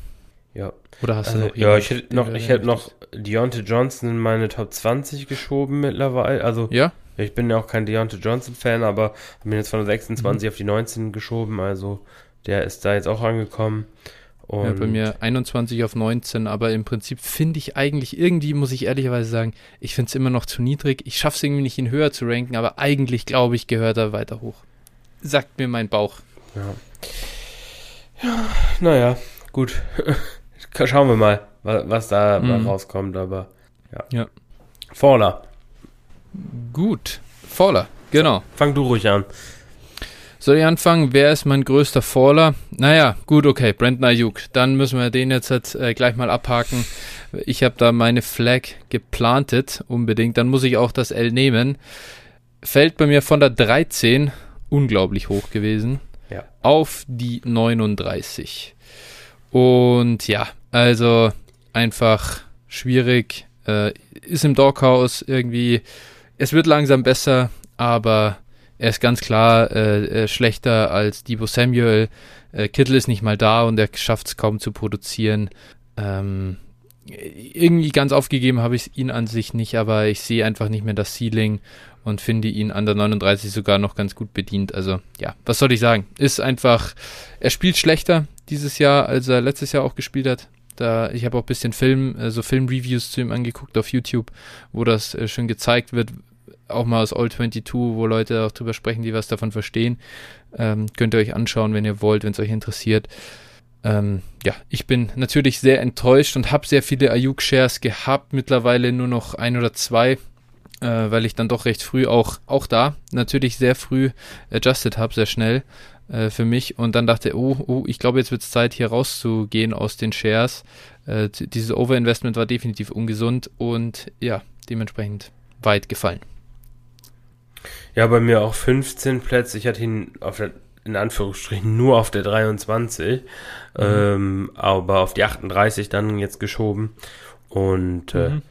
Ja. Oder hast also, du noch Ja, ich hätte noch, ich hätte noch Deontay Johnson in meine Top 20 geschoben mittlerweile. Also, ja. Ich bin ja auch kein Deontay Johnson-Fan, aber habe mir jetzt von der 26 mhm. auf die 19 geschoben. Also, der ist da jetzt auch angekommen. Und ja, bei mir 21 auf 19, aber im Prinzip finde ich eigentlich irgendwie, muss ich ehrlicherweise sagen, ich finde es immer noch zu niedrig. Ich schaffe es irgendwie nicht, ihn höher zu ranken, aber eigentlich glaube ich, gehört er weiter hoch. Sagt mir mein Bauch. Ja. Ja, naja, gut. Schauen wir mal, was, was da mhm. rauskommt, aber ja. ja. Faller. Gut. Faller, genau. Fang du ruhig an. Soll ich anfangen? Wer ist mein größter Faller? Naja, gut, okay, Brandon Ayuk. Dann müssen wir den jetzt halt, äh, gleich mal abhaken. Ich habe da meine Flag geplantet, unbedingt. Dann muss ich auch das L nehmen. Fällt bei mir von der 13, unglaublich hoch gewesen, ja. auf die 39. Und ja, also einfach schwierig. Äh, ist im Doghouse irgendwie. Es wird langsam besser, aber er ist ganz klar äh, äh, schlechter als Debo Samuel. Äh, Kittel ist nicht mal da und er schafft es kaum zu produzieren. Ähm, irgendwie ganz aufgegeben habe ich ihn an sich nicht, aber ich sehe einfach nicht mehr das Ceiling und finde ihn an der 39 sogar noch ganz gut bedient. Also ja, was soll ich sagen? Ist einfach, er spielt schlechter dieses Jahr, als er letztes Jahr auch gespielt hat. Da, ich habe auch ein bisschen Film, äh, so Filmreviews zu ihm angeguckt auf YouTube, wo das äh, schon gezeigt wird, auch mal aus All 22, wo Leute auch drüber sprechen, die was davon verstehen. Ähm, könnt ihr euch anschauen, wenn ihr wollt, wenn es euch interessiert. Ähm, ja, ich bin natürlich sehr enttäuscht und habe sehr viele Ayuk-Shares gehabt, mittlerweile nur noch ein oder zwei, äh, weil ich dann doch recht früh auch, auch da natürlich sehr früh adjusted habe, sehr schnell äh, für mich und dann dachte, oh, oh ich glaube, jetzt wird es Zeit, hier rauszugehen aus den Shares. Äh, dieses Overinvestment war definitiv ungesund und ja, dementsprechend weit gefallen. Ja, bei mir auch 15 Plätze. Ich hatte ihn auf der, in Anführungsstrichen nur auf der 23, mhm. ähm, aber auf die 38 dann jetzt geschoben. Und äh, mhm.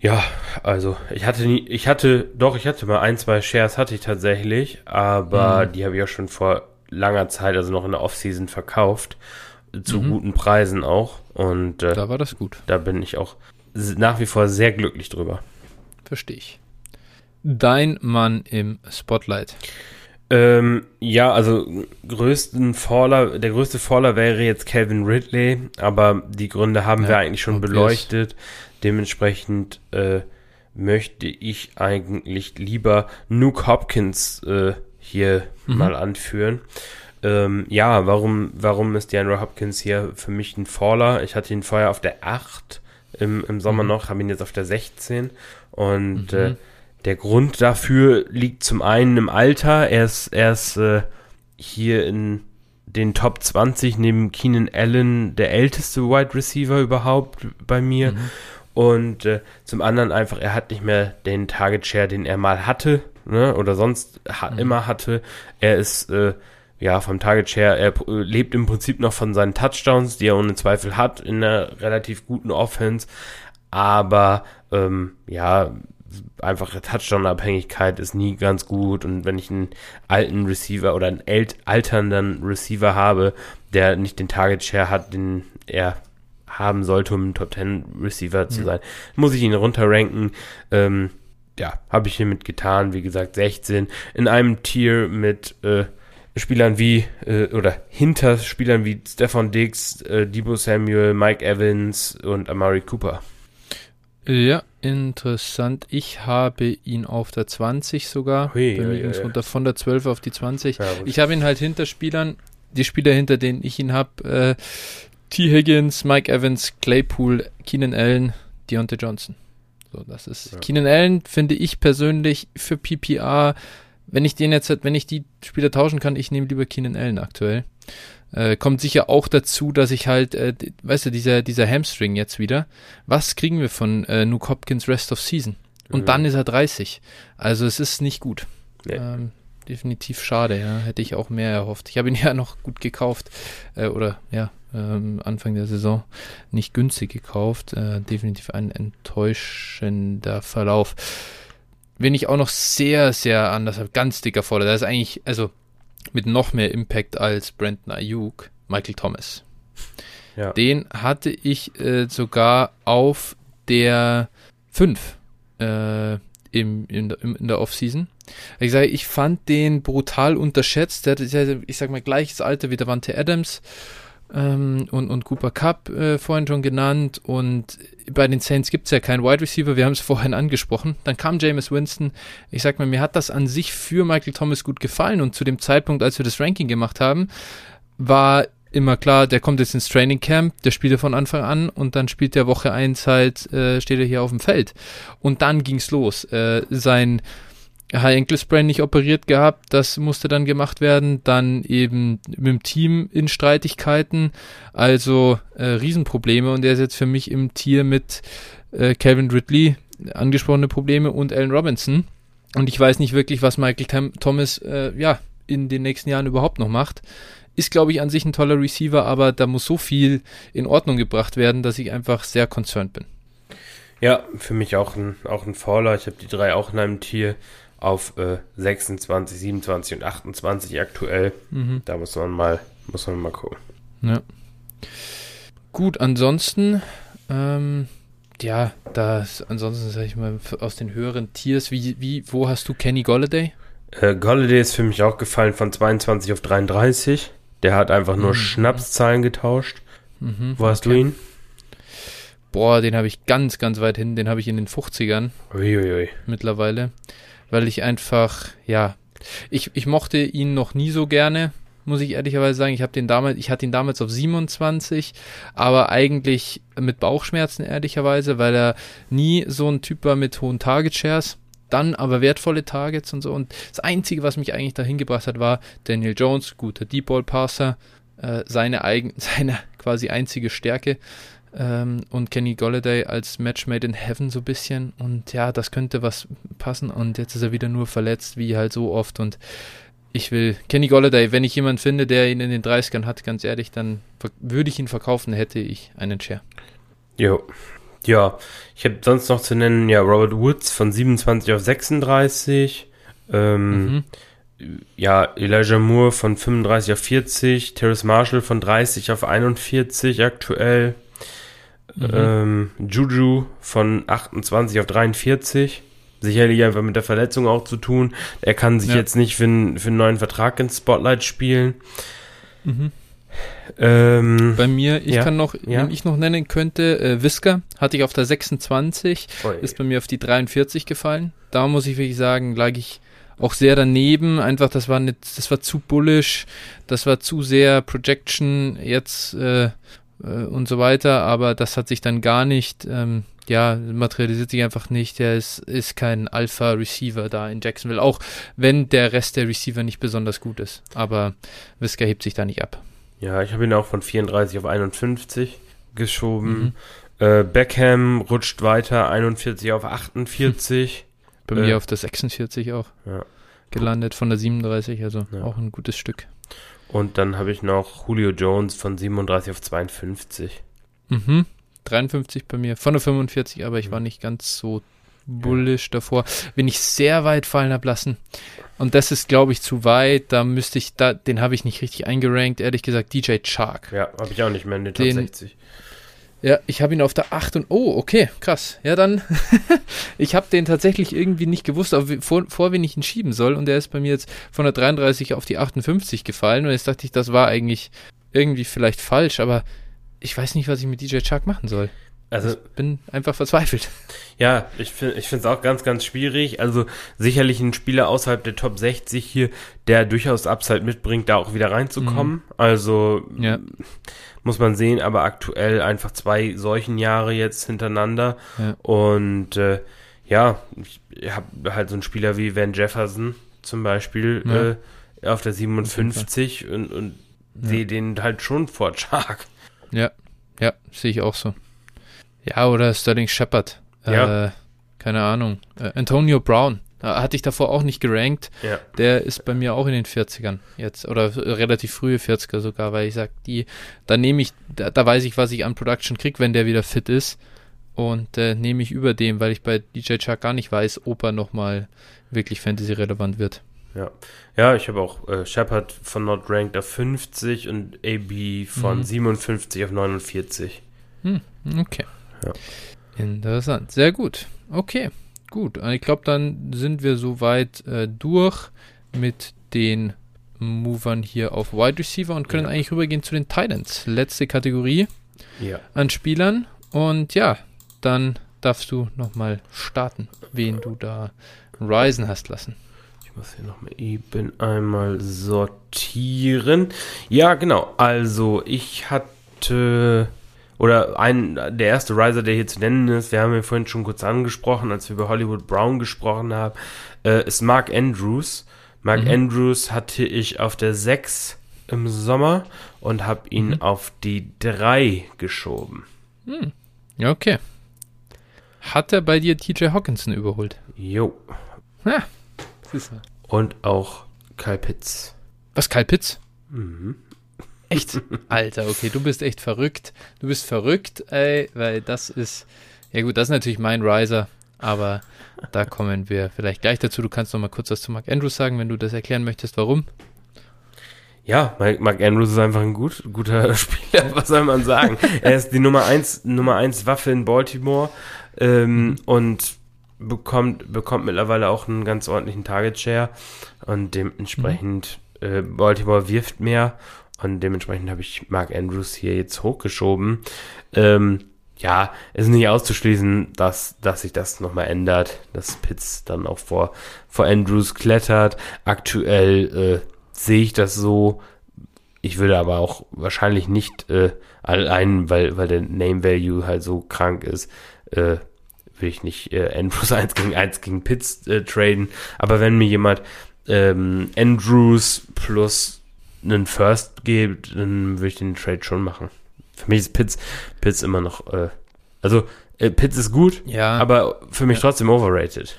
ja, also ich hatte nie, ich hatte, doch, ich hatte mal ein, zwei Shares hatte ich tatsächlich, aber mhm. die habe ich auch schon vor langer Zeit, also noch in der Offseason verkauft, zu mhm. guten Preisen auch. Und äh, da war das gut. Da bin ich auch nach wie vor sehr glücklich drüber. Verstehe ich. Dein Mann im Spotlight. Ähm, ja, also größten Faller, der größte Faller wäre jetzt Calvin Ridley, aber die Gründe haben ja, wir eigentlich schon beleuchtet. Dementsprechend äh, möchte ich eigentlich lieber Nuke Hopkins äh, hier mhm. mal anführen. Ähm, ja, warum, warum ist DeAndre Hopkins hier für mich ein Faller? Ich hatte ihn vorher auf der 8 im, im Sommer mhm. noch, habe ihn jetzt auf der 16 und mhm. äh, der Grund dafür liegt zum einen im Alter. Er ist, er ist äh, hier in den Top 20 neben Keenan Allen der älteste Wide Receiver überhaupt bei mir. Mhm. Und äh, zum anderen einfach, er hat nicht mehr den Target Share, den er mal hatte, ne, oder sonst ha mhm. immer hatte. Er ist äh, ja vom Target Share, er äh, lebt im Prinzip noch von seinen Touchdowns, die er ohne Zweifel hat in einer relativ guten Offense. Aber ähm, ja, einfache Touchdown-Abhängigkeit ist nie ganz gut und wenn ich einen alten Receiver oder einen alternden Receiver habe, der nicht den Target-Share hat, den er haben sollte, um ein Top 10 Receiver zu mhm. sein, muss ich ihn runterranken. Ähm, ja, habe ich hiermit getan, wie gesagt, 16 in einem Tier mit äh, Spielern wie äh, oder hinter Spielern wie Stefan Diggs, äh, Debo Samuel, Mike Evans und Amari Cooper. Ja, interessant. Ich habe ihn auf der 20 sogar. Hui, Bei mir ja, ja. von der 12 auf die 20. Ja, ich habe ihn halt hinter Spielern, die Spieler, hinter denen ich ihn habe, äh, T. Higgins, Mike Evans, Claypool, Keenan Allen, Deontay Johnson. So, das ist ja. Keenan Allen finde ich persönlich für PPR, wenn ich den jetzt, wenn ich die Spieler tauschen kann, ich nehme lieber Keenan Allen aktuell. Äh, kommt sicher auch dazu, dass ich halt, äh, weißt du, dieser, dieser Hamstring jetzt wieder. Was kriegen wir von äh, Nuke Hopkins Rest of Season? Und mhm. dann ist er 30. Also es ist nicht gut. Nee. Ähm, definitiv schade, ja. Hätte ich auch mehr erhofft. Ich habe ihn ja noch gut gekauft. Äh, oder ja, ähm, Anfang der Saison nicht günstig gekauft. Äh, definitiv ein enttäuschender Verlauf. Wen ich auch noch sehr, sehr anders habe, ganz dicker Vorder. Da ist eigentlich, also mit noch mehr Impact als Brandon Ayuk, Michael Thomas. Ja. Den hatte ich äh, sogar auf der 5 äh, im, in, der, in der Offseason. Ich sage, ich fand den brutal unterschätzt. Der hat, ich sag mal, gleiches Alter wie der Wante Adams ähm, und, und Cooper Cup äh, vorhin schon genannt. Und bei den Saints gibt es ja keinen Wide Receiver, wir haben es vorhin angesprochen. Dann kam Jameis Winston. Ich sag mal, mir hat das an sich für Michael Thomas gut gefallen. Und zu dem Zeitpunkt, als wir das Ranking gemacht haben, war immer klar, der kommt jetzt ins Training Camp, der spielt er von Anfang an und dann spielt der Woche 1 halt, äh, steht er hier auf dem Feld. Und dann ging's los. Äh, sein High Ankle Sprain nicht operiert gehabt, das musste dann gemacht werden, dann eben mit dem Team in Streitigkeiten, also äh, Riesenprobleme und er ist jetzt für mich im Tier mit äh, Calvin Ridley, angesprochene Probleme und Allen Robinson und ich weiß nicht wirklich, was Michael Tam Thomas äh, ja in den nächsten Jahren überhaupt noch macht. Ist, glaube ich, an sich ein toller Receiver, aber da muss so viel in Ordnung gebracht werden, dass ich einfach sehr concerned bin. Ja, für mich auch ein, auch ein Faller. Ich habe die drei auch in einem Tier auf äh, 26, 27 und 28 aktuell. Mhm. Da muss man mal, muss man mal gucken. Ja. Gut, ansonsten, ähm, ja, das, ansonsten sage ich mal, aus den höheren Tiers, wie, wie, wo hast du Kenny Golladay? Äh, Golladay ist für mich auch gefallen von 22 auf 33. Der hat einfach nur mhm. Schnapszahlen getauscht. Mhm, wo hast okay. du ihn? Boah, den habe ich ganz, ganz weit hin. Den habe ich in den 50ern. Uiuiui. Mittlerweile weil ich einfach, ja, ich, ich mochte ihn noch nie so gerne, muss ich ehrlicherweise sagen. Ich habe den damals, ich hatte ihn damals auf 27, aber eigentlich mit Bauchschmerzen ehrlicherweise, weil er nie so ein Typ war mit hohen Target Shares. Dann aber wertvolle Targets und so. Und das Einzige, was mich eigentlich dahin gebracht hat, war Daniel Jones, guter Deep Ball Passer, äh, seine eigen, seine quasi einzige Stärke ähm, und Kenny Golladay als Match made in heaven so ein bisschen. Und ja, das könnte was passen. Und jetzt ist er wieder nur verletzt, wie halt so oft. Und ich will Kenny Golladay, wenn ich jemanden finde, der ihn in den 30ern hat, ganz ehrlich, dann würde ich ihn verkaufen, hätte ich einen Share. Jo. Ja, ich habe sonst noch zu nennen, ja, Robert Woods von 27 auf 36. Ähm, mhm. Ja, Elijah Moore von 35 auf 40. Terrace Marshall von 30 auf 41 aktuell. Mhm. Ähm, Juju von 28 auf 43. Sicherlich einfach mit der Verletzung auch zu tun. Er kann sich ja. jetzt nicht für, einen, für einen neuen Vertrag ins Spotlight spielen. Mhm. Ähm, Bei mir, ich ja, kann noch, ja. wenn ich noch nennen könnte, äh, Whisker hatte ich auf der 26, Oi. ist bei mir auf die 43 gefallen. Da muss ich wirklich sagen, lag ich auch sehr daneben. Einfach, das war nicht, das war zu bullish, das war zu sehr Projection jetzt äh, äh, und so weiter, aber das hat sich dann gar nicht, ähm, ja, materialisiert sich einfach nicht. Er ist, ist kein Alpha-Receiver da in Jacksonville, auch wenn der Rest der Receiver nicht besonders gut ist. Aber Whisker hebt sich da nicht ab. Ja, ich habe ihn auch von 34 auf 51 geschoben. Mhm. Äh, Beckham rutscht weiter, 41 auf 48. Bei äh, mir auf der 46 auch. Ja. Gelandet von der 37, also ja. auch ein gutes Stück. Und dann habe ich noch Julio Jones von 37 auf 52. Mhm. 53 bei mir, von der 45, aber ich mhm. war nicht ganz so bullish davor. Bin ich sehr weit fallen ablassen. Und das ist, glaube ich, zu weit. Da müsste ich, da, den habe ich nicht richtig eingerankt. Ehrlich gesagt, DJ Chark. Ja, habe ich auch nicht mehr in den Top den, 60. Ja, ich habe ihn auf der 8 und oh, okay, krass. Ja, dann, ich habe den tatsächlich irgendwie nicht gewusst, vor, vor wen ich ihn schieben soll. Und er ist bei mir jetzt von der 33 auf die 58 gefallen. Und jetzt dachte ich, das war eigentlich irgendwie vielleicht falsch, aber ich weiß nicht, was ich mit DJ Chuck machen soll. Also ich bin einfach verzweifelt. Ja, ich finde ich finde es auch ganz, ganz schwierig. Also sicherlich ein Spieler außerhalb der Top 60 hier, der durchaus Upside mitbringt, da auch wieder reinzukommen. Mhm. Also ja. muss man sehen, aber aktuell einfach zwei solchen Jahre jetzt hintereinander. Ja. Und äh, ja, ich habe halt so einen Spieler wie Van Jefferson zum Beispiel ja. äh, auf der 57 und, und sehe den halt schon vor Chark. Ja, ja, sehe ich auch so. Ja, oder Sterling Shepard. Ja. Äh, keine Ahnung. Äh, Antonio Brown. Hatte ich davor auch nicht gerankt. Ja. Der ist bei mir auch in den 40ern jetzt. Oder relativ frühe 40er sogar, weil ich sag, die, da nehme ich, da, da, weiß ich, was ich an Production krieg, wenn der wieder fit ist. Und äh, nehme ich über dem, weil ich bei DJ Chuck gar nicht weiß, ob er nochmal wirklich Fantasy-relevant wird. Ja, ja ich habe auch äh, Shepard von Not Ranked auf 50 und AB von mhm. 57 auf 49. Hm, okay. Ja. Interessant. Sehr gut. Okay, gut. Ich glaube, dann sind wir soweit äh, durch mit den Movern hier auf Wide Receiver und können ja. eigentlich rübergehen zu den Titans. Letzte Kategorie ja. an Spielern. Und ja, dann darfst du nochmal starten, wen du da Ryzen hast lassen. Ich muss hier nochmal eben einmal sortieren. Ja, genau. Also, ich hatte oder ein, der erste Riser, der hier zu nennen ist, wir haben ihn vorhin schon kurz angesprochen, als wir über Hollywood Brown gesprochen haben, äh, ist Mark Andrews. Mark mhm. Andrews hatte ich auf der 6 im Sommer und habe ihn mhm. auf die 3 geschoben. Mhm. Ja, okay. Hat er bei dir TJ Hawkinson überholt? Jo. Ja, und auch Kyle Pitts. Was, Kyle Pitts? Mhm. Echt? Alter, okay, du bist echt verrückt. Du bist verrückt, ey, weil das ist, ja gut, das ist natürlich mein Riser, aber da kommen wir vielleicht gleich dazu. Du kannst noch mal kurz was zu Mark Andrews sagen, wenn du das erklären möchtest, warum. Ja, Mark Andrews ist einfach ein gut, guter Spieler, was soll man sagen? er ist die Nummer 1 Nummer eins Waffe in Baltimore ähm, und bekommt, bekommt mittlerweile auch einen ganz ordentlichen Target Share und dementsprechend mhm. äh, Baltimore wirft mehr und dementsprechend habe ich Mark Andrews hier jetzt hochgeschoben. Ähm, ja, es ist nicht auszuschließen, dass, dass sich das nochmal ändert, dass Pitts dann auch vor, vor Andrews klettert. Aktuell äh, sehe ich das so. Ich würde aber auch wahrscheinlich nicht äh, allein, weil, weil der Name Value halt so krank ist, äh, will ich nicht äh, Andrews 1 gegen 1 gegen Pitts äh, traden. Aber wenn mir jemand ähm, Andrews plus einen First gibt, dann würde ich den Trade schon machen. Für mich ist Pitts, Pitts immer noch, äh, also äh, Pitts ist gut, Ja, aber für mich Ja. trotzdem overrated.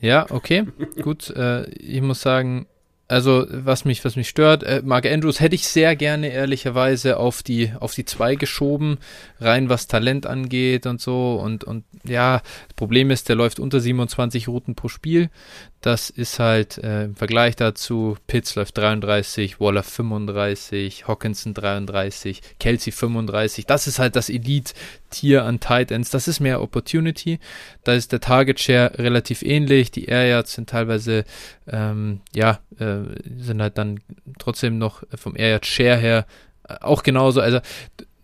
Ja, okay, gut. Äh, ich muss sagen, also was mich, was mich stört, äh, Mark Andrews hätte ich sehr gerne ehrlicherweise auf die, auf die zwei geschoben, rein was Talent angeht und so. Und, und ja, das Problem ist, der läuft unter 27 Routen pro Spiel. Das ist halt äh, im Vergleich dazu, Pitts läuft 33, Waller 35, Hawkinson 33, Kelsey 35. Das ist halt das Elite-Tier an Tight Ends. Das ist mehr Opportunity. Da ist der Target Share relativ ähnlich. Die Air Yards sind teilweise, ähm, ja, äh, sind halt dann trotzdem noch vom Air Yard Share her äh, auch genauso. Also,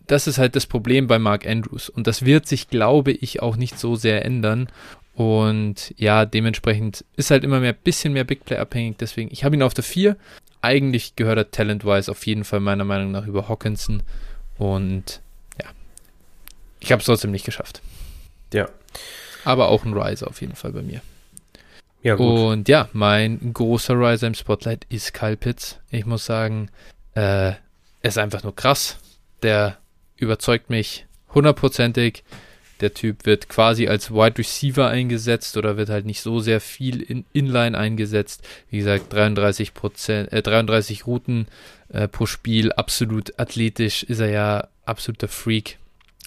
das ist halt das Problem bei Mark Andrews. Und das wird sich, glaube ich, auch nicht so sehr ändern. Und ja, dementsprechend ist halt immer mehr, bisschen mehr Big Play abhängig. Deswegen, ich habe ihn auf der 4. Eigentlich gehört er talent-wise auf jeden Fall meiner Meinung nach über Hawkinson. Und ja, ich habe es trotzdem nicht geschafft. Ja. Aber auch ein Riser auf jeden Fall bei mir. Ja, gut. Und ja, mein großer Riser im Spotlight ist Kyle Pitts. Ich muss sagen, äh, er ist einfach nur krass. Der überzeugt mich hundertprozentig. Der Typ wird quasi als Wide Receiver eingesetzt oder wird halt nicht so sehr viel in Inline eingesetzt. Wie gesagt, 33 Prozent, äh, 33 Routen äh, pro Spiel, absolut athletisch ist er ja absoluter Freak.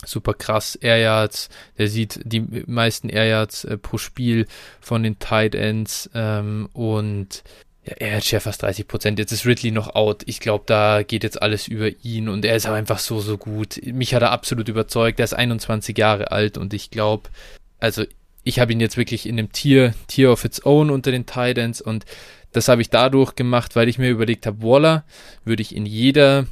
Super krass, Air Yards, der sieht die meisten Air Yards äh, pro Spiel von den Tight Ends ähm, und ja, er hat ja fast 30 Prozent. Jetzt ist Ridley noch out. Ich glaube, da geht jetzt alles über ihn und er ist aber einfach so, so gut. Mich hat er absolut überzeugt. Er ist 21 Jahre alt und ich glaube, also ich habe ihn jetzt wirklich in einem Tier, Tier of its own unter den Titans und das habe ich dadurch gemacht, weil ich mir überlegt habe, Waller würde ich in jeder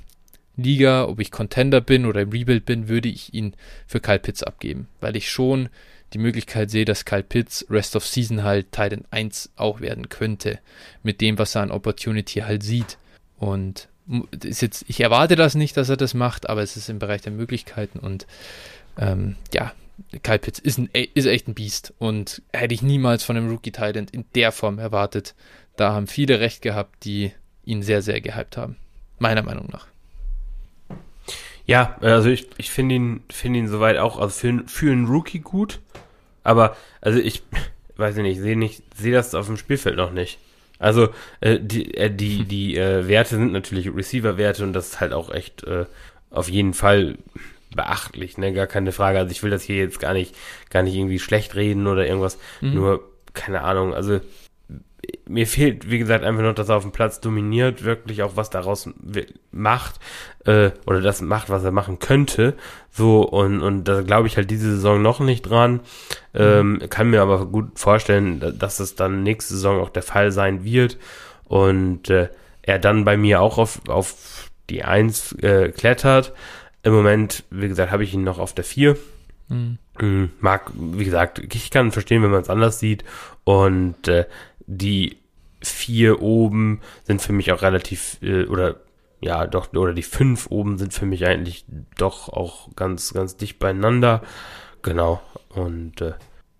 Liga, ob ich Contender bin oder im Rebuild bin, würde ich ihn für Kyle Pitts abgeben, weil ich schon die Möglichkeit sehe, dass Kyle Pitts Rest of Season halt Titan 1 auch werden könnte, mit dem, was er an Opportunity halt sieht. Und ist jetzt, ich erwarte das nicht, dass er das macht, aber es ist im Bereich der Möglichkeiten und ähm, ja, Kyle Pitts ist, ein, ist echt ein Biest und hätte ich niemals von einem Rookie Titan in der Form erwartet. Da haben viele recht gehabt, die ihn sehr, sehr gehypt haben. Meiner Meinung nach. Ja, also ich, ich finde ihn, finde ihn soweit auch, also für, für einen Rookie gut, aber, also ich, weiß ich nicht, sehe nicht, sehe das auf dem Spielfeld noch nicht. Also, äh, die, äh, die, die äh, Werte sind natürlich Receiver-Werte und das ist halt auch echt äh, auf jeden Fall beachtlich, ne, gar keine Frage. Also ich will das hier jetzt gar nicht, gar nicht irgendwie schlecht reden oder irgendwas, Mhm. nur, keine Ahnung, also mir fehlt, wie gesagt, einfach noch, dass er auf dem Platz dominiert, wirklich auch was daraus macht, äh, oder das macht, was er machen könnte. So, und, und da glaube ich halt diese Saison noch nicht dran. Ähm, kann mir aber gut vorstellen, da- dass es dann nächste Saison auch der Fall sein wird. Und äh, er dann bei mir auch auf, auf die Eins äh, klettert. Im Moment, wie gesagt, habe ich ihn noch auf der Vier. Mhm. Mm, Mag, wie gesagt, ich kann verstehen, wenn man es anders sieht. Und äh, die vier oben sind für mich auch relativ, äh, oder ja, doch, oder die fünf oben sind für mich eigentlich doch auch ganz, ganz dicht beieinander. Genau. Und äh,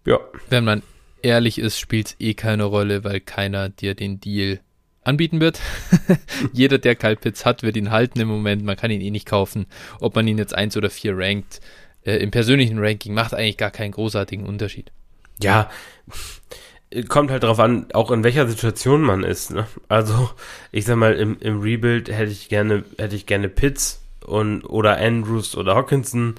ja, Wenn man ehrlich ist, spielt es eh keine Rolle, weil keiner dir den Deal anbieten wird. Jeder, der Kyle Pitts hat, wird ihn halten im Moment. Man kann ihn eh nicht kaufen. Ob man ihn jetzt eins oder vier rankt, äh, im persönlichen Ranking macht eigentlich gar keinen großartigen Unterschied. ja, kommt halt drauf an, auch in welcher Situation man ist. Ne? Also, ich sag mal, im, im Rebuild hätte ich gerne, hätte ich gerne Pitts und oder Andrews oder Hawkinson.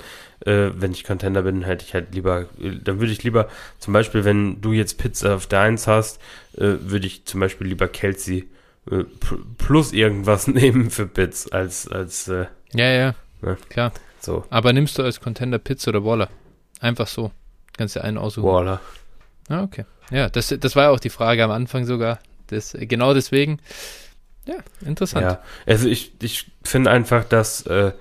Äh, wenn ich Contender bin, hätte ich halt lieber, dann würde ich lieber, zum Beispiel, wenn du jetzt Pitts auf der 1 hast, äh, würde ich zum Beispiel lieber Kelsey äh, pl- plus irgendwas nehmen für Pitts als, als äh, Ja, ja, Ja. klar. so Aber nimmst du als Contender Pitts oder Waller? Einfach so. Kannst dir einen aussuchen. Waller. Ah, okay. Ja, das, das war ja auch die Frage am Anfang sogar. Das, genau deswegen. Ja, interessant. Ja, also ich, ich finde einfach, dass äh,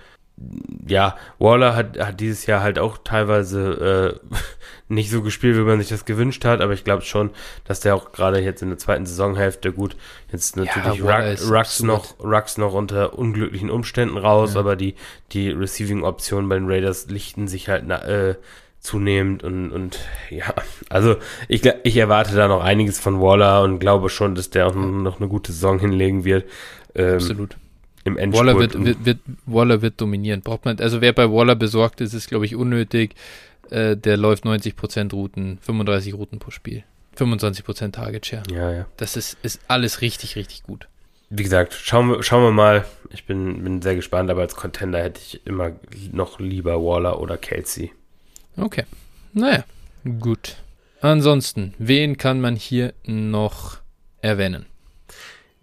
ja, Waller hat, hat dieses Jahr halt auch teilweise äh, nicht so gespielt, wie man sich das gewünscht hat, aber ich glaube schon, dass der auch gerade jetzt in der zweiten Saisonhälfte gut, jetzt natürlich Waller Rux, noch, Rux noch unter unglücklichen Umständen raus, Ja. aber die, die Receiving-Optionen bei den Raiders lichten sich halt na, äh, zunehmend und, und ja, also ich, ich erwarte da noch einiges von Waller und glaube schon, dass der auch noch eine gute Saison hinlegen wird. Ähm, Absolut. im Endspurt. Waller wird, wird, wird, Waller wird dominieren. Braucht man, also wer bei Waller besorgt ist, ist, glaube ich, unnötig. Äh, der läuft 90% Routen, 35 Routen pro Spiel. 25% Target Share. Ja, ja. Das ist, ist alles richtig, richtig gut. Wie gesagt, schauen wir, schauen wir mal. Ich bin, bin sehr gespannt, aber als Contender hätte ich immer noch lieber Waller oder Kelsey. Okay. Naja, gut. Ansonsten, wen kann man hier noch erwähnen?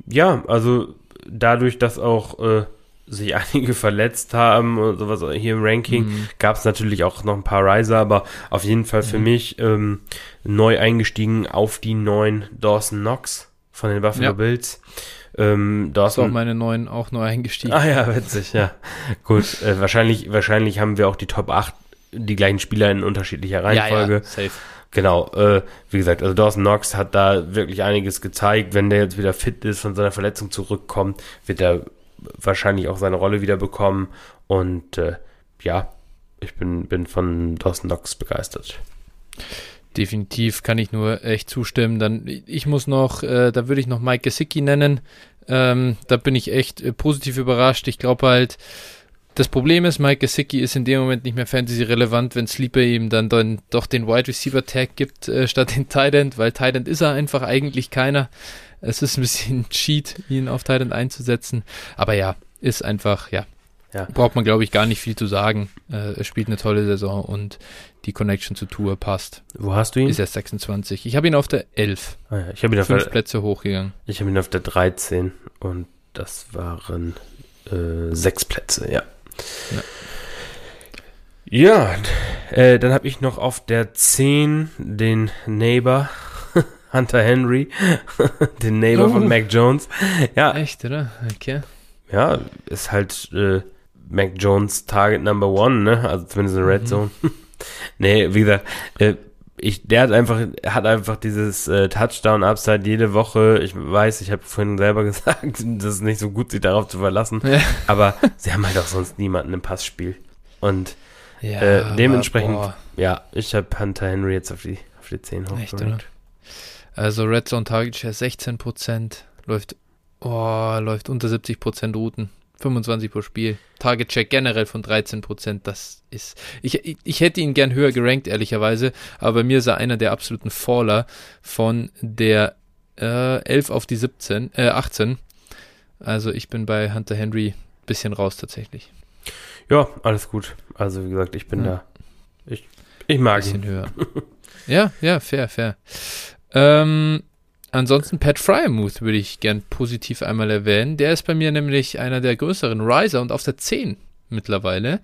Ja, also dadurch, dass auch äh, sich einige verletzt haben und sowas hier im Ranking, mhm. gab es natürlich auch noch ein paar Riser, aber auf jeden Fall für mhm. mich ähm, neu eingestiegen auf die neuen Dawson Knox von den Buffalo ja. Bills. Ähm, Dawson, ist auch meine neuen auch neu eingestiegen. Ah ja, witzig, ja. Gut, äh, wahrscheinlich, wahrscheinlich haben wir auch die Top 8 die gleichen Spieler in unterschiedlicher Reihenfolge. Ja, ja, safe. Genau, äh, wie gesagt, also Dawson Knox hat da wirklich einiges gezeigt. Wenn der jetzt wieder fit ist, von seiner Verletzung zurückkommt, wird er wahrscheinlich auch seine Rolle wieder bekommen. Und äh, ja, ich bin, bin von Dawson Knox begeistert. Definitiv kann ich nur echt zustimmen. Dann, ich muss noch, äh, da würde ich noch Mike Gesicki nennen. Ähm, da bin ich echt äh, positiv überrascht. Ich glaube halt, das Problem ist, Mike Gesicki ist in dem Moment nicht mehr Fantasy-relevant, wenn Sleeper ihm dann, dann doch den Wide Receiver-Tag gibt äh, statt den Tight End, weil Tight End ist er einfach eigentlich keiner. Es ist ein bisschen Cheat, ihn auf Tight End einzusetzen. Aber ja, ist einfach, ja. ja. Braucht man, glaube ich, gar nicht viel zu sagen. Äh, er spielt eine tolle Saison und die Connection zu Tour passt. Wo hast du ihn? Ist er 26. Ich habe ihn auf der 11. Ah ja, ich habe ihn auf Fünf der, Plätze hochgegangen. Ich habe ihn auf der 13 und das waren äh, sechs Plätze, ja. Ja, ja äh, dann habe ich noch auf der 10 den Neighbor Hunter Henry, den Neighbor oh. von Mac Jones. Ja. Echt, oder? Okay. Ja, ist halt äh, Mac Jones Target Number One, ne? Also zumindest in Red mhm. Zone. nee, wie gesagt, äh, ich, der hat einfach, hat einfach dieses äh, Touchdown-Upside jede Woche. Ich weiß, ich habe vorhin selber gesagt, das ist nicht so gut, sich darauf zu verlassen. Ja. Aber sie haben halt auch sonst niemanden im Passspiel. Und ja, äh, dementsprechend, aber, ja, ich habe Hunter Henry jetzt auf die, auf die 10 hochgerankt. Also Red Zone Target Share 16%, läuft, oh, läuft unter 70% Routen. 25 pro Spiel. Target Check generell von 13% das ist. Ich, ich, ich, hätte ihn gern höher gerankt, ehrlicherweise, aber bei mir ist er einer der absoluten Faller von der äh, 11 auf die 17, äh, 18. Also ich bin bei Hunter Henry ein bisschen raus tatsächlich. Ja, alles gut. Also wie gesagt, ich bin ja. da. Ich, ich mag bisschen ihn. höher. ja, ja, fair, fair. Ähm, ansonsten Pat Fryermuth würde ich gern positiv einmal erwähnen. Der ist bei mir nämlich einer der größeren Riser und auf der 10 mittlerweile.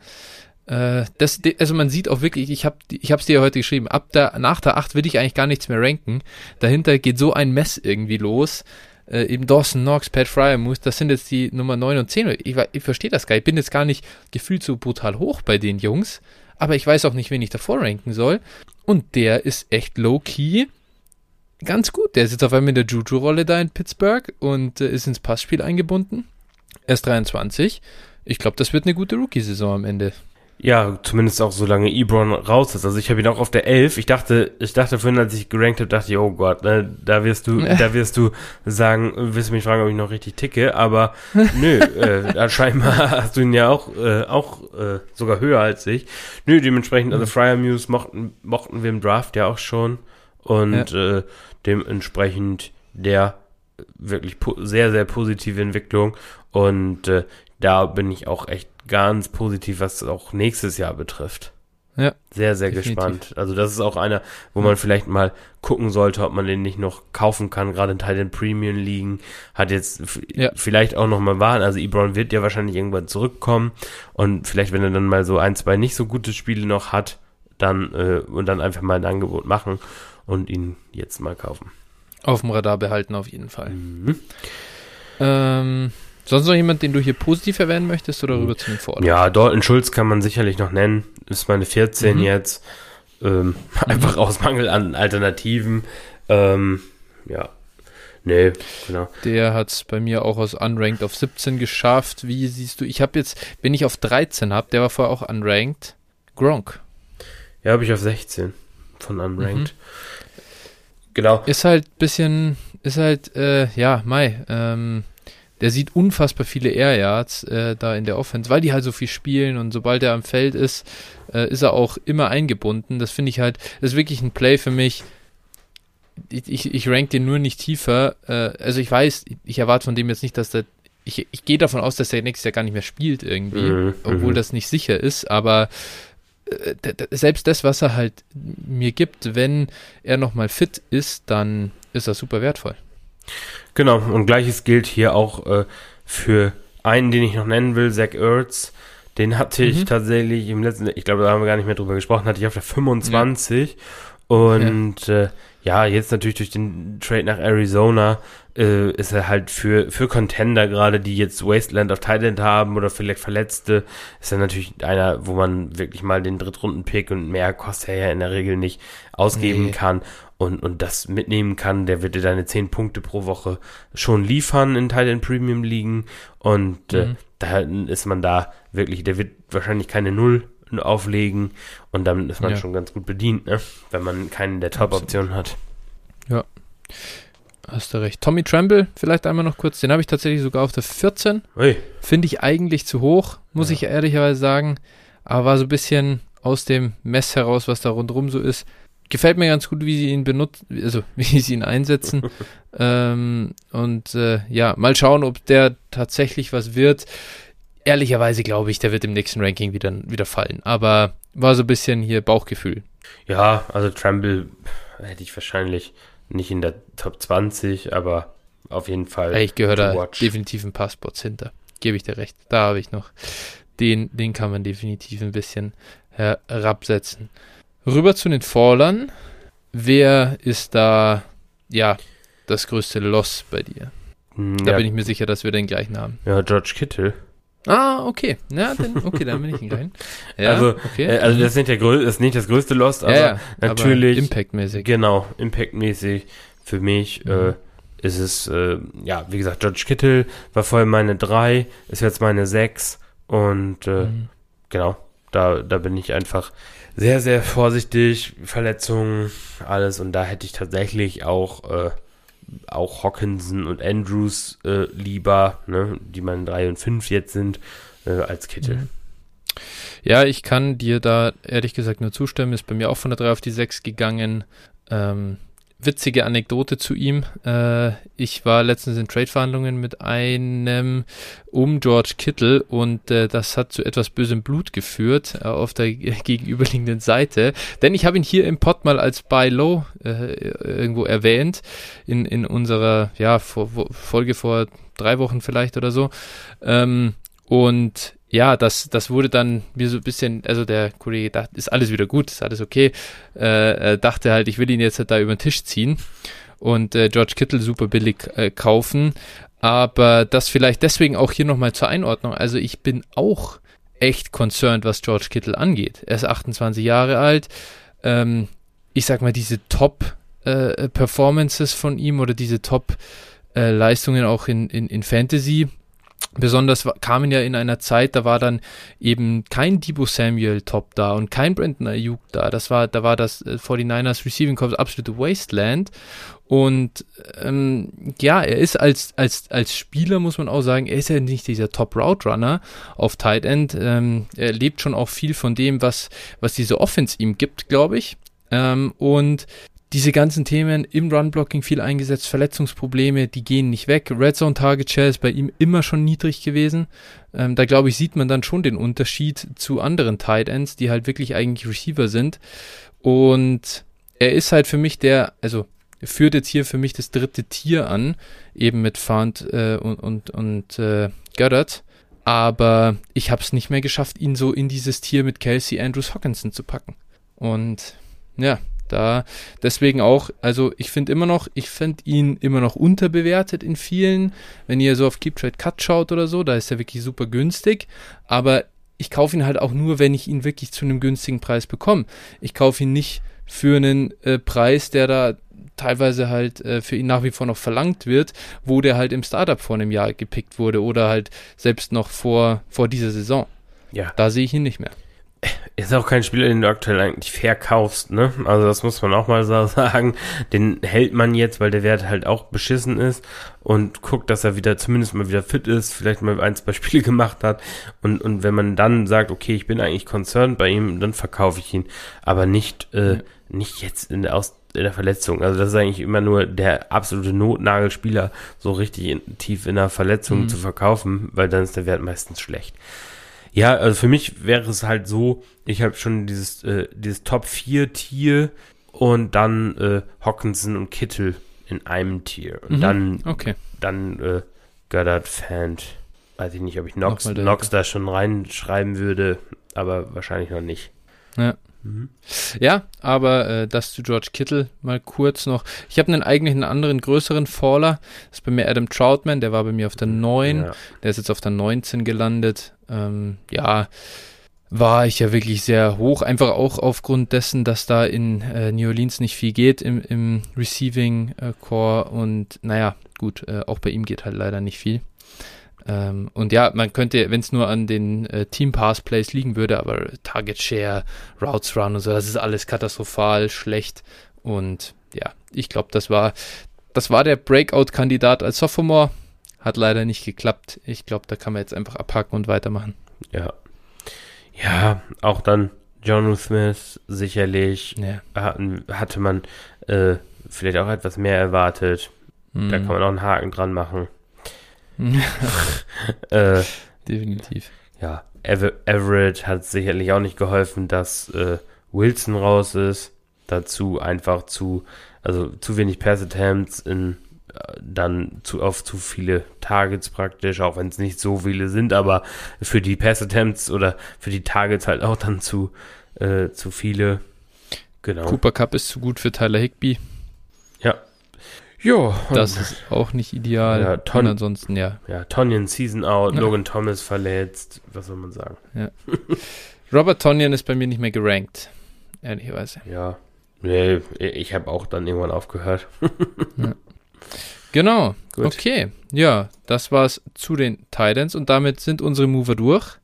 Äh, das, also man sieht auch wirklich, ich habe ich es dir heute geschrieben, ab der, nach der 8 will ich eigentlich gar nichts mehr ranken. Dahinter geht so ein Mess irgendwie los. Äh, eben Dawson Knox, Pat Fryermuth, das sind jetzt die Nummer 9 und 10. Ich, ich verstehe das gar nicht. Ich bin jetzt gar nicht gefühlt so brutal hoch bei den Jungs, aber ich weiß auch nicht, wen ich davor ranken soll. Und der ist echt low-key ganz gut. Der sitzt auf einmal in der Juju-Rolle da in Pittsburgh und äh, ist ins Passspiel eingebunden. Er ist 23. Ich glaube, das wird eine gute Rookie-Saison am Ende. Ja, zumindest auch solange Ebron raus ist. Also ich habe ihn auch auf der 11. Ich dachte, ich dachte vorhin, als ich gerankt habe, dachte ich, oh Gott, ne, da wirst du, da wirst du sagen, wirst du mich fragen, ob ich noch richtig ticke, aber nö, äh, scheinbar hast du ihn ja auch, äh, auch äh, sogar höher als ich. Nö, dementsprechend, also Fryer Muse mochten, mochten wir im Draft ja auch schon. Und ja. äh, dementsprechend der wirklich sehr, sehr positive Entwicklung. Und äh, da bin ich auch echt ganz positiv, was auch nächstes Jahr betrifft. Ja. Sehr, sehr definitiv. gespannt. Also das ist auch einer, wo man vielleicht mal gucken sollte, ob man den nicht noch kaufen kann, gerade in Teilen Premium liegen. Hat jetzt ja. vielleicht auch noch mal warten. Also Ebron wird ja wahrscheinlich irgendwann zurückkommen. Und vielleicht, wenn er dann mal so ein, zwei nicht so gute Spiele noch hat, dann äh, und dann einfach mal ein Angebot machen und ihn jetzt mal kaufen. Auf dem Radar behalten auf jeden Fall. Mhm. Ähm, sonst noch jemand, den du hier positiv erwähnen möchtest oder rüber zu den Vordergrund? Ja, Dalton Schulz kann man sicherlich noch nennen. Ist meine 14 mhm. jetzt. Ähm, einfach aus Mangel an Alternativen. Ähm, ja, Nee, genau. Der hat es bei mir auch aus Unranked auf 17 geschafft. Wie siehst du? Ich habe jetzt, wenn ich auf 13 habe, der war vorher auch Unranked. Gronk. Ja, habe ich auf 16 von Unranked. Mhm. Genau. Ist halt ein bisschen, ist halt, äh, ja, Mai, ähm, der sieht unfassbar viele Air Yards äh, da in der Offense, weil die halt so viel spielen und sobald er am Feld ist, äh, ist er auch immer eingebunden. Das finde ich halt, das ist wirklich ein Play für mich. Ich, ich, ich rank den nur nicht tiefer. Äh, also ich weiß, ich erwarte von dem jetzt nicht, dass der ich, ich gehe davon aus, dass er nächstes Jahr gar nicht mehr spielt irgendwie, mhm, obwohl mhm. das nicht sicher ist, aber selbst das, was er halt mir gibt, wenn er nochmal fit ist, dann ist das super wertvoll. Genau, und gleiches gilt hier auch äh, für einen, den ich noch nennen will, Zach Ertz. Den hatte mhm. ich tatsächlich im letzten, ich glaube, da haben wir gar nicht mehr drüber gesprochen, hatte ich auf der 25. Ja. Und ja. Äh, ja, jetzt natürlich durch den Trade nach Arizona äh, ist er halt für, für Contender gerade, die jetzt Wasteland of Thailand haben oder vielleicht Verletzte, ist er natürlich einer, wo man wirklich mal den Drittrunden-Pick und mehr kostet er ja in der Regel nicht ausgeben nee. kann und, und das mitnehmen kann, der wird dir deine 10 Punkte pro Woche schon liefern in Thailand Premium liegen und äh, mhm. äh, da ist man da wirklich, der wird wahrscheinlich keine Null auflegen und damit ist man ja. schon ganz gut bedient, ne? wenn man keinen der Top-Optionen hat. Ja, hast du recht. Tommy Tremble, vielleicht einmal noch kurz, den habe ich tatsächlich sogar auf der 14. Finde ich eigentlich zu hoch, muss ja. ich ehrlicherweise sagen, aber war so ein bisschen aus dem Mess heraus, was da rundherum so ist. Gefällt mir ganz gut, wie sie ihn benutzen, also wie sie ihn einsetzen. ähm, und äh, ja, mal schauen, ob der tatsächlich was wird ehrlicherweise glaube ich, der wird im nächsten Ranking wieder, wieder fallen. Aber war so ein bisschen hier Bauchgefühl. Ja, also Tremble hätte ich wahrscheinlich nicht in der Top 20, aber auf jeden Fall. Ich gehöre da watch. definitiv ein paar Spots hinter. Gebe ich dir recht. Da habe ich noch. Den, den kann man definitiv ein bisschen herabsetzen. Rüber zu den Fallern. Wer ist da, ja, das größte Loss bei dir? Hm, da ja. bin ich mir sicher, dass wir den gleichen haben. Ja, George Kittle. Ah, okay. Ja, dann, okay, dann bin ich ein Ja, also, okay. äh, also das ist nicht, der grö ist nicht das größte Lost, aber ja, ja, natürlich. Impactmäßig. Genau, impactmäßig. Für mich mhm. äh, ist es, äh, ja, wie gesagt, George Kittle war vorher meine 3, ist jetzt meine 6 und äh, mhm. genau, da, da bin ich einfach sehr, sehr vorsichtig. Verletzungen, alles und da hätte ich tatsächlich auch äh, auch Hawkinson und Andrews äh, lieber, ne, die man 3 und 5 jetzt sind, äh, als Kittel. Mhm. Ja, ich kann dir da ehrlich gesagt nur zustimmen. Ist bei mir auch von der 3 auf die 6 gegangen. Ähm, witzige Anekdote zu ihm. Äh, ich war letztens in Trade-Verhandlungen mit einem um George Kittle und äh, das hat zu etwas bösem Blut geführt äh, auf der gegenüberliegenden Seite. Denn ich habe ihn hier im Pod mal als Buy Low äh, irgendwo erwähnt in, in unserer ja, vor, Folge vor drei Wochen vielleicht oder so. Ähm, und ja, das, das wurde dann mir so ein bisschen, also der Kollege dachte, ist alles wieder gut, ist alles okay, äh, dachte halt, ich will ihn jetzt halt da über den Tisch ziehen und äh, George Kittle super billig äh, kaufen, aber das vielleicht deswegen auch hier nochmal zur Einordnung, also ich bin auch echt concerned, was George Kittle angeht. Er ist 28 Jahre alt, ähm, ich sag mal, diese Top-Performances äh, von ihm oder diese Top-Leistungen äh, auch in, in, in Fantasy, Besonders kamen ja in einer Zeit, da war dann eben kein Debo Samuel Top da und kein Brandon Ayuk da. Das war, da war das 49ers äh, Receiving Corps absolute Wasteland. Und ähm, ja, er ist als, als, als Spieler, muss man auch sagen, er ist ja nicht dieser Top Route Runner auf Tight End. Ähm, er lebt schon auch viel von dem, was, was diese Offense ihm gibt, glaube ich. Ähm, und diese ganzen Themen im Run-Blocking viel eingesetzt, Verletzungsprobleme, die gehen nicht weg. Red Zone Target Share ist bei ihm immer schon niedrig gewesen. Ähm, da glaube ich, sieht man dann schon den Unterschied zu anderen Tight Ends, die halt wirklich eigentlich Receiver sind. Und er ist halt für mich der, also führt jetzt hier für mich das dritte Tier an, eben mit Fant äh, und, und, und äh, Goddard. Aber ich habe es nicht mehr geschafft, ihn so in dieses Tier mit Kelsey Andrews Hawkinson zu packen. Und ja, da deswegen auch, also ich finde immer noch, ich finde ihn immer noch unterbewertet in vielen. Wenn ihr so auf Keep Trade Cut schaut oder so, da ist er wirklich super günstig. Aber ich kaufe ihn halt auch nur, wenn ich ihn wirklich zu einem günstigen Preis bekomme. Ich kaufe ihn nicht für einen äh, Preis, der da teilweise halt äh, für ihn nach wie vor noch verlangt wird, wo der halt im Startup vor einem Jahr gepickt wurde oder halt selbst noch vor, vor dieser Saison. Ja. Da sehe ich ihn nicht mehr ist auch kein Spieler, den du aktuell eigentlich verkaufst, ne? Also das muss man auch mal so sagen. Den hält man jetzt, weil der Wert halt auch beschissen ist und guckt, dass er wieder zumindest mal wieder fit ist, vielleicht mal ein, zwei Spiele gemacht hat. Und, und wenn man dann sagt, okay, ich bin eigentlich concerned bei ihm, dann verkaufe ich ihn. Aber nicht, äh, nicht jetzt in der, Aus in der Verletzung. Also das ist eigentlich immer nur der absolute Notnagelspieler, so richtig in, tief in der Verletzung mhm. zu verkaufen, weil dann ist der Wert meistens schlecht. Ja, also für mich wäre es halt so, ich habe schon dieses, äh, dieses Top 4 Tier und dann äh, Hawkinson und Kittel in einem Tier. Und mhm, dann, okay. dann äh, Goddard Fan. Weiß ich nicht, ob ich Nox, Nox da schon reinschreiben würde, aber wahrscheinlich noch nicht. Ja. Mhm. Ja, aber äh, das zu George Kittle mal kurz noch. Ich habe einen eigentlich einen anderen größeren Faller. Das ist bei mir Adam Troutman, der war bei mir auf der 9. Ja. Der ist jetzt auf der 19 gelandet. Ähm, ja, war ich ja wirklich sehr hoch. Einfach auch aufgrund dessen, dass da in äh, New Orleans nicht viel geht im, im Receiving äh, Core. Und naja, gut, äh, auch bei ihm geht halt leider nicht viel. Ähm, und ja, man könnte, wenn es nur an den äh, Team Pass Plays liegen würde, aber Target Share, Routes Run und so, das ist alles katastrophal schlecht. Und ja, ich glaube, das war, das war der Breakout-Kandidat als Sophomore. Hat leider nicht geklappt. Ich glaube, da kann man jetzt einfach abhaken und weitermachen. Ja. Ja, auch dann John Smith sicherlich ja. hatte man äh, vielleicht auch etwas mehr erwartet. Mhm. Da kann man auch einen Haken dran machen. äh, Definitiv. Ja, Ever Everett hat sicherlich auch nicht geholfen, dass äh, Wilson raus ist. Dazu einfach zu, also zu wenig Pass Attempts in dann zu auf zu viele Targets praktisch, auch wenn es nicht so viele sind, aber für die Pass Attempts oder für die Targets halt auch dann zu, äh, zu viele. Genau. Cooper Cup ist zu gut für Tyler Higby. Ja, ja. Das ist auch nicht ideal. Ja, Ton ansonsten, ja. Ja, Tonyan Season out, ja. Logan Thomas verletzt, was soll man sagen? Ja. Robert Tonyan ist bei mir nicht mehr gerankt, ehrlicherweise. Ja. Nee, ich habe auch dann irgendwann aufgehört. ja. Genau. Gut. Okay. Ja, das war's zu den Titans und damit sind unsere Mover durch.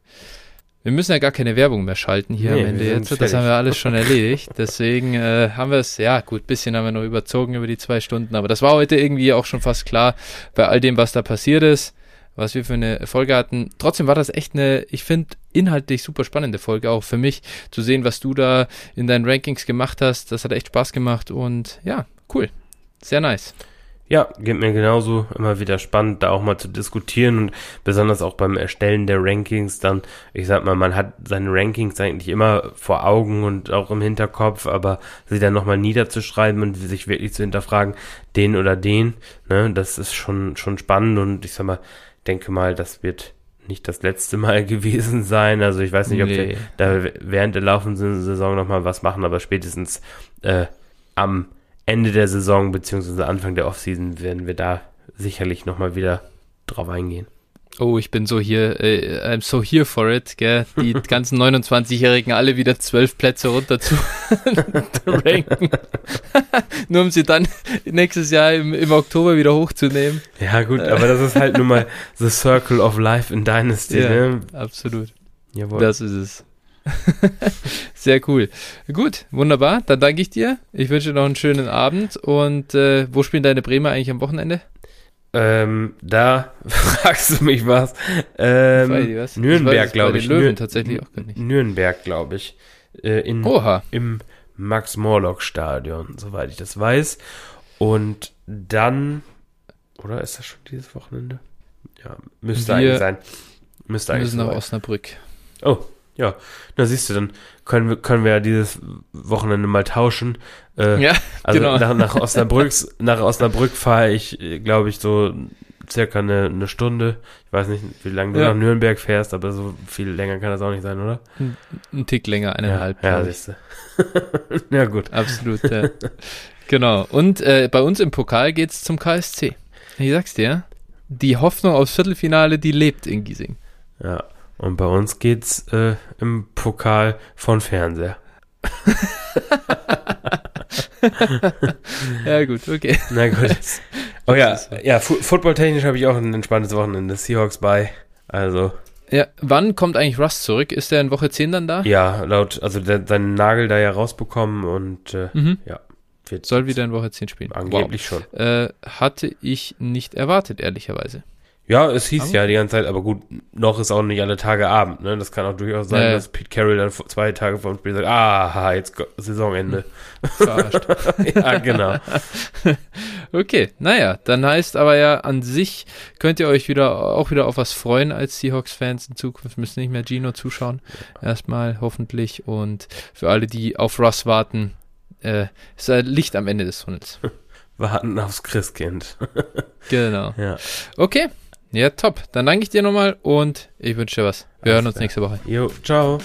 Wir müssen ja gar keine Werbung mehr schalten hier nee, am Ende jetzt. Fertig. Das haben wir alles schon erledigt. Deswegen äh, haben wir es, ja gut, bisschen haben wir noch überzogen über die zwei Stunden, aber das war heute irgendwie auch schon fast klar bei all dem, was da passiert ist, was wir für eine Folge hatten. Trotzdem war das echt eine, ich finde, inhaltlich super spannende Folge auch für mich zu sehen, was du da in deinen Rankings gemacht hast. Das hat echt Spaß gemacht und ja, cool. Sehr nice. Ja, geht mir genauso immer wieder spannend, da auch mal zu diskutieren und besonders auch beim Erstellen der Rankings dann, ich sag mal, man hat seine Rankings eigentlich immer vor Augen und auch im Hinterkopf, aber sie dann nochmal niederzuschreiben und sich wirklich zu hinterfragen, den oder den, ne, das ist schon, schon spannend und ich sag mal, denke mal, das wird nicht das letzte Mal gewesen sein. Also ich weiß nicht, ob nee. wir da während der laufenden Saison nochmal was machen, aber spätestens äh, am Ende der Saison beziehungsweise Anfang der Offseason werden wir da sicherlich nochmal wieder drauf eingehen. Oh, ich bin so hier, äh, I'm so here for it, gell? Die ganzen 29-Jährigen alle wieder zwölf Plätze runter zu ranken. nur um sie dann nächstes Jahr im, im Oktober wieder hochzunehmen. Ja, gut, aber das ist halt nun mal the circle of life in Dynasty, ja, ne? Absolut. Jawohl. Das ist es. Sehr cool. Gut, wunderbar. Dann danke ich dir. Ich wünsche dir noch einen schönen Abend. Und äh, wo spielen deine Bremer eigentlich am Wochenende? Ähm, da fragst du mich was. Ähm, was? Nürnberg, glaube ich. Löwen Nür tatsächlich auch gar nicht. Nürnberg, glaube ich. Äh, in, Oha. Im Max-Morlock-Stadion, soweit ich das weiß. Und dann, oder ist das schon dieses Wochenende? Ja, müsste Wir eigentlich sein. Müsste eigentlich müssen nach Osnabrück. Oh, ja, da siehst du, dann können wir, können wir ja dieses Wochenende mal tauschen. Äh, ja, also genau. nach, nach Osnabrück, nach Osnabrück fahre ich, glaube ich, so circa eine, eine Stunde. Ich weiß nicht, wie lange du ja. nach Nürnberg fährst, aber so viel länger kann das auch nicht sein, oder? Ein, ein Tick länger, eineinhalb. Ja, ja siehst du. ja, gut. Absolut, ja. genau. Und äh, bei uns im Pokal geht's zum KSC. Ich sag's dir, die Hoffnung aufs Viertelfinale, die lebt in Giesing. Ja. Und bei uns geht's äh, im Pokal von Fernseher. ja, gut, okay. Na gut. Oh ja, ja, footballtechnisch habe ich auch ein entspanntes Wochenende. Seahawks bei. Also. Ja, wann kommt eigentlich Russ zurück? Ist der in Woche 10 dann da? Ja, laut, also der, seinen Nagel da ja rausbekommen und äh, Mhm. ja, wird Soll wieder in Woche 10 spielen. angeblich schon. Wow. Äh, hatte ich nicht erwartet, ehrlicherweise. Ja, es hieß Aber- ja die ganze Zeit, aber gut, noch ist auch nicht alle Tage Abend, ne? Das kann auch durchaus sein, ja. dass Pete Carroll dann zwei Tage vor dem Spiel sagt, aha, jetzt Saisonende. Verarscht. ja, genau. Okay, naja, dann heißt aber ja an sich könnt ihr euch wieder auch wieder auf was freuen als Seahawks-Fans in Zukunft. Müsst nicht mehr Gino zuschauen. Erstmal hoffentlich. Und für alle, die auf Russ warten, äh, ist ein Licht am Ende des Tunnels. Warten aufs Christkind. Genau. ja. Okay. Ja, top. Dann danke ich dir nochmal und ich wünsche dir was. Wir Alles hören uns klar. nächste Woche. Jo, ciao.